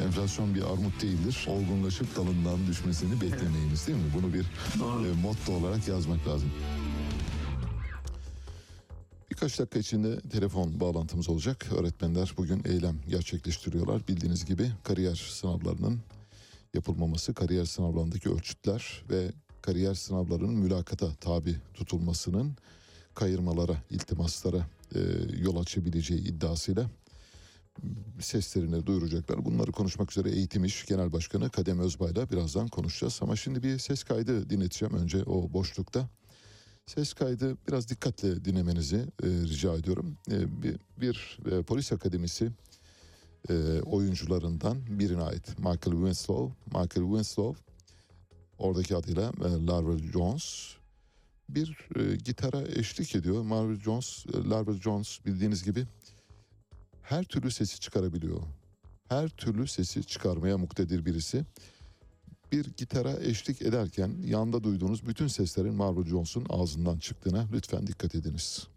Speaker 1: Enflasyon bir armut değildir. Olgunlaşıp dalından düşmesini beklemeyiniz değil mi? Bunu bir e, motto olarak yazmak lazım. Birkaç dakika içinde telefon bağlantımız olacak. Öğretmenler bugün eylem gerçekleştiriyorlar. Bildiğiniz gibi kariyer sınavlarının yapılmaması, kariyer sınavlarındaki ölçütler ve kariyer sınavlarının mülakata tabi tutulmasının kayırmalara, iltimaslara e, yol açabileceği iddiasıyla seslerini duyuracaklar. Bunları konuşmak üzere Eğitim İş Genel Başkanı Kadem Özbay'la birazdan konuşacağız. Ama şimdi bir ses kaydı dinleteceğim önce o boşlukta. Ses kaydı biraz dikkatle dinlemenizi e, rica ediyorum. E, bir bir e, polis akademisi e, oyuncularından birine ait Michael Winslow. Michael Winslow oradaki adıyla e, Larva Jones bir e, gitara eşlik ediyor. Marvel Jones, e, Larva Jones bildiğiniz gibi her türlü sesi çıkarabiliyor. Her türlü sesi çıkarmaya muktedir birisi. Bir gitara eşlik ederken yanda duyduğunuz bütün seslerin Marvel Jones'un ağzından çıktığına lütfen dikkat ediniz.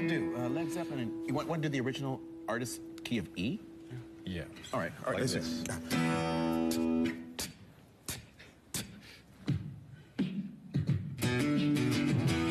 Speaker 11: Do? Uh, Led Zeppelin. You want, want to do the original artist key of E? Yeah. All right. All right.
Speaker 10: Like
Speaker 11: うん。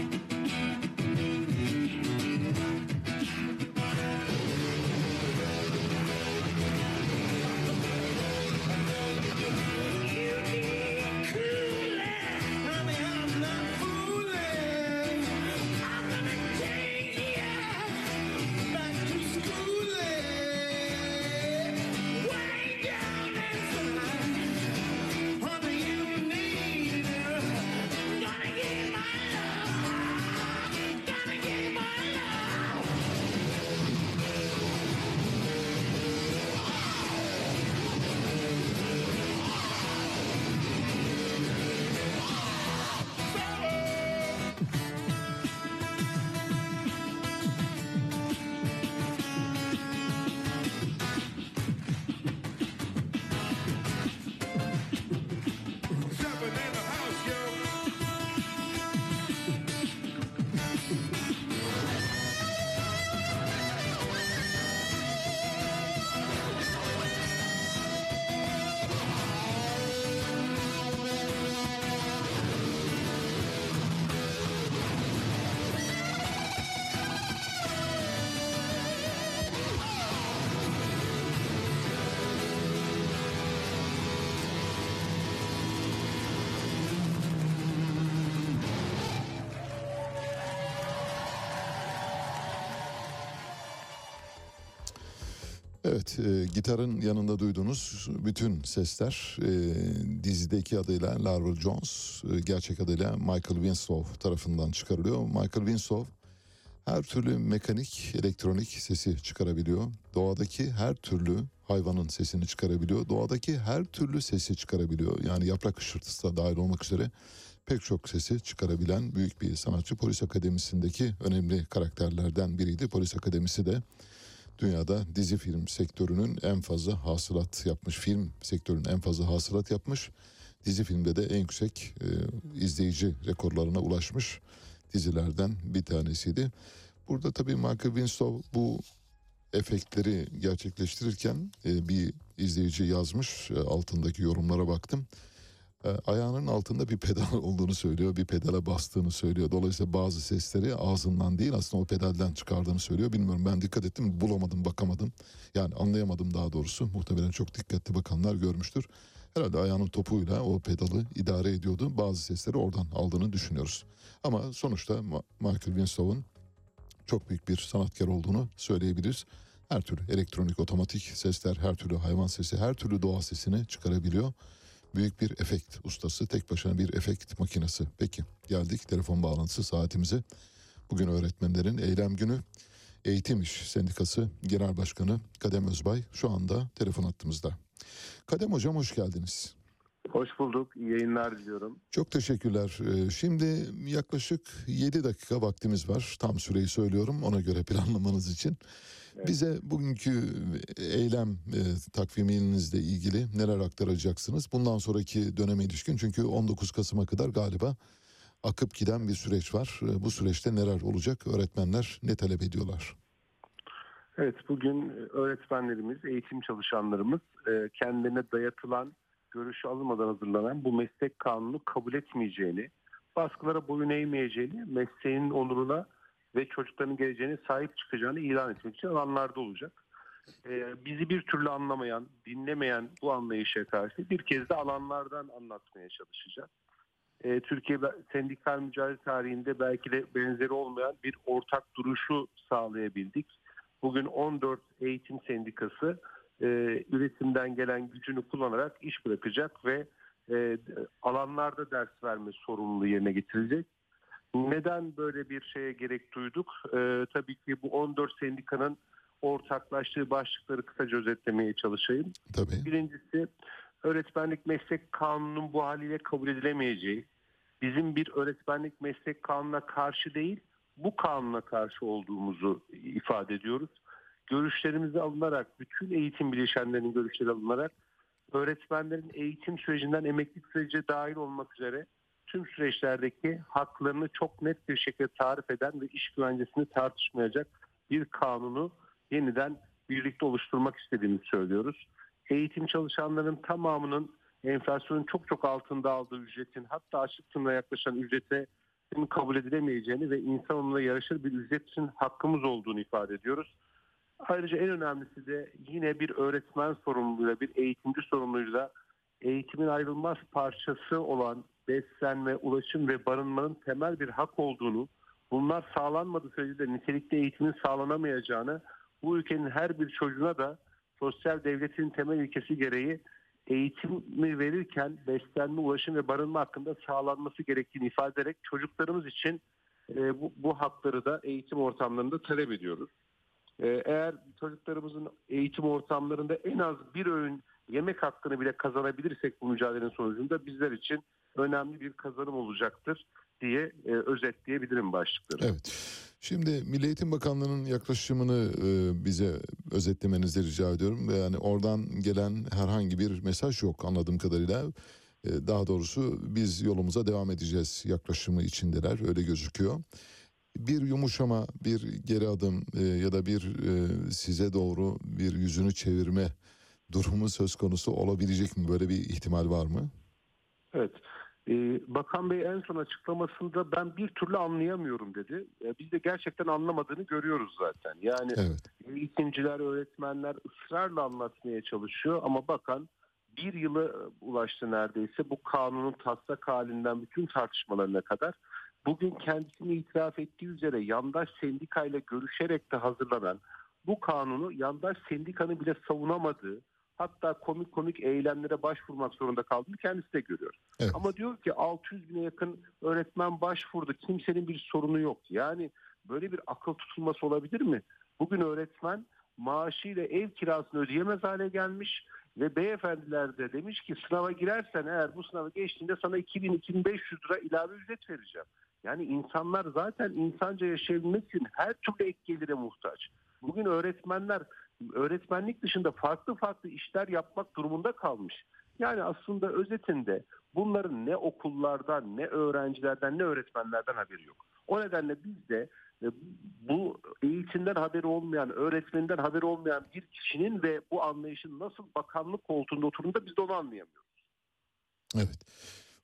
Speaker 1: Evet, e, gitarın yanında duyduğunuz bütün sesler e, dizideki adıyla Larval Jones, e, gerçek adıyla Michael Winslow tarafından çıkarılıyor. Michael Winslow her türlü mekanik, elektronik sesi çıkarabiliyor. Doğadaki her türlü hayvanın sesini çıkarabiliyor. Doğadaki her türlü sesi çıkarabiliyor. Yani yaprak hışırtısı da dahil olmak üzere pek çok sesi çıkarabilen büyük bir sanatçı. Polis Akademisi'ndeki önemli karakterlerden biriydi. Polis Akademisi de dünyada dizi film sektörünün en fazla hasılat yapmış, film sektörünün en fazla hasılat yapmış, dizi filmde de en yüksek e, izleyici rekorlarına ulaşmış dizilerden bir tanesiydi. Burada tabii Michael Winslow bu efektleri gerçekleştirirken e, bir izleyici yazmış, e, altındaki yorumlara baktım. E, ayağının altında bir pedal olduğunu söylüyor, bir pedala bastığını söylüyor. Dolayısıyla bazı sesleri ağzından değil aslında o pedalden çıkardığını söylüyor. Bilmiyorum ben dikkat ettim, bulamadım, bakamadım. Yani anlayamadım daha doğrusu. Muhtemelen çok dikkatli bakanlar görmüştür. Herhalde ayağının topuyla o pedalı idare ediyordu. Bazı sesleri oradan aldığını düşünüyoruz. Ama sonuçta Michael Winslow'un çok büyük bir sanatkar olduğunu söyleyebiliriz. Her türlü elektronik otomatik sesler, her türlü hayvan sesi, her türlü doğa sesini çıkarabiliyor. Büyük bir efekt ustası, tek başına bir efekt makinesi. Peki geldik telefon bağlantısı saatimize. Bugün öğretmenlerin eylem günü. Eğitim İş Sendikası Genel Başkanı Kadem Özbay şu anda telefon hattımızda. Kadem Hocam hoş geldiniz.
Speaker 12: Hoş bulduk. İyi yayınlar diliyorum.
Speaker 1: Çok teşekkürler. Ee, Şimdi yaklaşık 7 dakika vaktimiz var. Tam süreyi söylüyorum ona göre planlamanız için. Bize bugünkü eylem e, takviminizle ilgili neler aktaracaksınız? Bundan sonraki döneme ilişkin çünkü 19 Kasım'a kadar galiba akıp giden bir süreç var. E, Bu süreçte neler olacak? Öğretmenler ne talep ediyorlar?
Speaker 12: Evet bugün öğretmenlerimiz, eğitim çalışanlarımız e, kendilerine dayatılan, görüşü alınmadan hazırlanan bu meslek kanunu kabul etmeyeceğini, baskılara boyun eğmeyeceğini, mesleğin onuruna ve çocukların geleceğine sahip çıkacağını ilan etmek için alanlarda olacak. E, bizi bir türlü anlamayan, dinlemeyen bu anlayışa karşı bir kez de alanlardan anlatmaya çalışacağız. E, Türkiye sendikal mücadele tarihinde belki de benzeri olmayan bir ortak duruşu sağlayabildik. Bugün 14 eğitim sendikası e, üretimden gelen gücünü kullanarak iş bırakacak ve e, alanlarda ders verme sorumluluğu yerine getirecek. Neden böyle bir şeye gerek duyduk? Ee, tabii ki bu 14 sendikanın ortaklaştığı başlıkları kısaca özetlemeye çalışayım.
Speaker 1: Tabii.
Speaker 12: Birincisi öğretmenlik meslek kanunun bu haliyle kabul edilemeyeceği. Bizim bir öğretmenlik meslek kanununa karşı değil, bu kanuna karşı olduğumuzu ifade ediyoruz. Görüşlerimizi alınarak, bütün eğitim bileşenlerinin görüşleri alınarak öğretmenlerin eğitim sürecinden emeklilik sürecine dahil olmak üzere tüm süreçlerdeki haklarını çok net bir şekilde tarif eden ve iş güvencesini tartışmayacak bir kanunu yeniden birlikte oluşturmak istediğimizi söylüyoruz. Eğitim çalışanların tamamının enflasyonun çok çok altında aldığı ücretin hatta açlık sınırına yaklaşan ücrete kabul edilemeyeceğini ve insan onunla yarışır bir ücret için hakkımız olduğunu ifade ediyoruz. Ayrıca en önemlisi de yine bir öğretmen sorumluluğuyla, bir eğitimci sorumluluğuyla eğitimin ayrılmaz parçası olan beslenme, ulaşım ve barınmanın temel bir hak olduğunu, bunlar sağlanmadığı sürece nitelikli eğitimin sağlanamayacağını, bu ülkenin her bir çocuğuna da sosyal devletin temel ilkesi gereği eğitimi verirken beslenme, ulaşım ve barınma hakkında sağlanması gerektiğini ifade ederek çocuklarımız için e, bu, bu hakları da eğitim ortamlarında talep ediyoruz. E, eğer çocuklarımızın eğitim ortamlarında en az bir öğün yemek hakkını bile kazanabilirsek bu mücadelenin sonucunda bizler için önemli bir kazanım olacaktır diye e, özetleyebilirim başlıkları.
Speaker 1: Evet. Şimdi Milli Eğitim Bakanlığı'nın yaklaşımını e, bize özetlemenizi rica ediyorum. Yani oradan gelen herhangi bir mesaj yok anladığım kadarıyla. E, daha doğrusu biz yolumuza devam edeceğiz yaklaşımı içindeler öyle gözüküyor. Bir yumuşama, bir geri adım e, ya da bir e, size doğru bir yüzünü çevirme durumu söz konusu olabilecek mi? Böyle bir ihtimal var mı?
Speaker 12: Evet. Ee, Bakan Bey en son açıklamasında ben bir türlü anlayamıyorum dedi. Ee, Biz de gerçekten anlamadığını görüyoruz zaten. Yani eğitimciler, öğretmenler ısrarla anlatmaya çalışıyor ama bakan bir yılı ulaştı neredeyse bu kanunun taslak halinden bütün tartışmalarına kadar. Bugün kendisini itiraf ettiği üzere yandaş sendikayla görüşerek de hazırlanan bu kanunu yandaş sendikanın bile savunamadığı hatta komik komik eylemlere başvurmak zorunda kaldığını kendisi de görüyor. Ama diyor ki 600 bine yakın öğretmen başvurdu. Kimsenin bir sorunu yok. Yani böyle bir akıl tutulması olabilir mi? Bugün öğretmen maaşıyla ev kirasını ödeyemez hale gelmiş ve beyefendiler de demiş ki sınava girersen eğer bu sınavı geçtiğinde sana 2000-2500 lira ilave ücret vereceğim. Yani insanlar zaten insanca yaşayabilmek için her türlü ek gelire muhtaç. Bugün öğretmenler öğretmenlik dışında farklı farklı işler yapmak durumunda kalmış. Yani aslında özetinde bunların ne okullardan, ne öğrencilerden, ne öğretmenlerden haberi yok. O nedenle biz de e, bu eğitimden haberi olmayan, öğretmeninden haberi olmayan bir kişinin ve bu anlayışın nasıl bakanlık koltuğunda oturduğunda biz de onu anlayamıyoruz.
Speaker 1: Evet.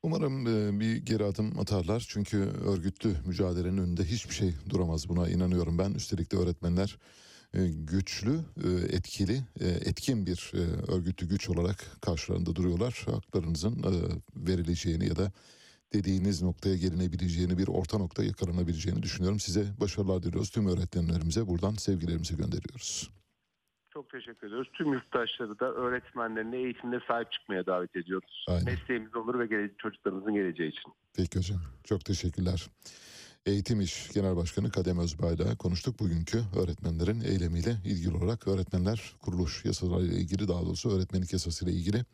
Speaker 1: Umarım e, bir geri adım atarlar. Çünkü örgütlü mücadelenin önünde hiçbir şey duramaz. Buna inanıyorum ben. Üstelik de öğretmenler güçlü, e, etkili, e, etkin bir e, örgütlü güç olarak karşılarında duruyorlar. Haklarınızın e, verileceğini ya da dediğiniz noktaya gelinebileceğini, bir orta nokta yakalanabileceğini düşünüyorum. Size başarılar diliyoruz. Tüm öğretmenlerimize buradan sevgilerimizi gönderiyoruz.
Speaker 12: Çok teşekkür ediyoruz. Tüm yurttaşları da öğretmenlerine eğitimde sahip çıkmaya davet ediyoruz.
Speaker 1: Aynen.
Speaker 12: Mesleğimiz olur ve gele- çocuklarımızın geleceği için.
Speaker 1: Peki hocam. Çok teşekkürler. Eğitim İş Genel Başkanı Kadem Özbay'la konuştuk. Bugünkü öğretmenlerin eylemiyle ilgili olarak öğretmenler kuruluş yasalarıyla ilgili daha doğrusu öğretmenlik yasasıyla ilgili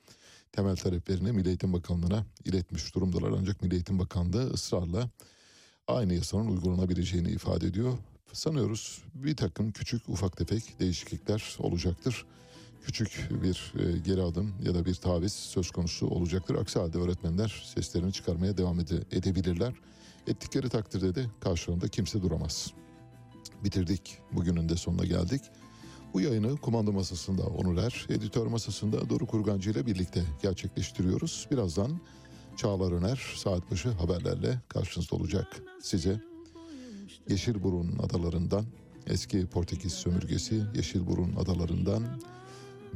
Speaker 1: temel taleplerini Milli Eğitim Bakanlığı'na iletmiş durumdalar. Ancak Milli Eğitim Bakanlığı ısrarla aynı yasanın uygulanabileceğini ifade ediyor. Sanıyoruz bir takım küçük ufak tefek değişiklikler olacaktır. Küçük bir e, geri adım ya da bir taviz söz konusu olacaktır. Aksi halde öğretmenler seslerini çıkarmaya devam ede- edebilirler. Ettikleri takdirde de karşılarında kimse duramaz. Bitirdik. Bugünün de sonuna geldik. Bu yayını kumanda masasında Onur Er, editör masasında Doruk Urgancı ile birlikte gerçekleştiriyoruz. Birazdan Çağlar Öner saat başı haberlerle karşınızda olacak. Size Yeşilburun adalarından, eski Portekiz sömürgesi Yeşilburun adalarından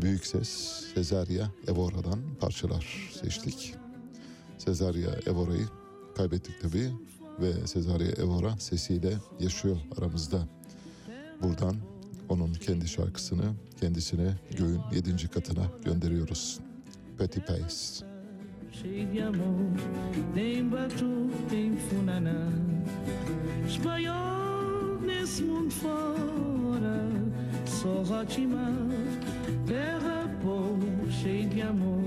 Speaker 1: Büyük Ses Cesaria Evora'dan parçalar seçtik. Cesaria Evora'yı kaybettik tabii ve Cesario Evora sesiyle yaşıyor aramızda. Buradan onun kendi şarkısını kendisine göğün yedinci katına gönderiyoruz. Petty Pace.
Speaker 13: Cheio de amor, tem batu, tem funaná.
Speaker 2: Espanhol nesse mundo fora, só rotimar, terra, povo, cheio de amor.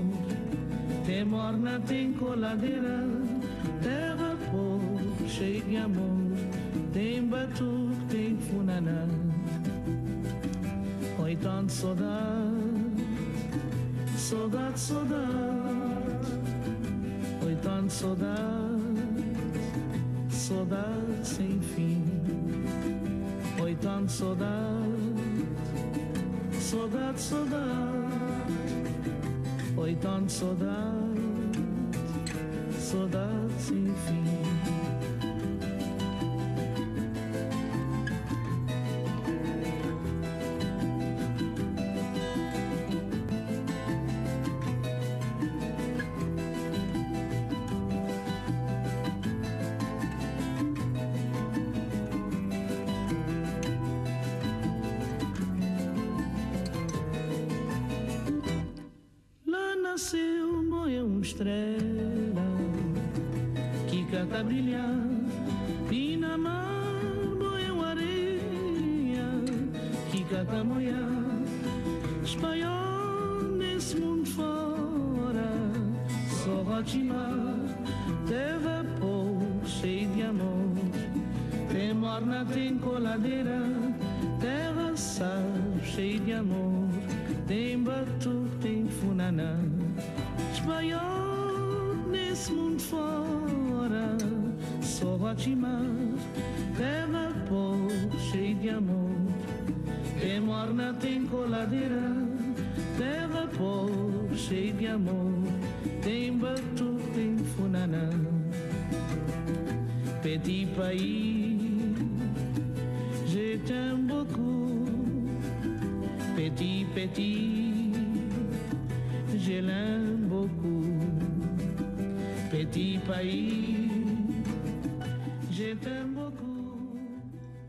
Speaker 2: Tem morna, tem coladeira. cheio de amor. Tem batuque, tem funaná. Oi, tanto saudade, saudade, saudade. Oi, tanto saudade, saudade sem fim. Oi, tanto saudade, saudade, saudade. Oi, tanto saudade, saudade sem fim.